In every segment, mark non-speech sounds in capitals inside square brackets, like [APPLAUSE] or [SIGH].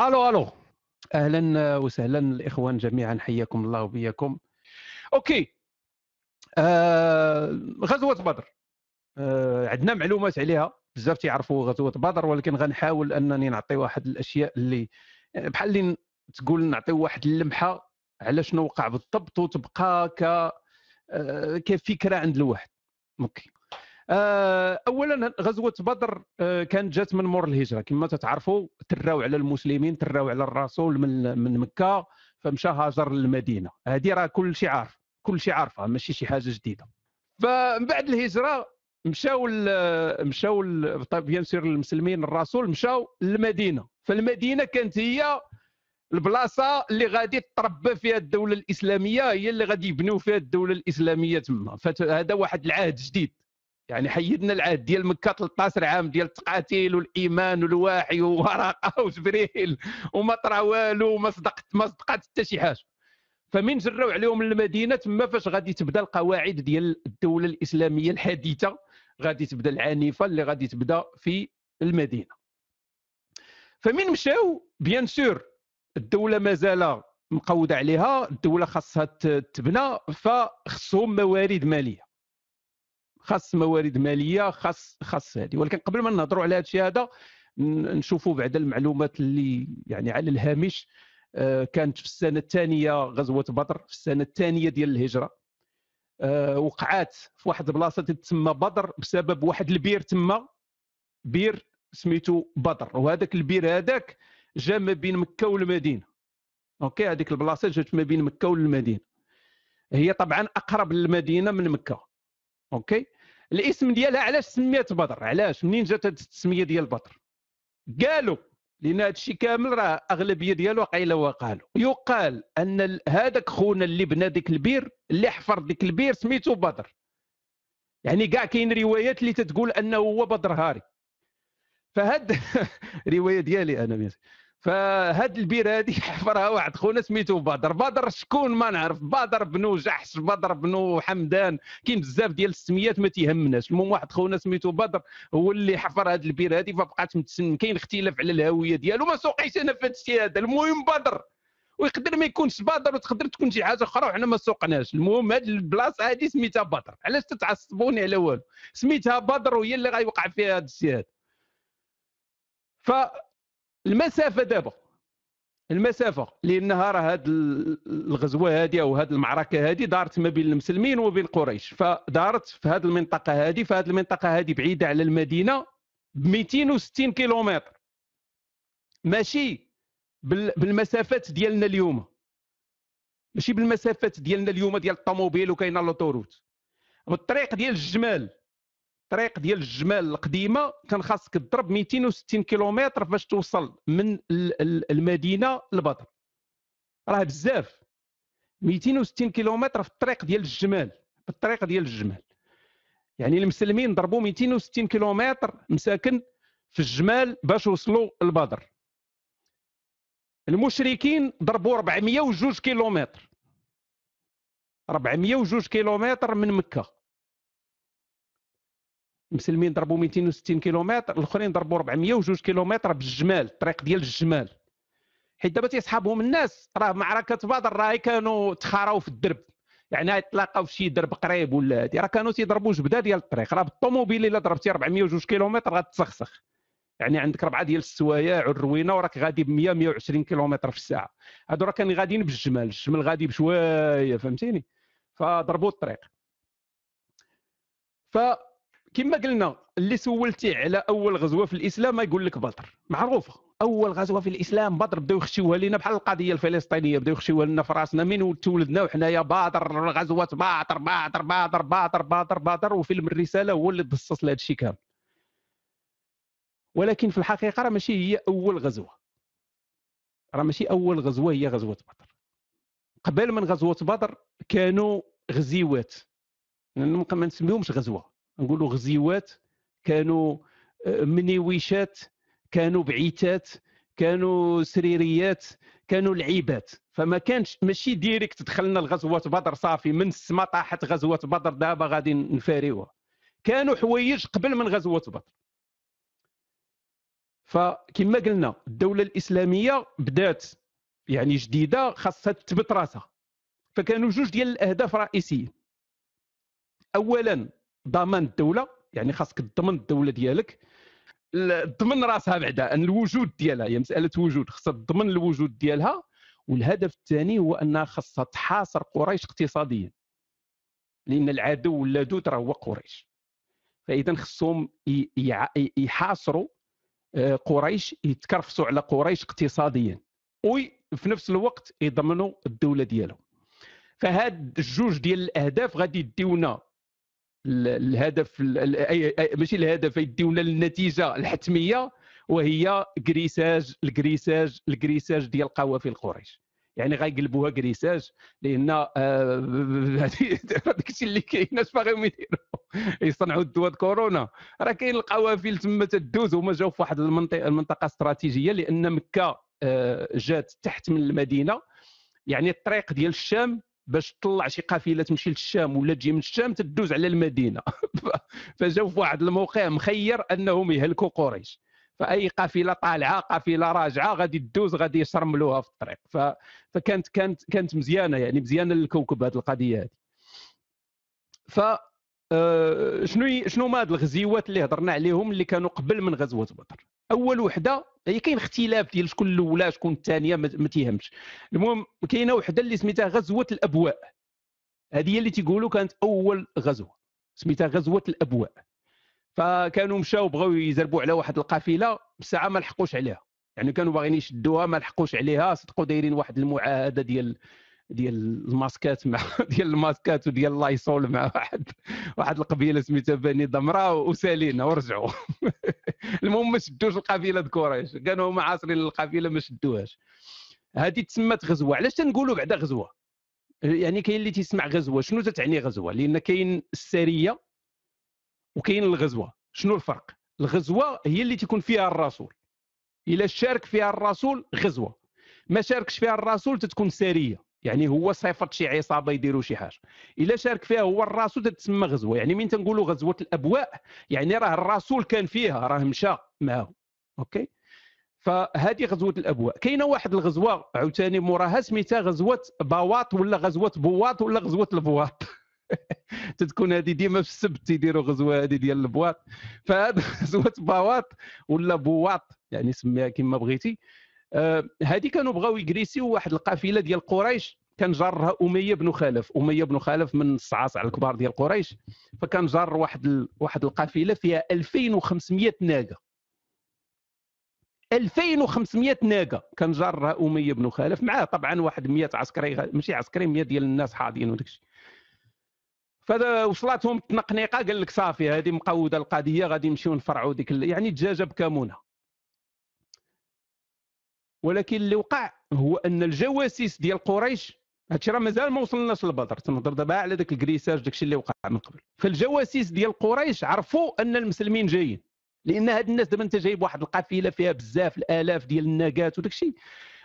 ألو ألو. أهلا وسهلا الإخوان جميعا حياكم الله وبياكم OK. آه غزوة بدر. آه عندنا معلومات عليها. بزاف تيعرفوا غزوة بدر ولكن غنحاول أنني نعطي واحد الأشياء اللي بحال اللي تقول نعطي واحد اللمحة على شنو وقع بالضبط وتبقى ك آه كفكرة عند الواحد. OK. اولا غزوة بدر آه، كانت جات من مور الهجرة. كما تتعرفوا تراو على المسلمين تراو على الرسول من من مكة فمشى هاجر للمدينة. هذه راه كل شيء عارف كل شيء عارفها ماشي شي حاجة جديدة. فمن بعد الهجرة مشاو مشاو طيب بيان سير المسلمين الرسول مشاو للمدينة. فالمدينة كانت هي البلاصة اللي غادي تربى فيها الدولة الإسلامية هي اللي غادي يبنيو فيها الدولة الإسلامية تما. فهذا واحد العهد جديد. يعني حيدنا العهد ديال مكة 13 عام ديال التقاتيل والإيمان والوحي وورقه [LAUGHS] وجبريل وما طرا والو وما صدقت ما صدقات حتى شي حاجة. فمن جراو عليهم المدينة تما فاش غادي تبدا القواعد ديال الدولة الإسلامية الحديثة. غادي تبدا العنيفة اللي غادي تبدا في المدينة. فمن مشاو بيان سور الدولة مازال مقودة عليها الدولة خاصها تبنى فخصهم موارد مالية. خاص موارد مالية خاص خاص هذه ولكن قبل ما نهضروا على هذا الشيء هذا نشوفوا بعد المعلومات اللي يعني على الهامش. آه، كانت في السنة الثانية غزوة بدر في السنة الثانية ديال الهجرة. آه، وقعات في واحد البلاصة تسمى بدر بسبب واحد البير تما. بير سميتو بدر. وهذاك البير هذاك جا ما بين مكة والمدينة. OK؟ هذيك البلاصة جات ما بين مكة والمدينة. هي طبعا أقرب للمدينة من مكة. OK؟ الاسم ديالها علاش سميت بدر؟ علاش؟ منين جات هذه التسمية ديال بدر؟ قالوا لأن هذا الشيء كامل راه أغلبية ديالو قيل وقالوا يقال أن هذاك خونا اللي بنى ديك البير اللي حفر ديك البير سميتو بدر. يعني كاع كاين روايات اللي تتقول أنه هو بدر هاري. فهاد [LAUGHS] رواية ديالي أنا ميسي فهاد البير هذه [LAUGHS] حفرها واحد خونا سميتو بدر. بدر شكون؟ ما نعرف. بدر بنو جحش بدر بنو حمدان. كاين بزاف ديال السميات ما تيهمناش. المهم واحد خونا سميتو بدر هو اللي حفر هاد البير هذه فبقات متسن كاين اختلاف على الهوية ديالو. ما سوقيش أنا في هذا الشيء هذا. المهم بدر ويقدر ما يكونش بدر وتقدر تكون شي حاجة أخرى وحنا ما سوقناش. المهم هاد البلاصة هذه سميتها بدر. علاش تتعصبوني على والو؟ سميتها بدر وهي اللي غيوقع فيها هذا الشيء هذا ف المسافة دابا. المسافة لانها راه هذه الغزوة هذه أو هذه المعركة هذه دارت ما بين المسلمين وبين قريش. فدارت في هذه المنطقة هذه فهذه المنطقة هذه بعيدة على المدينة ب 260 كيلومتر. ماشي بالمسافات ديالنا اليوم. ماشي بالمسافات ديالنا اليوم ديال الطوموبيل وكاينة لوطوروت بالطريق ديال الجمال. الطريق ديال الجمال القديمة كان خاصك تضرب 260 كيلومتر باش توصل من المدينة لبدر راه بزاف. 260 كيلومتر في الطريق ديال الجمال في الطريق ديال الجمال. يعني المسلمين ضربوا 260 كيلومتر مساكن في الجمال باش وصلوا لبدر المشركين ضربوا 402 كيلومتر. 402 كيلومتر من مكة. المسلمين ضربوا 260 كيلومتر الآخرين ضربوا 402 كيلومتر بالجمال الطريق ديال الجمال. حيت دابا تيصحابهم الناس راه معركة بدر راه كانوا تخاراو في الدرب. يعني يتلاقاو في شي درب قريب ولا هادي راه كانوا تيضربوا جبدة ديال الطريق. راه بالطوموبيل إلا ضربتي 402 كيلومتر غتسخسخ. يعني عندك ربعة ديال السوايع والروينة وراك غادي ب 100 120 كيلومتر في الساعة. هادو راه كانوا غاديين بالجمال الجمل غادي بشوية فهمتيني؟ فضربوا الطريق. ف كما قلنا اللي سولتيه على أول غزوة في الإسلام يقول لك بدر معروفة. أول غزوة في الإسلام بدر بداو يخشيوها لنا بحال القضية الفلسطينية بداو يخشيوها لنا في راسنا من تولدنا وحنايا بدر غزوة بدر بدر بدر بدر بدر بدر وفيلم الرسالة هو اللي تبصص لهذا الشيء كامل. ولكن في الحقيقة راه ماشي هي أول غزوة. راه ماشي أول غزوة هي غزوة بدر قبل من غزوة بدر كانوا غزيوات. ما نسميهمش غزوة. نقولوا غزيوات كانوا آه، منيويشات كانوا بعيتات كانوا سريريات كانوا لعيبات. فما كانش ماشي ديريكت دخلنا لغزوة بدر صافي من السما طاحت غزوة بدر دابا غادي نفاريوها. كانوا حوايج قبل من غزوة بدر. فكما قلنا الدولة الإسلامية بدات يعني جديدة خاصها تثبت راسها. فكانوا جوج ديال الأهداف رئيسيين. اولا ضمان الدولة يعني خاصك تضمن الدولة ديالك. تضمن راسها بعدا أن الوجود ديالها هي مسألة وجود خاصها تضمن الوجود ديالها. والهدف الثاني هو أنها خاصها تحاصر قريش اقتصاديا. لأن العدو اللدود راه هو قريش. فاذا خصهم يحاصروا آه، قريش يتكرفسوا على قريش اقتصاديا. وفي نفس الوقت يضمنوا الدولة ديالهم. فهاد الجوج ديال الأهداف غادي يديونا الهدف ماشي الهدف يديونا النتيجه الحتمية وهي كريساج الكريساج الكريساج ديال قوافل قريش يعني غيقلبوها كريساج لأن آه، [LAUGHS] داك الشيء اللي كاين اش باغيهم يديروا؟ [LAUGHS] يصنعوا الدواء كورونا. راه كاين القوافل تما تدوز هما جاوا في واحد المنطقة المنطقة استراتيجية لأن مكة آه، جات تحت من المدينة. يعني الطريق ديال الشام باش تطلع شي قافلة تمشي للشام ولا تجي من الشام تدوز على المدينة. [LAUGHS] فجاو في واحد الموقع مخير أنهم يهلكوا قريش. فأي قافلة طالعة قافلة راجعة غادي تدوز غادي يشرملوها في الطريق. فكانت كانت كانت مزيانة يعني مزيانة للكوكب هذه القضية هذه. ف آه، شنو شنو هاد الغزيوات اللي هضرنا عليهم اللي كانوا قبل من غزوة بدر؟ أول وحدة هي كاين اختلاف ديال شكون الأولى شكون الثانية ما تيهمش. المهم كاينة وحدة اللي سميتها غزوة الأبواء. هذه هي اللي تيقولوا كانت أول غزوة سميتها غزوة الأبواء. فكانوا مشاو بغاو يزربوا على واحد القافلة بساعة ما لحقوش عليها. يعني كانوا باغيين يشدوها ما لحقوش عليها صدقوا دايرين واحد المعاهدة ديال ديال الماسكات مع [LAUGHS] ديال الماسكات وديال لايسول مع واحد واحد القبيلة سميتها بني ضمرة وسالينا ورجعوا. [LAUGHS] المهم ما شدوش القافله قريش كانوا هما عاصرين القافله ما شدوهاش. هذه تسمات غزوة. علاش تنقولوا بعدا غزوة؟ يعني كاين اللي تيسمع غزوة. شنو تتعني غزوة؟ لأن كاين السرية وكاين الغزوة. شنو الفرق؟ الغزوة هي اللي تكون فيها الرسول. إلا شارك فيها الرسول غزوة. ما شاركش فيها الرسول تتكون سرية. يعني هو صيفط شي عصابة يديروا شي حاجة. إلا شارك فيها هو الرسول تتسمى غزوة. يعني من تنقولوا غزوة الأبواء يعني راه الرسول كان فيها راه مشى معه أوكي؟ فهذه غزوة الأبواء. كاينة واحد الغزوة عاوتاني موراها سميتها غزوة بواط ولا غزوة بواط ولا غزوة البواط؟ [LAUGHS] تتكون هذه ديما في السبت يديروا غزوة هذه ديال البواط. فهذه [LAUGHS] غزوة بواط ولا بواط؟ يعني سميها كما بغيتي. هذه كانوا بغاو يجريسيو واحد القافلة ديال قريش. كان جارها أمية بن خلف أمية بن خلف من الصعاصع الكبار ديال قريش. فكان جار واحد ال... واحد القافلة فيها 2500 ناقة. 2500 ناقة. كان جارها أمية بن خلف معاه طبعا واحد 100 عسكري ماشي عسكري 100 ديال الناس حاضين وداك الشيء. فهذا وصلتهم التنقنيقه قال لك صافي هذه مقودة القضية غادي نمشيو نفرعوا ديك يعني دجاجه بكمونه ولكن اللي وقع هو أن الجواسيس ديال قريش هادشي راه مازال ما وصلناش للبدر. تنهضر دابا على ذاك الكريساج داكشي اللي وقع من قبل. فالجواسيس ديال قريش عرفوا أن المسلمين جايين. لأن هاد الناس دابا أنت جايب واحد القافلة فيها بزاف الآلاف ديال الناقات وداك الشيء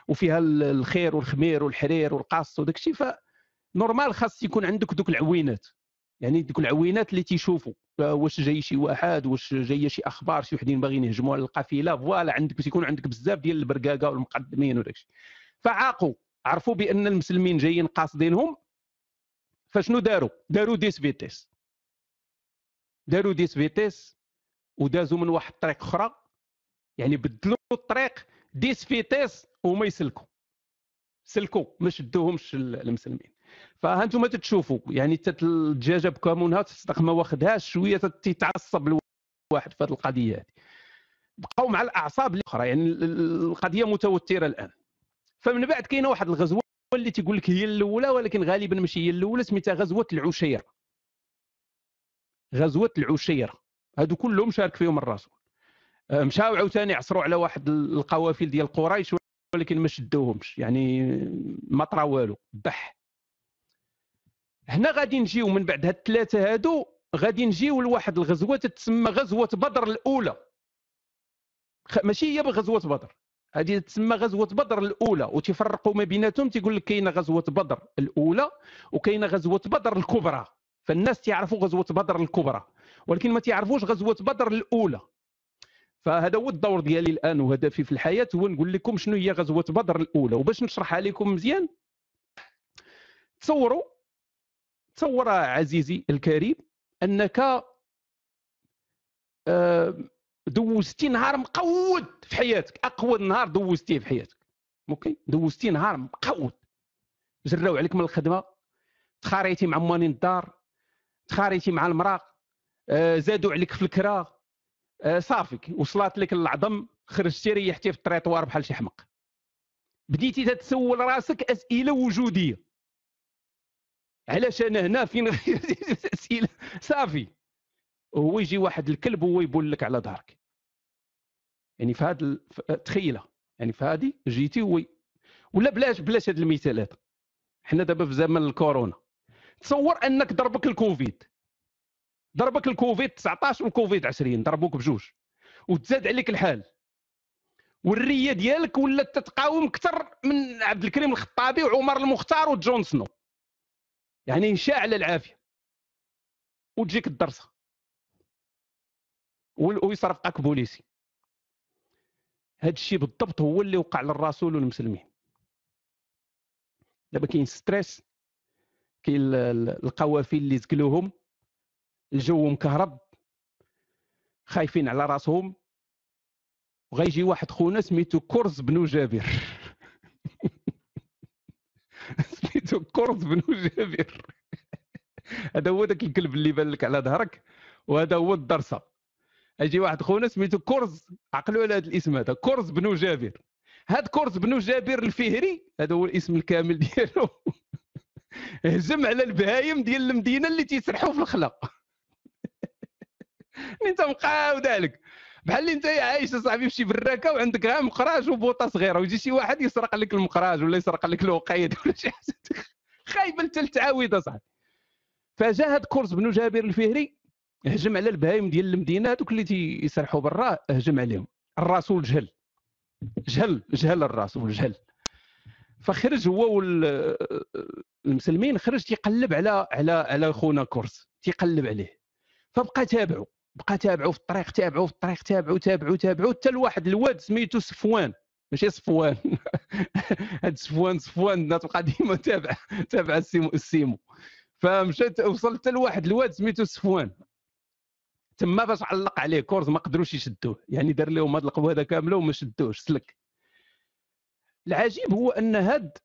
وفيها الخير والخمير والحرير والقص وداك الشيء ف normal خاص يكون عندك دوك العوينات. يعني دوك العوينات اللي تيشوفوا. واش جاي شي واحد واش جاية شي أخبار شي وحدين باغيين يهجموا على القافلة voilà عندك باش يكون عندك بزاف ديال البرقاقة والمقدمين وداك فعاقوا. عرفوا بأن المسلمين جايين قاصدينهم. فشنو داروا؟ داروا dix vitesses. داروا dix vitesses ودازوا من واحد الطريق أخرى. يعني بدلوا الطريق dix vitesses وما يسلكوا. سلكوا ما شدوهمش المسلمين. فهانتم تتشوفوا يعني الدجاجه بكمونها تصدق ما واخدهاش شوية تتعصب الواحد في هذه القضية هذه بقاو مع الأعصاب الاخرى يعني القضية متوترة الآن. فمن بعد كاينة واحد الغزوة اللي تيقول لك هي الأولى ولكن غالبا ماشي هي الأولى سميتها غزوة العشيرة. غزوة العشيرة. هادو كلهم شارك فيهم الرسول. مشاو عاوتاني عصروا على واحد القوافل ديال قريش ولكن ما شدوهمش يعني ما طرا والو. بح. هنا غادي نجيو من بعد هاد الثلاثه هادو غادي نجيو لواحد الغزوة تتسمى غزوة بدر الأولى. ماشي هي بغزوة بدر هذه تسمى غزوة بدر الأولى وتفرقوا ما بيناتهم تيقول لك كاينة غزوة بدر الأولى وكاينة غزوة بدر الكبرى. فالناس تعرفوا غزوة بدر الكبرى ولكن ما تعرفوش غزوة بدر الأولى. فهذا هو الدور ديالي الآن وهدفي في الحياة هو نقول لكم شنو هي غزوة بدر الأولى. وباش نشرحها لكم مزيان تصوروا تصور عزيزي الكريم أنك آه، دوزتي نهار مقود في حياتك أقوى نهار دوزتيه في حياتك. OK؟ دوزتي نهار مقود. جراو عليك من الخدمة تخاريتي مع موانين الدار تخاريتي مع المراه زادوا عليك في الكرا. آه، صافي وصلت لك العظم خرجتي ريحتي في الطريطوار بحال شي حمق. بديتي تتسول راسك أسئلة وجودية. علاش أنا هنا فين [LAUGHS] اسئله صافي. وهو يجي واحد الكلب وهو يبول لك على ظهرك. يعني في هذا تخيله يعني في هذه جيتي هو ولا بلاش بلاش هذه المثالات. حنا دابا في زمن الكورونا. تصور أنك ضربك الكوفيد. ضربك الكوفيد 19 والكوفيد 20 ضربوك بجوج. وتزاد عليك الحال. والرية ديالك ولات تتقاوم أكثر من عبد الكريم الخطابي وعمر المختار وجون سنو. يعني شاع على العافية. وتجيك الدرسة. ويصرفقك بوليسي. هذا الشيء بالضبط هو اللي وقع للرسول والمسلمين. دابا كاين stress كاين القوافل اللي زكلوهم الجو مكهرب. خايفين على راسهم. وغيجي واحد خونا سميتو كرز بنو جابر. [LAUGHS] سميتو كرز بنو جابر. هذا هو ذاك الكلب اللي بان لك على ظهرك وهذا هو الدرسه أجي واحد خونا سميتو كرز عقلوا على هذا الاسم هذا كرز بنو جابر. هاد كرز بنو جابر الفهري هذا هو الاسم الكامل ديالو. [LAUGHS] هجم على البهايم ديال المدينة اللي تيسرحوا في الخلا انت [LAUGHS] مقاود عليك. بحال اللي انت عايش صاحبي شي براكه وعندك غير مقراج وبوطة صغيرة ويجي شي واحد يسرق لك المقراج ولا يسرق لك الوقيد [LAUGHS] ولا شي حاجة. خايب انت التعاويض اصاحبي فجا هاد كورس بنو جابر الفهري هجم على البهايم ديال المدينة هذوك اللي تيسرحوا برا هجم عليهم. الرسول جهل. جهل جهل الرسول جهل. فخرج هو والمسلمين خرج تيقلب على على على خونا كورس تيقلب عليه. فبقى تابعه بقى تابعوا في الطريق تابعوا في الطريق تابعوا تابعوا تابعوا حتى لواحد الواد سميتو صفوان. ماشي؟ صفوان. [LAUGHS] هاد صفوان صفوان تبقى ديما تابع تابع السيمو السيمو. فمشات وصلت لواحد الواد سميتو صفوان. تما باش علق عليه كورز ما قدروش يشدوه. يعني دار لهم هاد القوه هذا كاملة وما شدوش سلك. العجيب هو أن هاد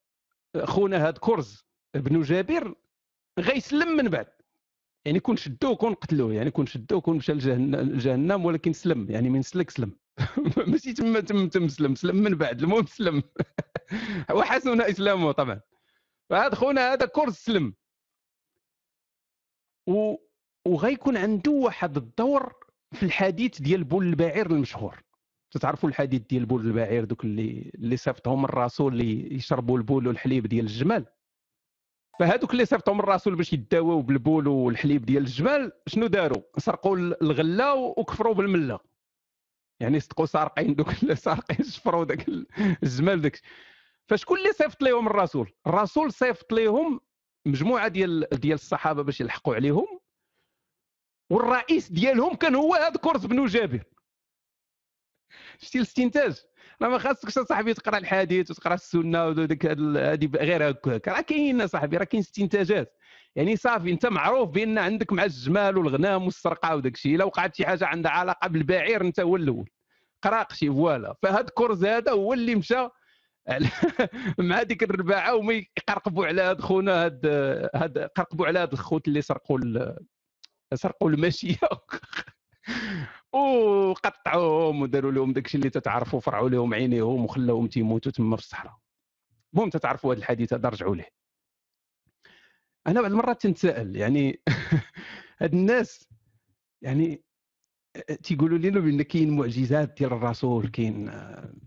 خونا هاد كورز بنو جابر غيسلم من بعد. يعني كون شدوه كون قتلوه يعني كون شدوه كون مشى لجهنم ولكن سلم يعني من سلك سلم. [LAUGHS] ماشي تم تم تم سلم سلم من بعد المهم سلم. [LAUGHS] وحسن إسلامه طبعا. فهذا خونا هذا كورز سلم. و وغيكون عنده واحد الدور في الحديث ديال بول البعير المشهور. تعرفوا الحديث ديال بول البعير دوك اللي اللي صيفطهم الرسول اللي يشربوا البول والحليب ديال الجمال؟ فهذوك اللي صيفطهم الرسول باش يداووا بالبول والحليب ديال الجمال شنو داروا سرقوا الغله وكفروا بالمله يعني صدقوا سارقين دوك اللي [LAUGHS] سارقين شفروا داك الجمال داك فشكون اللي صيفط لهم الرسول؟ الرسول صيفط لهم مجموعة ديال ديال الصحابة باش يلحقوا عليهم والرئيس ديالهم كان هو هذا كورز بنو جابر. شتي الاستنتاج؟ راه ما خاصكش صاحبي تقرأ الحديث وتقرأ السنة وديك هذه غير هكاك راه كاين صاحبي راه كاين استنتاجات. يعني صافي انت معروف بأن عندك مع الجمال والغنام والسرقة وداك الشيء. إلا وقعت شي حاجة عندها علاقة بالبعير انت هو الأول. قراق شي voilà. فهاد كورز هذا هو اللي مشى [LAUGHS] مع ديك الرباعة وما يقرقبوا على هاد خونا هاد هاد قرقبوا على هاد الخوت اللي سرقوا سرقوا الماشيه [LAUGHS] وقطعوهم وداروا لهم داكشي اللي تتعرفوا فرعوا لهم عينيهم وخلاوهم تيموتوا تما في الصحراء. المهم تتعرفوا هذا الحديث هذا رجعوا ليه. أنا بعض المرات تنتسائل يعني [LAUGHS] هاد الناس يعني تيقولوا لنا بأن كاين معجزات ديال الرسول كاين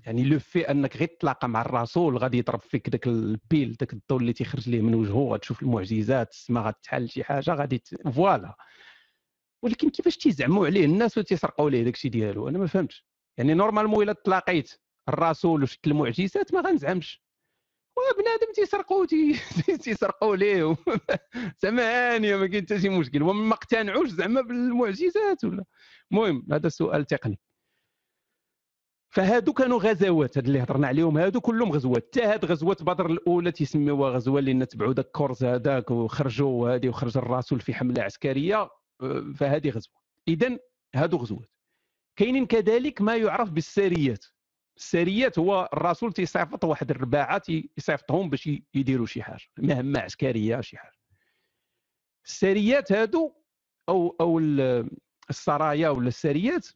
يعني لو في أنك غير تلاقى مع الرسول غادي يضرب فيك داك البيل داك الضوء اللي تيخرج ليه من وجهه غتشوف المعجزات السماء غتحل شي حاجة غادي voilà. ولكن كيفاش تيزعموا عليه الناس وتيسرقوا ليه داكشي ديالو؟ أنا ما فهمتش. يعني normalement إلا تلاقيت الرسول وشفت المعجزات ما غنزعمش. وبنادم تيسرقوا [LAUGHS] تيسرقوا ليه ثمانيه [LAUGHS] ما كاين حتى شي مشكل. وما اقتنعوش زعما بالمعجزات ولا. المهم هذا سؤال تقني. فهادو كانوا غزوات هاد اللي هضرنا عليهم. هادو كلهم غزوات. حتى هاد غزوة بدر الأولى تيسميوها غزوة لأن تبعوا داك كورز هذاك وخرجوا هادي وخرج الرسول في حملة عسكرية. فهذه غزوة. اذا هادو غزوات. كاينين كذلك ما يعرف بالساريات. الساريات هو الرسول تيصيفط واحد الرباعة تيصيفطهم باش يديروا شي حاجة مهمة عسكرية شي حاجة. الساريات هادو أو أو السرايا ولا الساريات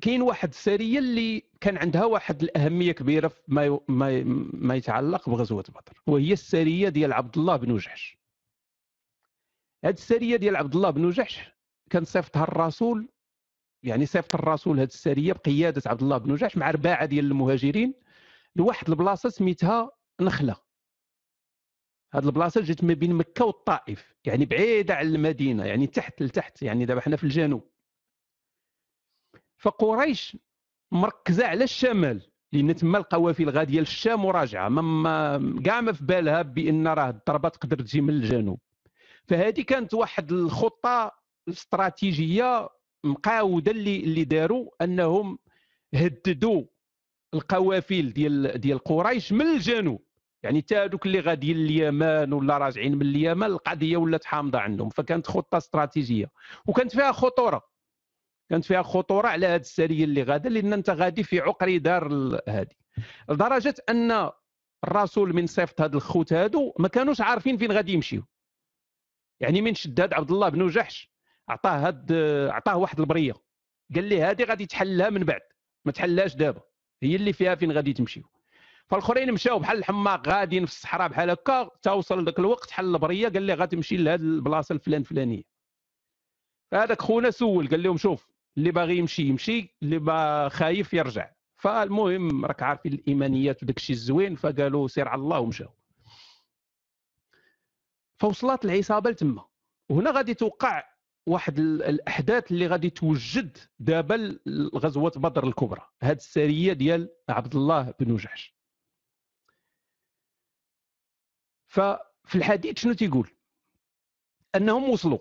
كاين واحد السارية اللي كان عندها واحد الأهمية كبيرة في ما ما, ما يتعلق بغزوة بدر وهي السارية ديال عبد الله بن جحش. هذه الساريه ديال عبد الله بن جحش كان صيفطها الرسول يعني صيفط الرسول هذه الساريه بقيادة عبد الله بن جحش مع رباعه ديال المهاجرين لواحد البلاصة سميتها نخلة. هذه البلاصة جات ما بين مكة والطائف يعني بعيدة على المدينة يعني تحت لتحت يعني دابا حنا في الجنوب. فقريش مركزة على الشمال لأن تما القوافل غاديه للشام وراجعة ما كاع ما في بالها بأن راه الضربة تقدر تجي من الجنوب. فهذه كانت واحد الخطة استراتيجية مقاودة اللي اللي داروا أنهم هددوا القوافل ديال ديال قريش من الجنوب. يعني حتى هذوك اللي غاديين اليمن ولا راجعين من اليمن القضية ولات حامضة عندهم. فكانت خطة استراتيجية. وكانت فيها خطورة. كانت فيها خطورة على هذه السرية اللي غادا لأن أنت غادي في عقر دار هذه لدرجة أن الرسول من صيفط هاد الخوت هادو ما كانوش عارفين فين غادي يمشيو. يعني من شداد عبد الله بن جحش عطاه هاد عطاه واحد البرية. قال لي هذه غادي تحلها من بعد ما تحلهاش دابا. هي اللي فيها فين غادي تمشيو. فالآخرين مشاو بحال الحماق غاديين في الصحراء بحال هكا توصل ذاك الوقت حل البرية قال لي غتمشي لهاد البلاصة الفلان فلانية. هذاك خونا سول قال لهم شوف اللي باغي يمشي يمشي اللي با خايف يرجع. فالمهم راك عارفين الإيمانيات وداك الشيء الزوين فقالوا سير على الله ومشاو. فوصلت العصابة لتما. وهنا غادي توقع واحد الأحداث اللي غادي توجد دابا غزوه بدر الكبرى. هذه السرية ديال عبد الله بن جحش. ففي الحديث شنو تيقول؟ أنهم وصلوا.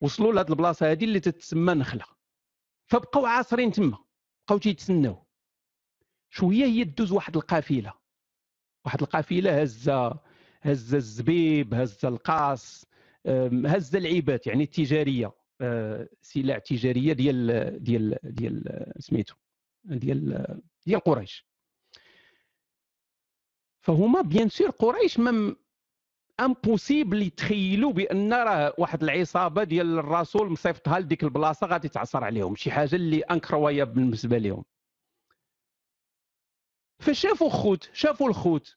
وصلوا لهذه البلاصة هذه اللي تتسمى نخلة. فبقاو عاصرين تما. بقاو تيتسناو. شوية هي دوز واحد القافلة. واحد القافلة هزة. هزه الزبيب هزه القاص هزه العيبات يعني التجارية آه، سلع تجارية ديال ديال ديال سميتو ديال ديال قريش. فهما bien sûr قريش ما impossible يتخيلوا بأن راه واحد العصابة ديال الرسول مصيفطها لديك البلاصة غادي تعصر عليهم شي حاجة اللي incroyable بالنسبة لهم. فشافوا خوت شافوا الخوت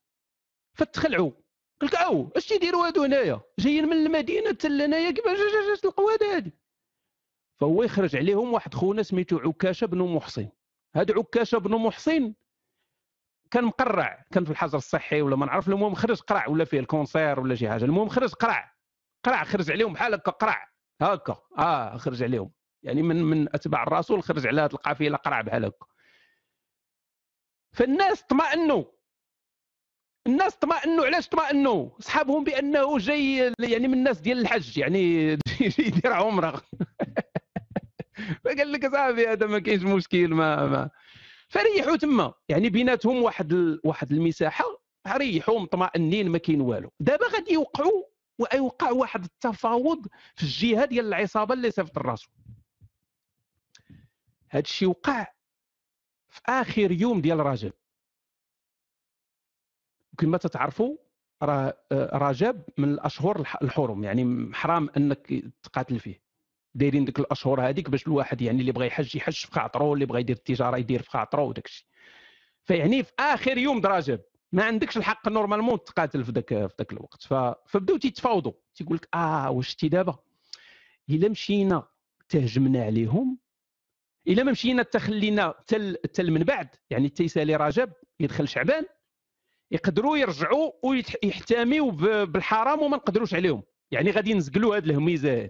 فتخلعوا. لك أو اش تيديروا هادو هنايا؟ جايين من المدينة حتى لهنايا كيفاش جات القواد هادي؟ فهو يخرج عليهم واحد خونا سميتو عكاشة بن محصن. هاد عكاشة بن محصن كان مقرع كان في الحجر الصحي ولا ما نعرف المهم خرج قرع ولا فيه الكونسير ولا شي حاجة. المهم خرج قرع قرع خرج عليهم بحال هكا قرع هكا آه خرج عليهم. يعني من من أتباع الرسول خرج على هذه القافلة قرع بحال هكا. فالناس اطمأنوا الناس اطمأنوا علاش اطمأنوا صحابهم بأنه جاي يعني من الناس ديال الحج يعني [LAUGHS] يدير عمرة. [LAUGHS] فقال لك صاحبي هذا ما كاينش مشكل ما ما. فريحوا تما. يعني بيناتهم واحد ال... واحد المساحة ريحوا مطمئنين ما كاين والو. دابا غادي يوقعوا ويوقع واحد التفاوض في الجهة ديال العصابة اللي صيفط الرسول هذا الشيء وقع في آخر يوم ديال رجب. كما تتعرفوا راه آه، رجب من الأشهر الحرم يعني حرام إنك تقاتل فيه. دايرين ديك الأشهر هذيك باش الواحد يعني اللي بغى يحج يحج في خاطرو اللي بغى يدير التجارة يدير في خاطرو وداك الشيء. فيعني في آخر يوم درجب ما عندكش الحق نورمالمون تقاتل في ذاك في ذاك الوقت. فبداو تيتفاوضوا. تيقول لك آه واش شتي دابا؟ إلا مشينا تهجمنا عليهم إلا ما مشينا تخلينا تل تل من بعد. يعني تيسالي رجب يدخل شعبان يقدروا يرجعوا ويحتميوا بالحرام وما نقدروش عليهم. يعني غادي نزقلوا هذه الهميزة هذه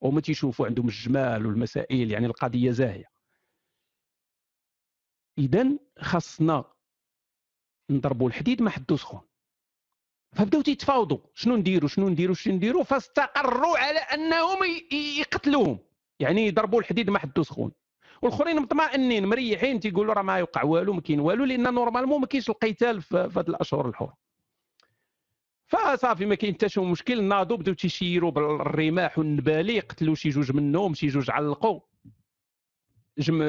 وما تيشوفوا عندهم الجمال والمسائل يعني القضية زاهية. اذا خاصنا نضربوا الحديد ما حدو سخون. فبداو تيتفاوضوا. شنو نديروا؟ شنو نديروا؟ شنو نديروا؟ فاستقروا على أنهم يقتلوهم. يعني يضربوا الحديد ما حدو سخون. والآخرين مطمئنين مريحين تيقولوا راه ما يوقع والو ما كاين والو لأن normalement ما كاينش القتال في هذه الأشهر الحرم فصافي ما كاين حتى شي مشكل ناضوا بداو تيشيروا بالرماح والنبالي قتلوا شي جوج منهم شي جوج علقوا. جمع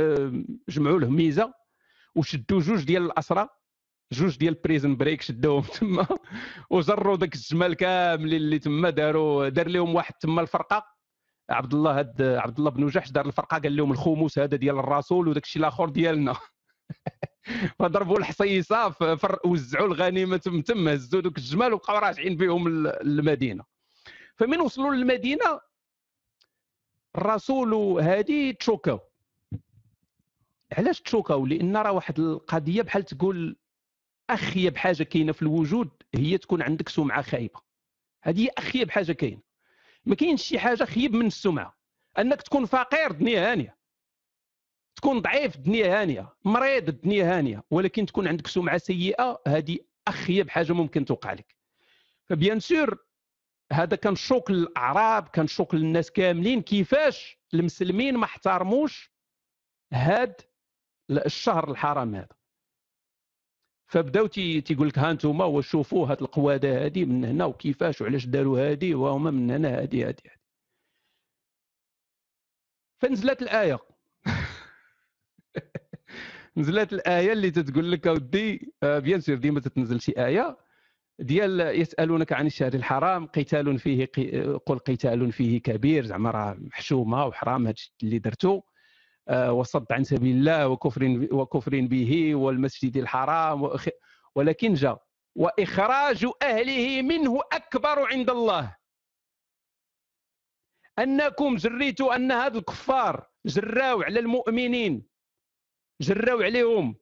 جمعوا له ميزة وشدوا جوج ديال الأسرى جوج ديال prison break شدوهم [LAUGHS] تما وجروا داك الجمال كاملين اللي تما داروا دار لهم واحد تما الفرقة. عبد الله هاد عبد الله بن جحش دار الفرقة قال لهم الخموس هذا ديال الرسول وداك الشيء الآخر ديالنا. [LAUGHS] فضربوا الحصيصة وزعوا الغنيمه تم تم هزوا دوك الجمال وبقاو راجعين بهم للمدينه فمن وصلوا للمدينة الرسول هادي تشوكاو. علاش تشوكاو؟ لأن راه واحد القضية بحال تقول اخيب حاجة كاينة في الوجود هي تكون عندك سمعة خايبة. هذه اخيب حاجة كاينة. ما كاينش شي حاجة خيب من السمعة. أنك تكون فقير دنيا هانية. تكون ضعيف دنيا هانية. مريض الدنيا هانية. ولكن تكون عندك سمعة سيئة هذه أخيب حاجة ممكن توقع لك. فبيان سور هذا كان شوك للأعراب كان شوك للناس كاملين. كيفاش المسلمين ما احترموش هاد الشهر الحرام هذا؟ فبداو تيقول لك ها أنتم وشوفوا هاد القوادة هذه من هنا وكيفاش وعلاش داروا هذه وهما من هنا هذه هذه فنزلت الآية. [LAUGHS] نزلت الآية اللي تتقول لك أودي آه، بيان سور ديما تتنزل شي آية ديال يسألونك عن الشهر الحرام قتال فيه قل قتال فيه كبير زعما راه محشومة وحرام هادشي اللي درتو. وصد عن سبيل الله وكفر وكفر به والمسجد الحرام ولكن جاء وإخراج أهله منه أكبر عند الله. أنكم جريتوا أن هذا الكفار جراو على المؤمنين جراو عليهم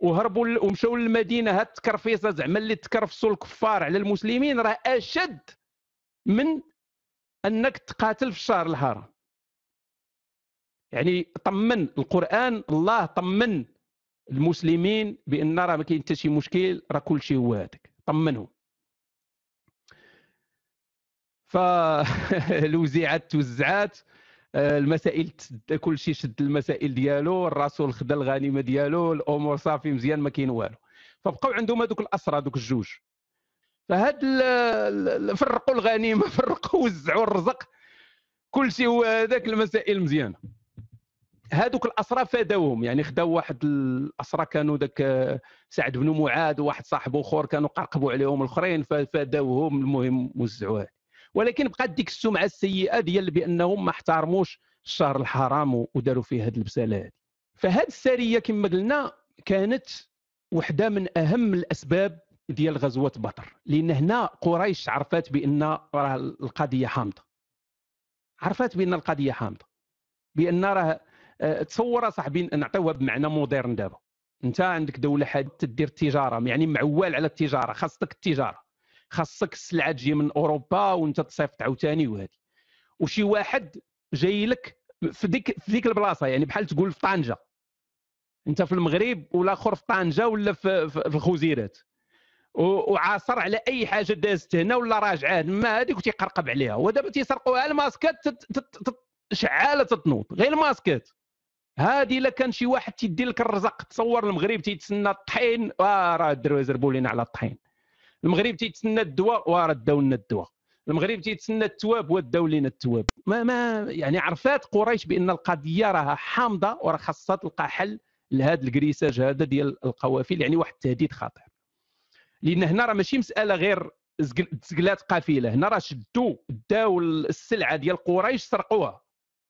وهربوا ومشاو للمدينة. هاد التكرفيصة زعما اللي تكرفصوا الكفار على المسلمين راه أشد من أنك تقاتل في الشهر الحرام. يعني طمن القرآن الله طمن المسلمين بأن راه ما كاين حتى شي مشكل راه كل شيء هو هذاك. طمنهم. فالوزيعات [LAUGHS] توزعات آه، المسائل كل شيء شد المسائل ديالو الرسول خدا الغنيمة ديالو الأمور صافي مزيان ما كاين والو. فبقاو عندهم هذوك الاسرى هذوك الجوج. فهاد فرقوا الغنيمة [LAUGHS] فرقوا وزعوا الرزق كل شيء هو هذاك المسائل مزيانة. هذوك الاسرى فادوهم يعني خداو واحد الاسرى كانوا ذاك آه، سعد بن معاذ وواحد صاحبه أخر كانوا قرقبوا عليهم الأخرين ففادوهم المهم وزعوها ولكن بقات ديك السمعة السيئة ديال بأنهم ما احترموش الشهر الحرام وداروا فيه هذه البسالة هذه فهذه السرية كما قلنا كانت وحدة من أهم الأسباب ديال غزوة بدر. لأن هنا قريش عرفت بأن راه القضية حامضة. عرفت بأن القضية حامضة. بأن راه تصور صاحبي نعطيوها بمعنى مودرن دابا. انت عندك دولة حادثه تدير التجاره يعني معول على التجارة خاصك التجارة. خاصك السلعة تجي من أوروبا وانت تصيفط عاوتاني وهذه وشي واحد جاي لك في ديك في ديك البلاصة يعني بحال تقول في طنجة. انت في المغرب والآخر في طنجة ولا في, في الخوزيرات وعاصر على أي حاجة دازت هنا ولا راجعة ما هذيك وتيقرقب عليها. ودابا تيسرقوها الماسكات شعالة تتنوض غير الماسكات. هذه إلا كان شي واحد تيدي لك الرزق تصور المغرب تيتسنى الطحين آه راه الدروي زربوا لنا على الطحين. المغرب تيتسنى الدواء وراه داو لنا الدواء. المغرب تيتسنى التواب وداو لنا التواب. ما ما يعني عرفات قريش بأن القضية راها حامضة وراه خاصها تلقى حل لهذا الكريساج هذا ديال القوافل يعني واحد التهديد خطير. لأن هنا راه ماشي مسألة غير تسقلات قافلة. هنا راه شدوا داو السلعة ديال قريش سرقوها.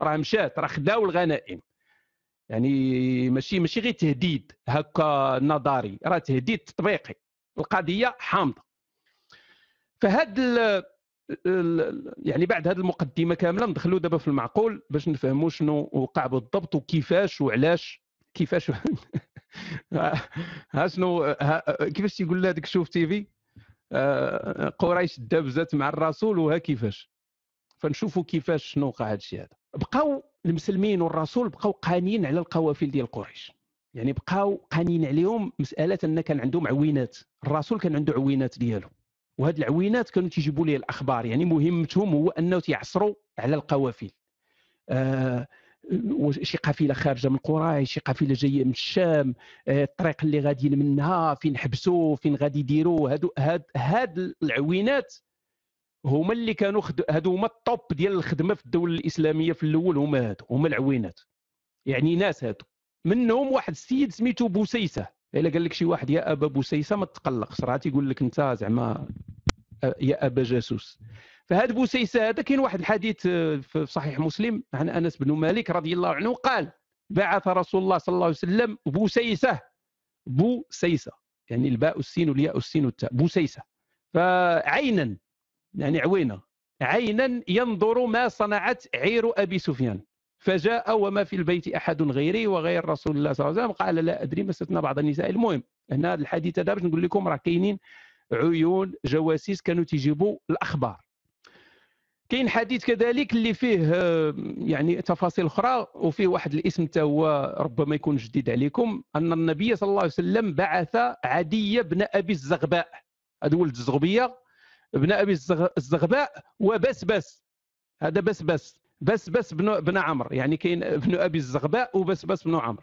راه مشات راه خداو الغنائم. يعني ماشي ماشي غير تهديد هكا نظري راه تهديد تطبيقي. القضية حامضة. فهاد يعني بعد هذه المقدمة كاملة ندخلوا دابا في المعقول باش نفهموا شنو وقع بالضبط وكيفاش وعلاش كيفاش [LAUGHS] ها شنو كيفاش تيقول هذاك شوف تي في آه، قريش دابزات مع الرسول وها كيفاش. فنشوفوا كيفاش شنو وقع هذا الشيء هذا. بقاو المسلمين والرسول بقاو قانين على القوافل ديال قريش. يعني بقاو قانين عليهم مسألة أن كان عندهم عوينات. الرسول كان عنده عوينات ديالو. وهاد العوينات كانوا تيجيبوا ليه الأخبار. يعني مهمتهم هو أنه تيعصروا على القوافل. آه شي قافلة خارجة من قريش شي قافلة جاية من الشام. آه، الطريق اللي غاديين منها فين حبسوا فين غادي يديروا هادو هاد هاد العوينات هما اللي كانوا خد... هادو هما الطوب ديال الخدمة في الدولة الإسلامية في الأول هما هادو هما العوينات. يعني ناس هادو. منهم واحد السيد سميتو بوسيسة. إلا قال لك شي واحد يا أبا بوسيسة ما تقلقش راه تيقول لك انت زعما يا أبا جاسوس. فهذا بوسيسة هذا كاين واحد الحديث آه، في صحيح مسلم عن أنس بن مالك رضي الله عنه قال بعث رسول الله صلى الله عليه وسلم بوسيسة بوسيسة. يعني الباء السين والياء السين والتاء بوسيسة. فعينا يعني عوينة. عينا ينظر ما صنعت عير أبي سفيان. فجاء وما في البيت أحد غيري وغير رسول الله صلى الله عليه وسلم. قال لا أدري مسسنا بعض النساء. المهم هنا الحديث هذا باش نقول لكم راه كاينين عيون جواسيس كانوا تيجيبوا الأخبار. كاين حديث كذلك اللي فيه يعني تفاصيل أخرى وفيه واحد الاسم حتى هو ربما يكون جديد عليكم. أن النبي صلى الله عليه وسلم بعث عدي بن أبي الزغباء. هذا ولد الزغبية. ابن أبي الزغباء وبسبس هذا بسبس بسبس بن بن عمرو. يعني كاين ابن أبي الزغباء وبسبس بن عمرو.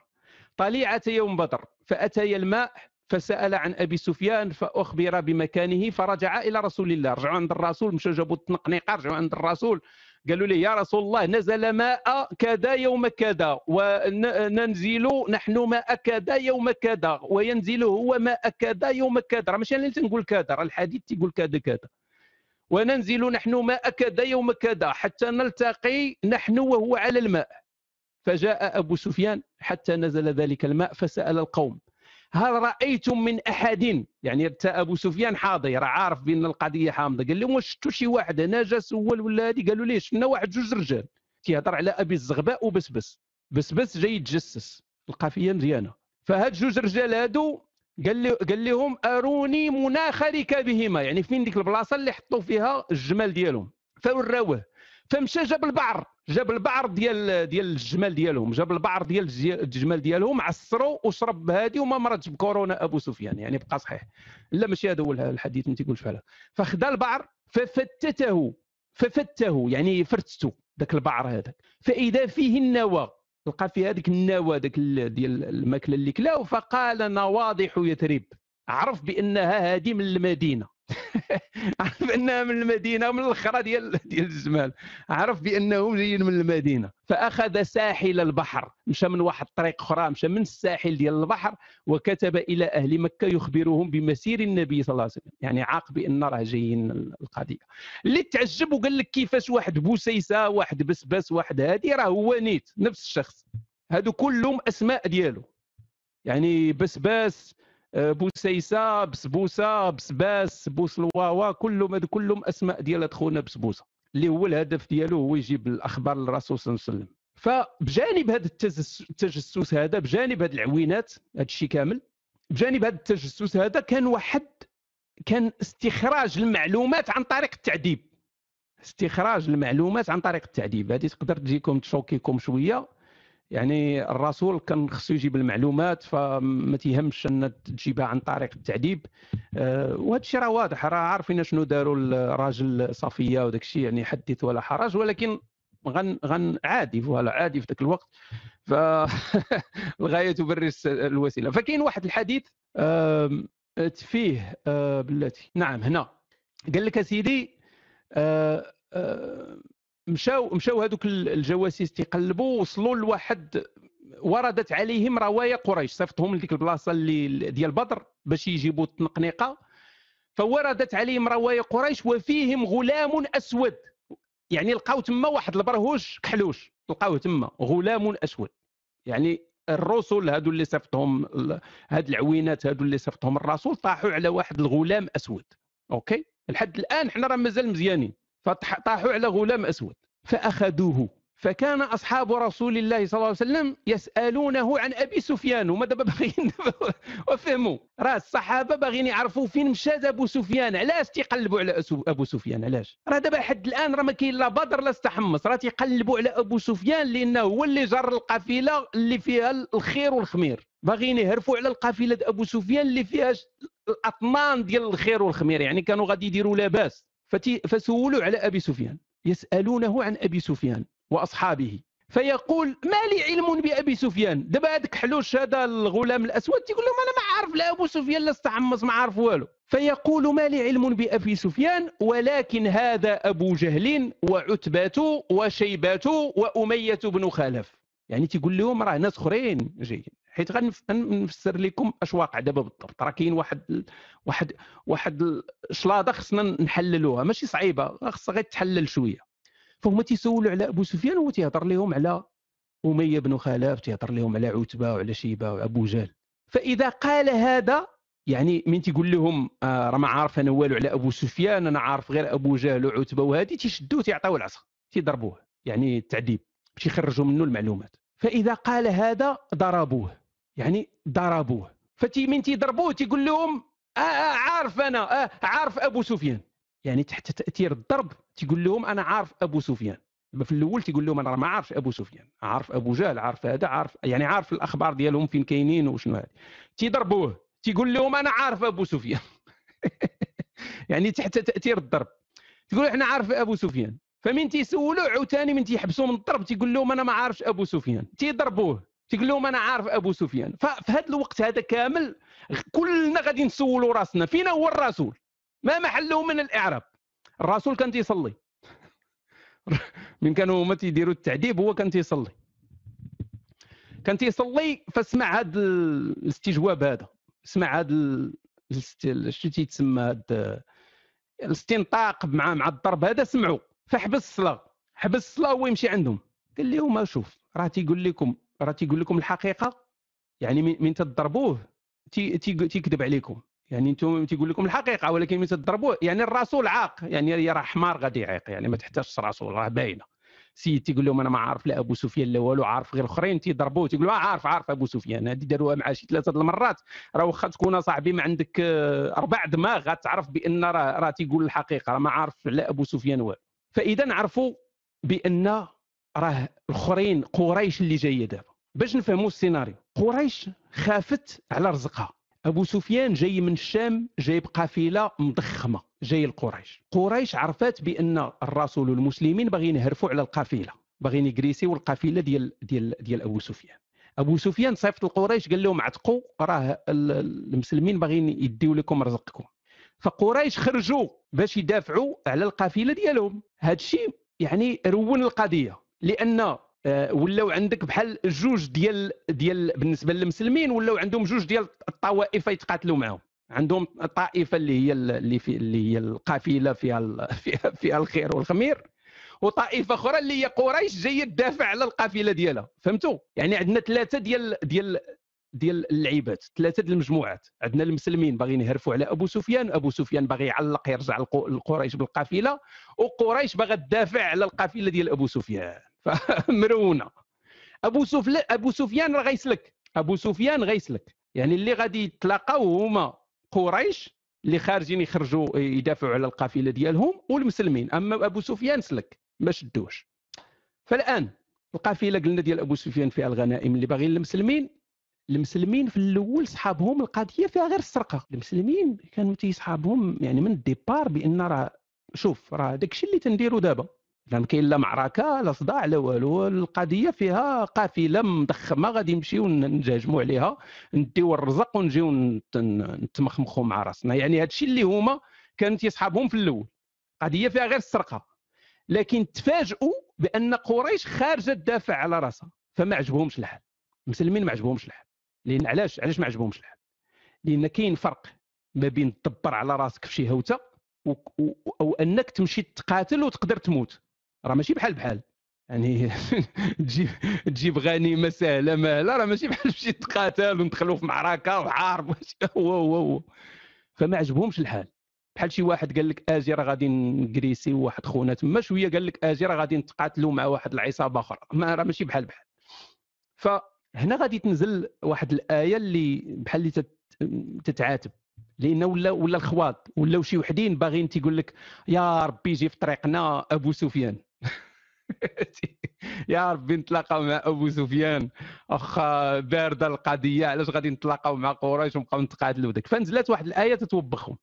طليعة يوم بدر. فاتيا الماء فسأل عن أبي سفيان فأخبر بمكانه فرجع إلى رسول الله. رجعوا عند الرسول مشوا جابوا التنقنيقة رجعوا عند الرسول. قالوا له يا رسول الله نزل ماء كذا يوم كذا وننزل نحن ماء كذا يوم كذا وينزل هو ماء كذا يوم كذا. راه ماشي أنا تنقول كذا راه الحديث تيقول كذا كذا. وننزل نحن ماء كذا يوم كذا حتى نلتقي نحن وهو على الماء. فجاء أبو سفيان حتى نزل ذلك الماء فسأل القوم هل رأيتم من أحد؟ يعني أبو سفيان حاضر عارف بأن القضية حامضة. قال لهم شفتوا شي واحد هنا جا سول ولا هذه قالوا ليه شفنا واحد جوج رجال. تيهضر على أبي الزغباء وبسبس. بسبس جاي يتجسس. القافية مزيانة. فهاد جوج رجال هادو قال لي قال لهم أروني مناخ ركابهما يعني فين ديك البلاصة اللي حطوا فيها الجمال ديالهم؟ فوراوه. فمشى جاب البعر. جاب البعر ديال ديال الجمال ديالهم جاب البعر ديال الجمال ديالهم عصروا وشرب هادي وما مرضش بكورونا أبو سفيان يعني بقى صحيح. لا ماشي هذا هو الحديث ما تيقولش فعلا. فخدا البعر ففتته ففته يعني فرتته ذاك البعر هذاك. فإذا فيه النوى لقى في هذيك النوى ذاك ديال الماكلة اللي كلاو فقال نواضح يثرب عرف بأنها هذه من المدينة. [LAUGHS] عرف بانها من المدينة ومن الاخرى ديال ديال الجمال عرف بأنهم جايين من المدينة. فأخذ ساحل البحر. مشى من واحد الطريق أخرى مشى من الساحل ديال البحر وكتب إلى أهل مكة يخبرهم بمسير النبي صلى الله عليه وسلم. يعني عاق بأن راه جايين القضية. اللي تعجب وقال لك كيفاش واحد بوسيسة واحد بسبس واحد هادي راه هو نيت نفس الشخص. هادو كلهم أسماء ديالو. يعني بسباس بوسيسه بسبوسه بسباس بوسلواوا كلهم كلهم أسماء ديال خونا بسبوسه اللي هو الهدف ديالو هو يجيب الأخبار للرسول صلى الله عليه وسلم. فبجانب هذا التجسس هذا بجانب هذه العوينات هذا الشيء كامل بجانب هذا التجسس هذا كان واحد كان استخراج المعلومات عن طريق التعذيب. استخراج المعلومات عن طريق التعذيب. هذه تقدر تجيكم تشوكيكم شوية. يعني الرسول كان خصو يجيب المعلومات فما تيهمش أن تجيبها عن طريق التعذيب. أه وهذا الشيء راه واضح راه عارفين شنو داروا الراجل صفيه وداك الشيء يعني حدث ولا حرج ولكن غن غن عادي فوالا عادي في ذاك الوقت. ف [LAUGHS] الغاية تبرر الوسيلة. فكاين واحد الحديث فيه أه بلاتي. نعم هنا. قال لك أسيدي أه أه مشاو مشاو هذوك الجواسيس تيقلبوا وصلوا لواحد وردت عليهم روايا قريش صيفطهم لديك البلاصة اللي ديال بدر باش يجيبوا التنقنيقة. فوردت عليهم روايا قريش وفيهم غلام أسود. يعني لقاو تما واحد البرهوش كحلوش. لقاوه تما غلام أسود. يعني الرسل هادو اللي صيفطهم هاد العوينات هادو اللي صيفطهم الرسول طاحوا على واحد الغلام أسود. أوكي؟ لحد الآن حنا راه مازال مزيانين. فطاحوا على غلام أسود فأخذوه. فكان أصحاب رسول الله صلى الله عليه وسلم يسألونه عن أبي سفيان هما دابا [LAUGHS] باغيين وفهموا راه الصحابة باغيين يعرفوا فين مشى أبو سفيان علاش تيقلبوا على أبو سفيان؟ علاش؟ راه دابا حد الآن راه ما كاين لا بدر لا استحمص راه تيقلبوا على أبو سفيان لأنه هو اللي جر القافلة اللي فيها الخير والخمير. باغيين يهرفوا على القافلة أبو سفيان اللي فيها الأطنان ديال الخير والخمير يعني كانوا غادي يديروا لاباس. فسولوا على أبي سفيان يسألونه عن أبي سفيان وأصحابه فيقول ما لي علم بأبي سفيان؟ دابا هذاك حلوش هذا الغلام الأسود تيقول لهم أنا ما عارف لا أبو سفيان لا استعمص ما عارف والو. فيقول ما لي علم بأبي سفيان ولكن هذا أبو جهل وعتبة وشيبة وأمية بن خلف. يعني تيقول لهم راه ناس أخرين. جايين حيت غنفسر لكم أش واقع دابا بالضبط. راه كاين واحد واحد واحد الشلاضه خصنا نحللوها. ماشي صعيبة. خصها غير تحلل شوية. فهما تيسولوا على أبو سفيان هو تيهضر لهم على أمية بن خلف تيهضر لهم على عتبة وعلى شيبة وابو جهل. فإذا قال هذا يعني من تيقول لهم آه راه ما عارف أنا والو على أبو سفيان أنا عارف غير أبو جهل وعتبة. وهذه تيشدوه تيعطيوه العصا. تيضربوه. يعني التعذيب باش يخرجوا منه المعلومات. فإذا قال هذا ضربوه يعني ضربوه. فتي من تيضربوه تيقول لهم آه آه عارف أنا آه عارف أبو سفيان. يعني تحت تأثير الضرب تيقول لهم أنا عارف أبو سفيان. في الأول تيقول لهم أنا ما عارفش أبو سفيان. عارف أبو جهل عارف هذا عارف يعني عارف الأخبار ديالهم فين كاينين وشنو هذه. تيضربوه تيقول لهم أنا عارف أبو سفيان. [LAUGHS] يعني تحت تأثير الضرب. تقول إحنا عارف أبو سفيان. فمن تيسولوا عاوتاني من تيحبسوا من الضرب تيقول لهم أنا ما عارفش أبو سفيان. تيضربوه. تيقول لهم أنا عارف أبو سفيان. ففي هذا الوقت هذا كامل كلنا غادي نسولوا راسنا. فينا هو الرسول؟ ما محله من الإعراب. الرسول كان تيصلي. [LAUGHS] من كانوا هما تيديروا التعذيب هو كان تيصلي. كان تيصلي فسمع هذا الاستجواب هذا. سمع هذا شتي تيتسمى هذا الاستنطاق مع مع الضرب هذا سمعوا فحبس الصلاة حبس الصلاة هو يمشي عندهم. قال لهم شوف راه تيقول لكم راه تيقول لكم الحقيقة يعني من تضربوه تيكذب عليكم. يعني أنتم تيقول لكم الحقيقة ولكن من تضربوه يعني الرسول عاق يعني راه حمار غادي يعيق يعني ما تحتاجش رسول راه باينة. سيد تيقول لهم أنا ما عارف لا أبو سفيان لا والو عارف غير الاخرين تيضربوه تيقولوا آه عارف عارف أبو سفيان هذه داروها مع شي ثلاثة المرات راه واخا تكون صاحبي ما عندك آه، أربع دماغ غتعرف بأن راه راه تيقول الحقيقة راه ما عارف لا أبو سفيان والو. فإذا عرفوا بأن راه الاخرين قريش اللي جاية دابا. باش نفهموا السيناريو. قريش خافت على رزقها. أبو سفيان جاي من الشام جاي بقافله مضخمة جاي لقريش. قريش عرفت بأن الرسول والمسلمين باغيين يهرفوا على القافلة باغيين يجريسيو القافلة ديال ديال ديال أبو سفيان. أبو سفيان صيفط لقريش قال لهم عتقوا راه المسلمين باغيين يديو لكم رزقكم. فقريش خرجوا باش يدافعوا على القافلة ديالهم. هذا الشيء يعني رون القضية لأن آه، ولاو عندك بحال جوج ديال ديال بالنسبة للمسلمين ولاو عندهم جوج ديال الطوائف يتقاتلوا معهم عندهم طائفة اللي هي اللي في اللي هي القافلة فيها [LAUGHS] فيها, فيها الخير والخمير وطائفة أخرى اللي هي قريش جاية تدافع على القافلة ديالها. فهمتوا؟ يعني عندنا ثلاثة ديال ديال ديال اللعيبات ثلاثة ديال المجموعات. عندنا المسلمين باغيين يهرفوا على أبو سفيان أبو سفيان باغي يعلق يرجع لقريش بالقافلة وقريش باغا تدافع على القافلة ديال أبو سفيان. [LAUGHS] فمرونة. أبو سفيان أبو سفيان راه غيسلك. أبو سفيان غيسلك. يعني اللي غادي يتلاقاو هما قريش اللي خارجين يخرجوا يدافعوا على القافلة ديالهم والمسلمين. أما أبو سفيان سلك ما شدوش. فالآن القافلة قلنا ديال أبو سفيان فيها الغنائم اللي باغيين المسلمين. المسلمين في الأول صحابهم القضية فيها غير السرقة. المسلمين كانوا تيصحابهم يعني من الديبار بأن راه شوف راه داكشي اللي تنديروا دابا. ما كاين لا معركة لا صداع لا والو. القضية فيها قافلة مضخمة غادي نمشيو نجاجموا عليها نديو الرزق ونجيو نتمخمخوا مع راسنا. يعني هادشي اللي هما كانت يصحابهم في الأول. قضية فيها غير السرقة. لكن تفاجئوا بأن قريش خارجة تدافع على راسها. فما عجبهمش الحال. المسلمين ما عجبهمش الحال. لأن علاش؟ علاش ما عجبهمش الحال لأن كاين فرق ما بين تدبر على راسك في شي هوتة أو أنك تمشي تقاتل وتقدر تموت. راه ماشي بحال بحال. يعني [LAUGHS] تجيب تجيب غنيمه سهله ماهله راه ماشي بحال تمشي تقاتل وندخلوا في معركة وحارب [LAUGHS] هو هو هو. فما عجبهمش الحال بحال شي واحد قال لك آجي راه غادي نكريسي واحد خونا تما شوية قال لك آجي راه غادي نتقاتلوا مع واحد العصابة أخرى. ما راه ماشي بحال بحال. فهنا غادي تنزل واحد الآية اللي بحال اللي تتعاتب لأن ولا ولا الخواط ولاو شي وحدين باغيين تيقول لك يا ربي يجي في طريقنا أبو سفيان. [LAUGHS] يا ربي نتلاقاو مع أبو سفيان. واخا باردة القضية علاش غادي نتلاقاو مع قريش ونبقاو نتقاتلوا داك فنزلت واحد الآية تتوبخهم.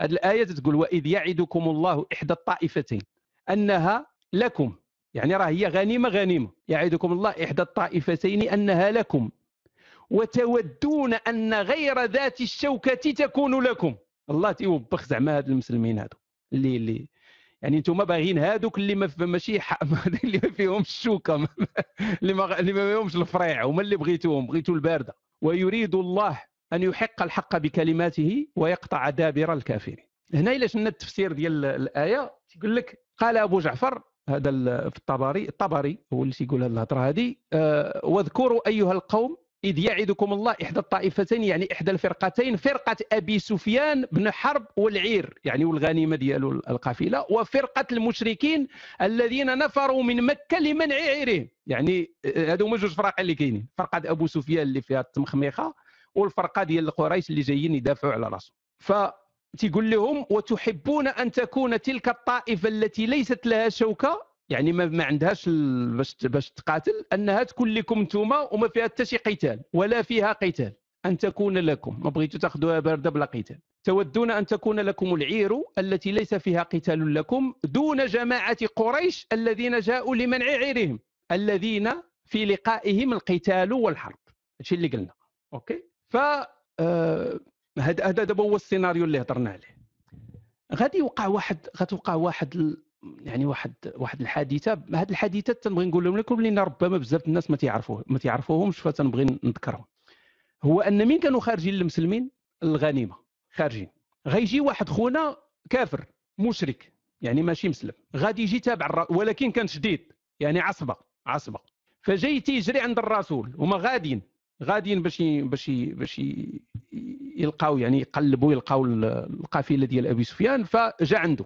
هذه الآية تقول وإذ يعدكم الله إحدى الطائفتين أنها لكم. يعني راه هي غنيمة غنيمة. يعدكم الله إحدى الطائفتين أنها لكم. وتودون أن غير ذات الشوكة تكون لكم. الله تيوبخ زعما هاد المسلمين هادو. اللي اللي يعني أنتم باغيين هادوك اللي ما ماشي [LAUGHS] اللي ما فيهمش الشوكة [LAUGHS] اللي ما اللي ما فيهمش الفريع هما اللي بغيتوهم بغيتوا الباردة. ويريد الله أن يحق الحق بكلماته ويقطع دابر الكافرين. هنا إلا شفنا التفسير ديال الآية؟ تيقول لك قال أبو جعفر هذا في الطبري. الطبري هو اللي تيقول هذه الهضرة هذه. أه واذكروا أيها القوم إذ يعدكم الله إحدى الطائفتين يعني إحدى الفرقتين فرقة أبي سفيان بن حرب والعير يعني والغنيمة ديالو القافلة وفرقة المشركين الذين نفروا من مكة لمنع عيرهم. يعني هذو هما جوج فرق اللي كاينين. فرقة أبو سفيان اللي فيها التمخميخة والفرقة ديال قريش اللي جايين يدافعوا على رأسهم. تيقول لهم وتحبون أن تكون تلك الطائفة التي ليست لها شوكة؟ يعني ما, ما عندهاش باش باش تقاتل؟ أنها تكون لكم انتوما وما فيها حتى شي قتال ولا فيها قتال. أن تكون لكم. ما بغيتوا تاخذوها باردة بلا قتال. تودون أن تكون لكم العير التي ليس فيها قتال لكم دون جماعة قريش الذين جاءوا لمنع عيرهم الذين في لقائهم القتال والحرب. هادشي اللي قلنا. أوكي؟ ف آه، هذا هذا دابا هو السيناريو اللي هضرنا عليه. غادي يوقع واحد غتوقع واحد يعني واحد واحد الحادثة. هذه الحادثات تنبغي نقول لكم لأن ربما بزاف الناس ما تعرفوه ما تعرفوهمش فتنبغي نذكرهم. هو أن مين كانوا خارجين المسلمين؟ الغنيمة. خارجين. غيجي واحد خونا كافر مشرك يعني ماشي مسلم. غادي يجي تابع الر... ولكن كان شديد يعني عصبه عصبة. فجاي تيجري عند الرسول هما غاديين. غاديين باش باش باش يلقاو يعني يقلبوا يلقاو القافلة ديال أبي سفيان فجا عنده.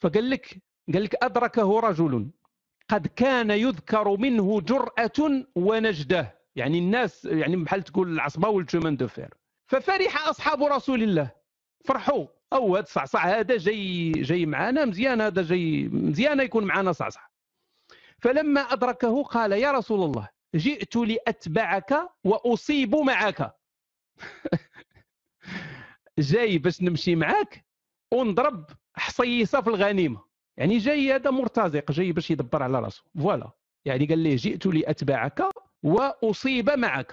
فقال لك قال لك أدركه رجل قد كان يذكر منه جرأة ونجدة. يعني الناس يعني بحال تقول العصبة وال chemin de fer. ففرح أصحاب رسول الله. فرحوا. أو هذا الصعصع هذا جاي جاي معنا مزيان هذا جاي مزيان يكون معنا صعصع فلما أدركه قال يا رسول الله جئت لأتبعك وأصيب معك. [LAUGHS] جاي باش نمشي معك ونضرب حصيصه في الغنيمة. يعني جاي هذا مرتزق جاي باش يدبر على راسه. فوالا. يعني قال ليه جئت لأتبعك وأصيب معك.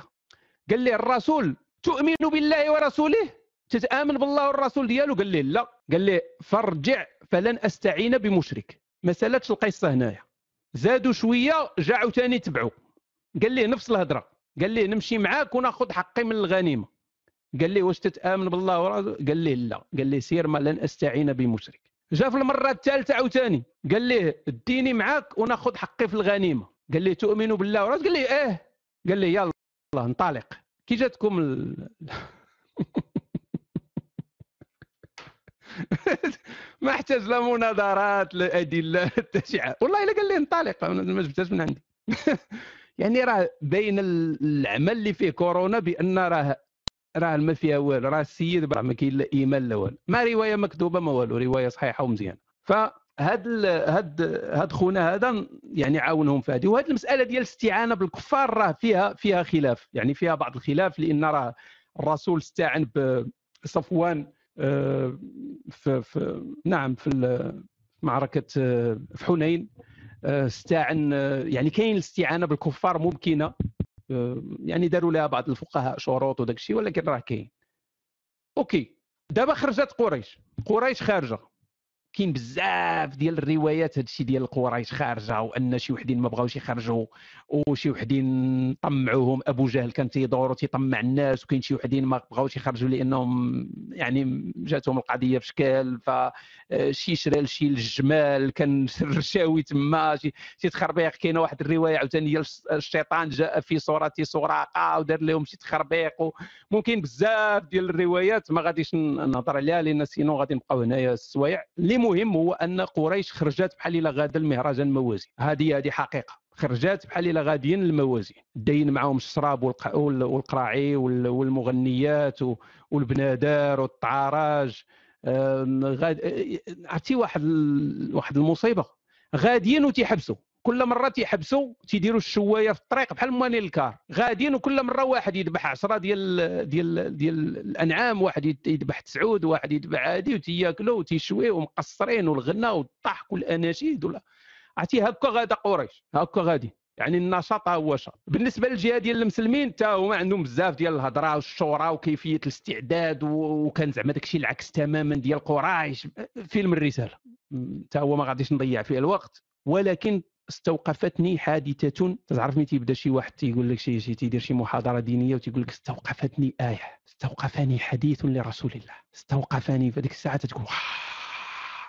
قال ليه الرسول تؤمن بالله ورسوله؟ تتآمن بالله والرسول ديالو؟ قال ليه لا. قال ليه فارجع فلن أستعين بمشرك. ما سالتش القصة هنايا. زادوا شوية جا عاوتاني تبعوا قال ليه نفس الهضره قال ليه نمشي معاك وناخذ حقي من الغنيمه قال ليه واش تتامن بالله ورسوله قال ليه لا قال ليه سير ما لن استعين بمشرك جا في المره الثالثه عاوتاني قال ليه اديني معاك وناخذ حقي في الغنيمه قال ليه تؤمن بالله ورسوله قال ليه إيه قال ليه يلا انطلق كي جاتكم ال... ما احتاج لا مناظرات لا ادله التشعيع والله الا قال لي انطلق ما جبتهاش من عندي يعني راه بين العمل اللي فيه كورونا بأن راه راه ما فيها والو راه السيد ما كاين لا إيمان لا والو. ما رواية مكتوبة ما والو رواية صحيحة ومزيانة. فهاد هاد هاد خونا هذا يعني عاونهم في هذه وهذه المسألة ديال الاستعانة بالكفار راه فيها فيها خلاف. يعني فيها بعض الخلاف لأن راه الرسول استعن بصفوان آه، في, في نعم في معركة آه، في حنين. استعن يعني كاين الاستعانة بالكفار ممكنة يعني داروا لها بعض الفقهاء شروط وداك الشيء ولكن راه كاين. أوكي. دابا خرجت قريش. قريش خارجة. كاين بزاف ديال الروايات هذا الشيء ديال القريش خارجه وأن شي وحدين ما بغاوش يخرجوا وشي وحدين طمعوهم. أبو جهل كان تيدور وتيطمع الناس وكاين شي وحدين ما بغاوش يخرجوا لأنهم يعني جاتهم القضية في شكل فشي شرا لشي الجمال كان رشاوي تما شي تخربيق. كاينة واحد الرواية عاوتاني الشيطان جاء في صورة سراقه ودار لهم شي تخربيق ممكن بزاف ديال الروايات ما غاديش نهضر عليها لأن sinon غادي نبقاو هنايا السوايع. اللي مهم هو أن قريش خرجت بحال الا غادا لمهرجان موازين هذه هذه حقيقة. خرجات بحال الا غاديين لموازين. داين معاهم الشراب والقراعي والمغنيات والبنادر والطعارج عرفتي واحد واحد المصيبة. غاديين وتيحبسوا. كل مرة تيحبسوا تيديروا الشواية في الطريق بحال موالين الكار غاديين وكل مرة واحد يذبح 10 ديال ديال ديال الأنعام واحد يذبح تسعود واحد يذبح عادي وتياكلوا وتيشويو ومقصرين والغنى والضحك والأناشيد ولا. عرفتي؟ هكا غادا قريش هكا غادي. يعني النشاط هو شاط. بالنسبة للجهة ديال المسلمين حتى هما عندهم بزاف ديال الهضرة والشورى وكيفية الاستعداد وكان زعما داكشي العكس تماما ديال قريش. فيلم الرسالة. حتى هو ما غاديش نضيع فيه الوقت. ولكن استوقفتني حادثة. تعرف ملي تيبدا شي واحد تيقول لك شي شي تيدير شي محاضرة دينية وتيقول لك استوقفتني آية استوقفني حديث لرسول الله. استوقفني في هذيك الساعة تقول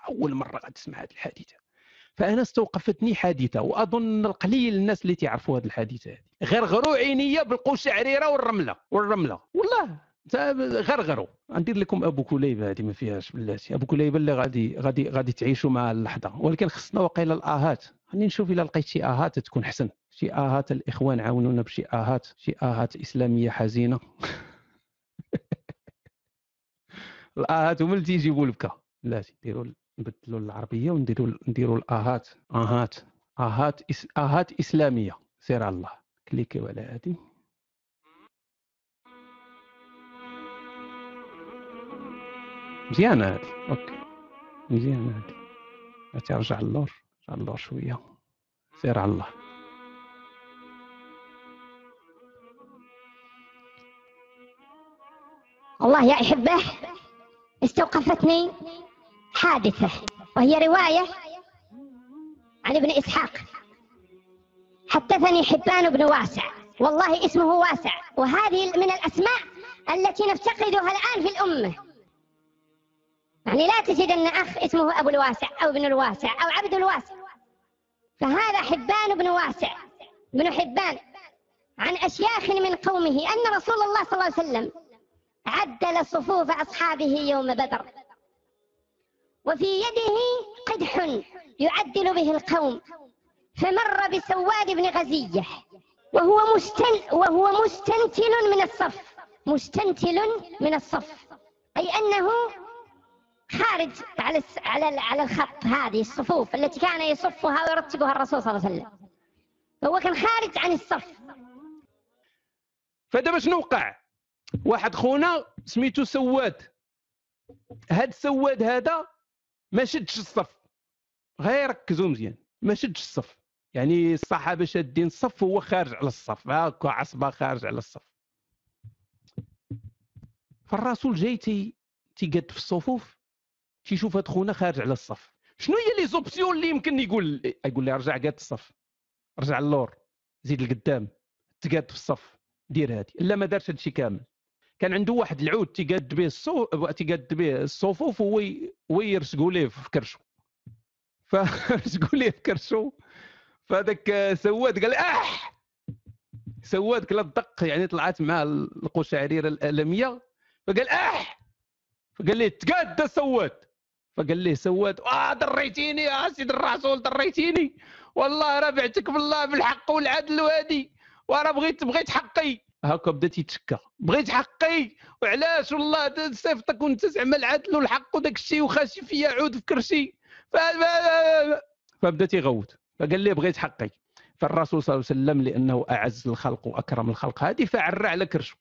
أول مرة غتسمع هذه الحادثة. فأنا استوقفتني حادثة وأظن القليل الناس اللي تعرفوا هذه الحادثة هذه. غرغروا عينيا بالقشعريره والرملة والرملة. والله. غرغروا غندير لكم أبو كليبة هذه ما فيهاش بلاتي. أبو كليبة اللي غادي غادي غادي تعيشوا مع اللحظة. ولكن خصنا واقيلا الآهات. خليني نشوف إلا لقيت شي آهات تكون حسن. شي آهات الإخوان عاونونا بشي آهات. شي آهات إسلامية حزينة. [LAUGHS] الآهات هما اللي تيجيبوا البكا. بلاتي ديروا نبدلوا العربية ونديروا نديروا الآهات. آهات. آهات آهات إسلامية. سير على الله. كليكيو على هذه مزيانة هذه. OK. مزيانة هذه. ترجع اللور رجع اللور شوية. سير على الله. الله يا أحبة استوقفتني حادثة وهي رواية عن ابن إسحاق. حدثني حبان بن واسع. والله اسمه واسع. وهذه من الأسماء التي نفتقدها الآن في الأمة. يعني لا تجد أن أخ اسمه أبو الواسع أو ابن الواسع أو عبد الواسع. فهذا حبان بن واسع. بن حبان عن أشياخ من قومه أن رسول الله صلى الله عليه وسلم عدل صفوف أصحابه يوم بدر. وفي يده قدح يعدل به القوم. فمر بسواد بن غزية. وهو مستن وهو مستنتل من الصف. مستنتل من الصف. أي أنه خارج على على على الخط هذه الصفوف التي كان يصفها ويرتبها الرسول صلى الله عليه وسلم. فهو كان خارج عن الصف. فدابا شنو وقع؟ واحد خونا سميتو سواد. هاد سواد هذا ما شدش الصف. غير ركزوا مزيان. ما شدش الصف. يعني الصحابة شادين الصف وهو خارج على الصف. هاكا عصبة خارج على الصف. فالرسول جاي تي تيقاد في الصفوف. تيشوف هاد خونا خارج على الصف. شنو هي les options اللي يمكن يقول يقول لي رجع قاد الصف. رجع اللور زيد لقدام. تقاد في الصف. دير هادي. الا ما دارش هادشي كامل. كان عنده واحد العود تيقاد به الصو تيقاد به الصفوف وهو ويرسقوا ليه في كرشو [LAUGHS] فرسقوا ليه في كرشو فهذاك سواد قال اح سواد كلا الدق. يعني طلعت مع القشعريرة الألمية. فقال اح فقال ليه تقاد سواد. فقال ليه سواد آه دريتيني يا سيد الرسول دريتيني. والله راه بعتك بالله بالحق والعدل وهادي وراه بغيت بغيت حقي. هكا بدا تيتشكى بغيت حقي. وعلاش والله صيفطك وانت زعما العدل والحق وداك الشيء وخاشي فيا عود في كرشي فبدا تيغوت فقال لي بغيت حقي. فالرسول صلى الله عليه وسلم لأنه أعز الخلق وأكرم الخلق. هذه فعرى على كرشه.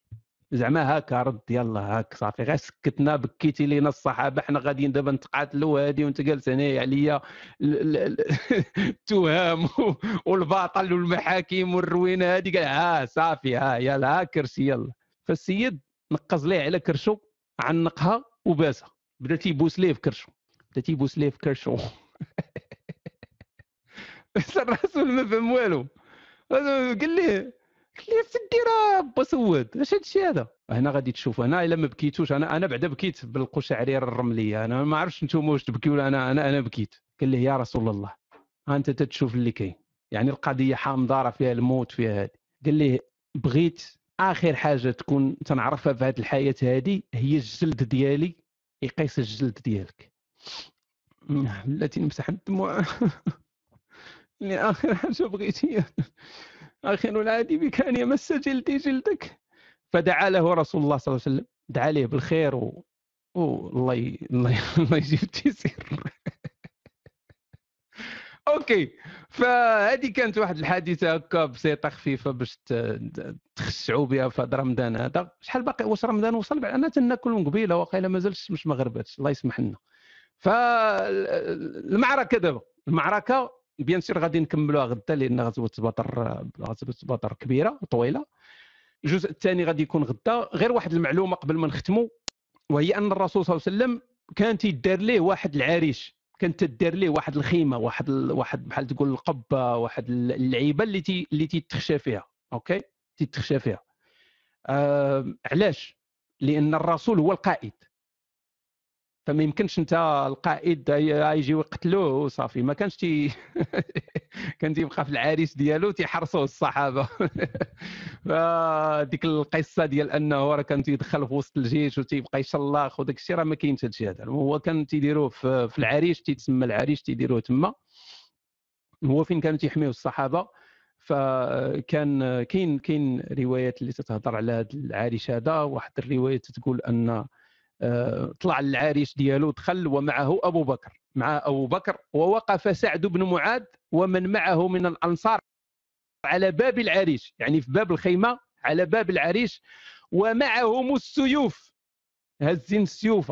زعما هاك رد يلا هاك صافي. غير سكتنا بكيتي لينا الصحابة حنا غاديين دابا نتقاتلوا هادي وانت جالس هنا عليا [LAUGHS] التهام والباطل والمحاكم والروينة هادي. قال ها صافي ها يلا ها كرسي يلا. فالسيد نقز ليه على كرشو عنقها وباسها. بدا تيبوس ليه في كرشو. بدا تيبوس ليه في كرشو. [LAUGHS] الرسول ما فهم والو. قال ليه لي سدي راه با سواد اش هادشي هذا؟ هنا غادي تشوف أنا إلا ما بكيتوش. أنا أنا بعدا بكيت بالقشعريره الرملية. أنا ما عرفتش أنتم واش تبكيو أنا أنا أنا بكيت. قال لي يا رسول الله أنت تتشوف اللي كاين. يعني القضية حامضة فيها الموت فيها هذه قال لي بغيت آخر حاجة تكون تنعرفها في هذه الحياة هذه هي الجلد ديالي يقيس الجلد ديالك. بلاتي نمسح الدموع. [LAUGHS] اللي آخر حاجة بغيتي أخي العادي بك أن يمس جلدي جلدك. فدعا له رسول الله صلى الله عليه وسلم. دعا له بالخير و... والله ي... الله [LAUGHS] الله يجيب التيسير [LAUGHS] أوكي. فهذه كانت واحد الحادثة هكا بسيطة خفيفة باش تخشعوا بها في هذا رمضان هذا. شحال باقي؟ واش رمضان وصل؟ أنا تناكل من قبيله واقيلا مازالش مش ما غرباتش الله يسمح لنا. فالمعركه دابا. المعركة بيان سير غادي نكملوها غدا لأن غزوة بدر غزوة بدر كبيرة وطويلة. الجزء الثاني غادي يكون غدا. غير واحد المعلومة قبل ما نختموا وهي أن الرسول صلى الله عليه وسلم كان تيدار ليه واحد العريش. كانت تدار ليه واحد الخيمة واحد ال... واحد بحال تقول القبة واحد اللعيبة اللي تي... اللي تيتخشى فيها. OK؟ تيتخشى فيها. آه... علاش؟ لأن الرسول هو القائد. فما يمكنش انت القائد يجي يقتلوه وصافي. ما كانش تي [LAUGHS] كان تيبقى في العريس ديالو تيحرسوه الصحابة. [LAUGHS] فديك القصة ديال أنه راه كان تيدخل في وسط الجيش وتيبقى يشلخ وداك الشيء راه ما كاينش هادشي هذا. هو كان تيديروه في العريش تيتسمى العريش تيديروه تما. هو فين كانوا تيحميو الصحابة؟ فكان كاين كاين روايات اللي تتهضر على هذا العريش هذا. واحد الرواية تقول أن طلع العريش ديالو دخل ومعه أبو بكر. مع أبو بكر ووقف سعد بن معاذ ومن معه من الأنصار على باب العريش يعني في باب الخيمة على باب العريش ومعهم السيوف. هزين السيوف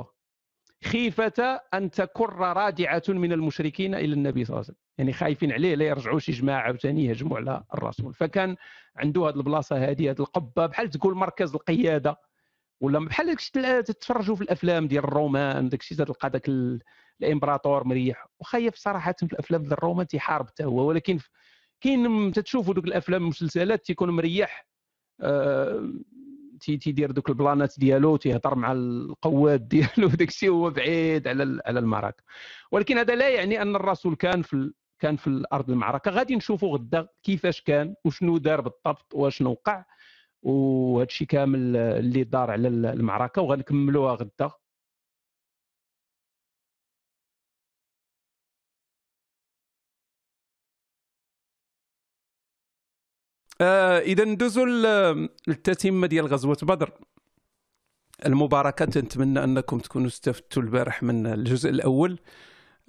خيفة أن تكر رادعة من المشركين إلى النبي صلى الله عليه وسلم. يعني خايفين عليه لا يرجعوا شي جماعة عاوتاني يهجموا على الرسول. فكان عنده هذه البلاصة هذه هذه القبة بحال تقول مركز القيادة. ولا بحال داكشي تتفرجوا في الأفلام ديال الرومان داكشي تلقى داك الإمبراطور مريح. واخا صراحة في الأفلام ديال الرومان تيحارب حتى هو ولكن كاين تتشوفوا دوك الأفلام المسلسلات تيكون مريح آه تيدير دوك البلانات ديالو تيهضر مع القوات [LAUGHS] ديالو داك الشيء هو بعيد على على المعركه ولكن هذا لا يعني أن الرسول كان في كان في الأرض المعركة. غادي نشوفوا غدا كيفاش كان وشنو دار بالضبط وشنو وقع. وهذا الشيء كامل اللي دار على المعركة وغنكملوها غدا. آه إذا ندوزو للتتمة ديال غزوة بدر. المباركة نتمنى أنكم تكونوا استفدتوا البارح من الجزء الأول.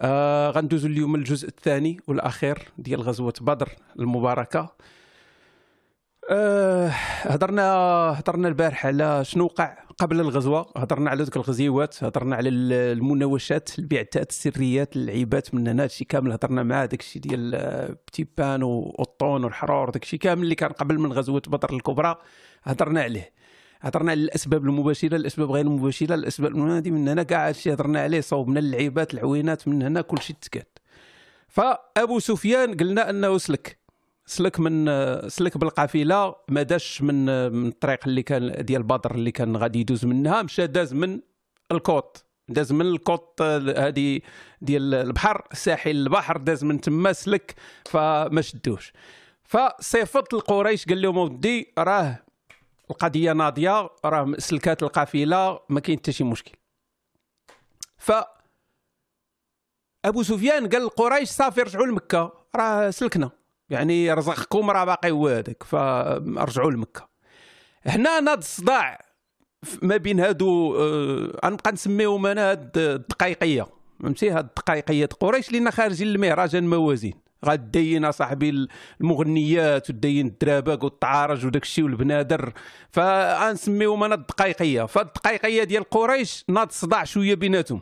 آه غندوزو اليوم الجزء الثاني والأخير ديال غزوة بدر المباركة. أه هضرنا هضرنا البارح على شنو وقع قبل الغزوة. هضرنا على ذوك الغزيوات هضرنا على المناوشات البعثات السريات اللعيبات من هنا هادشي كامل. هضرنا مع داك الشيء ديال بتيبان واوطون والحرور داك الشيء كامل اللي كان قبل من غزوة بدر الكبرى هضرنا عليه. هضرنا على الأسباب المباشرة الأسباب غير المباشره الأسباب هذه من هنا كاع هادشي هضرنا عليه صوبنا اللعيبات العوينات من هنا كل شيء تكاد فأبو سفيان قلنا أنه سلك. سلك من سلك بالقافلة ما داش من من الطريق اللي كان ديال بدر اللي كان غادي يدوز منها مشى داز من الكوط. داز من الكوط هذه ديال البحر ساحل البحر داز من تما سلك فما شدوش. فصيفط القريش قال لهم ودي راه القضية ناضية راه سلكات القافلة ما كاين حتى شي مشكل. ف أبو سفيان قال لقريش صافي رجعوا لمكة راه سلكنا. يعني رزقكم راه باقي هو هذاك فرجعوا لمكة. هنا ناض الصداع ما بين هادو غنبقى نسميهم أنا هاد الدقيقية. فهمتي؟ هاد الدقيقية قريش لأن خارجين المهرجان موازين غادين صاحبي المغنيات ودين الدرابك والطعارج وداك الشيء والبنادر. فغنسميهم أنا الدقيقية. فالدقيقيه ديال قريش ناض صداع شوية بيناتهم.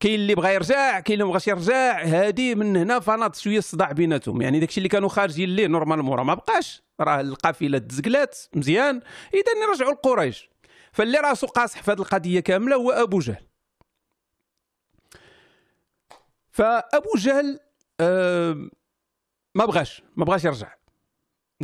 كاين اللي بغى يرجع كاين اللي ما بغاش يرجع. هادي من هنا فناض شوية الصداع بيناتهم. يعني داكشي اللي كانوا خارجين ليه نورمالمون راه ما بقاش. راه القافلة تزقلات مزيان. إذا يرجعوا لقريش. فاللي راسو قاصح في هذه القضية كاملة هو أبو جهل. فأبو جهل ما بغاش ما بغاش يرجع.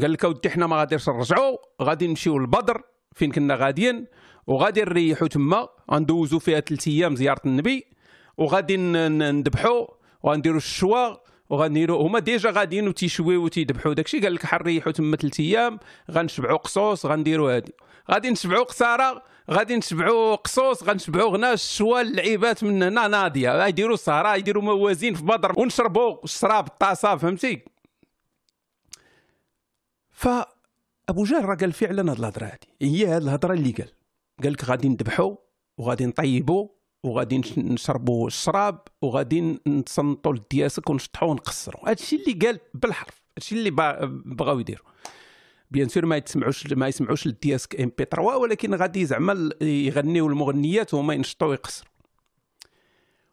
قال لك أودي حنا ما غاديش نرجعوا غادي نمشيو للبدر فين كنا غاديين وغادي نريحوا تما. غندوزو فيها ثلاث أيام زيارة النبي. وغادي نذبحوا وغنديروا الشوا وغنديروا هما déjà غاديين وتيشويو وتيذبحوا داكشي قال لك حنريحوا تما ثلاث أيام غنشبعوا قصوص غنديروا هادي. غادي نشبعوا قصارة غادي نشبعوا قصوص غنشبعوا غنا الشوا اللعيبات من هنا ناضية. يديروا السهره يديروا موازين في بدر ونشربوا الشراب الطاسة فهمتي؟ ف ابو جهل راه قال فعلا هاد الهضرة هادي. هي هاد الهضرة اللي قال. قال لك غادي نذبحوا وغادي نطيبوا وغادي نشربوا الشراب وغادي نتصنطوا الدياسك ونشطحوا ونقصروا هادشي اللي قال بالحرف هادشي اللي بغاو يديروا bien sûr ما يسمعوش ما يسمعوش الدياسك MP3 ولكن غادي زعما يغنيو المغنيات وهما ينشطوا ويقصروا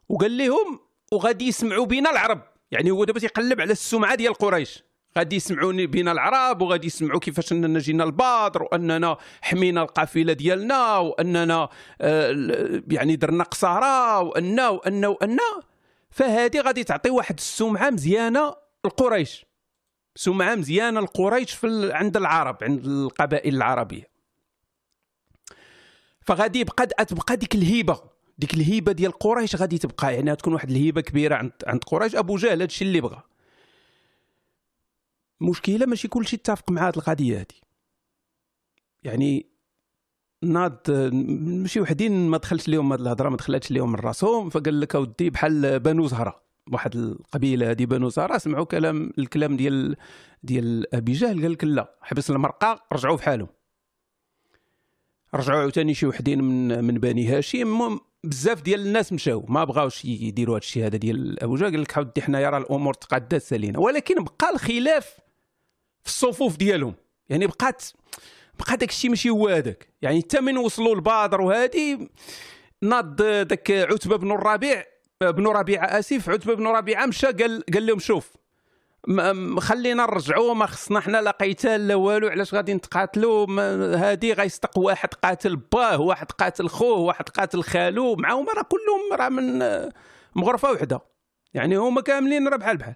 وقال لهم وغادي يسمعوا بينا العرب. يعني هو دابا تيقلب على السمعة ديال قريش. غادي يسمعوني بنا العرب وغادي يسمعوا كيفاش أننا جينا البدر وأننا حمينا القافلة ديالنا وأننا آه يعني درنا قصاره وأن وأن وأن. فهذه غادي تعطي واحد السمعة مزيانة لقريش سمعة مزيانة لقريش في عند العرب عند القبائل العربية. فغادي يبقى تبقى ديك الهيبة ديك الهيبة ديال قريش غادي تبقى. يعني تكون واحد الهيبة كبيرة عند عند قريش. أبو جهل هذا الشيء اللي بغى. المشكلة ماشي كلشي اتفق مع هذه القضية هذه يعني ناض ماشي وحدين ما دخلش لهم هذه الهضرة ما دخلتش لهم من راسهم فقال لك أودي بحال بنو زهرة. واحد القبيلة هذه بنو زهرة سمعوا كلام الكلام ديال ديال أبي جهل قال لك لا حبس المرقة رجعوا في حالهم رجعوا عاوتاني شي وحدين من من بني هاشم بزاف ديال الناس مشاو ما بغاوش يديروا هذا الشيء هذا ديال أبو جهل قال لك حودي حنايا راه الأمور تقدس لينا ولكن بقى الخلاف في الصفوف ديالهم. يعني بقات بقى داك الشيء ماشي هو هذاك. يعني حتى من وصلوا البادر وهادي ناض داك عتبة بن الربيع بن ربيعه آسف عتبة بن ربيعه مشى قال قال لهم شوف خلينا نرجعوا ما خصنا حنا لا قتال لا والو علاش غادي نتقاتلوا هادي غيستق واحد قاتل باه واحد قاتل خوه واحد قاتل خالو معاهم راه كلهم راه من مغرفه وحدة. يعني هما كاملين راه بحال بحال.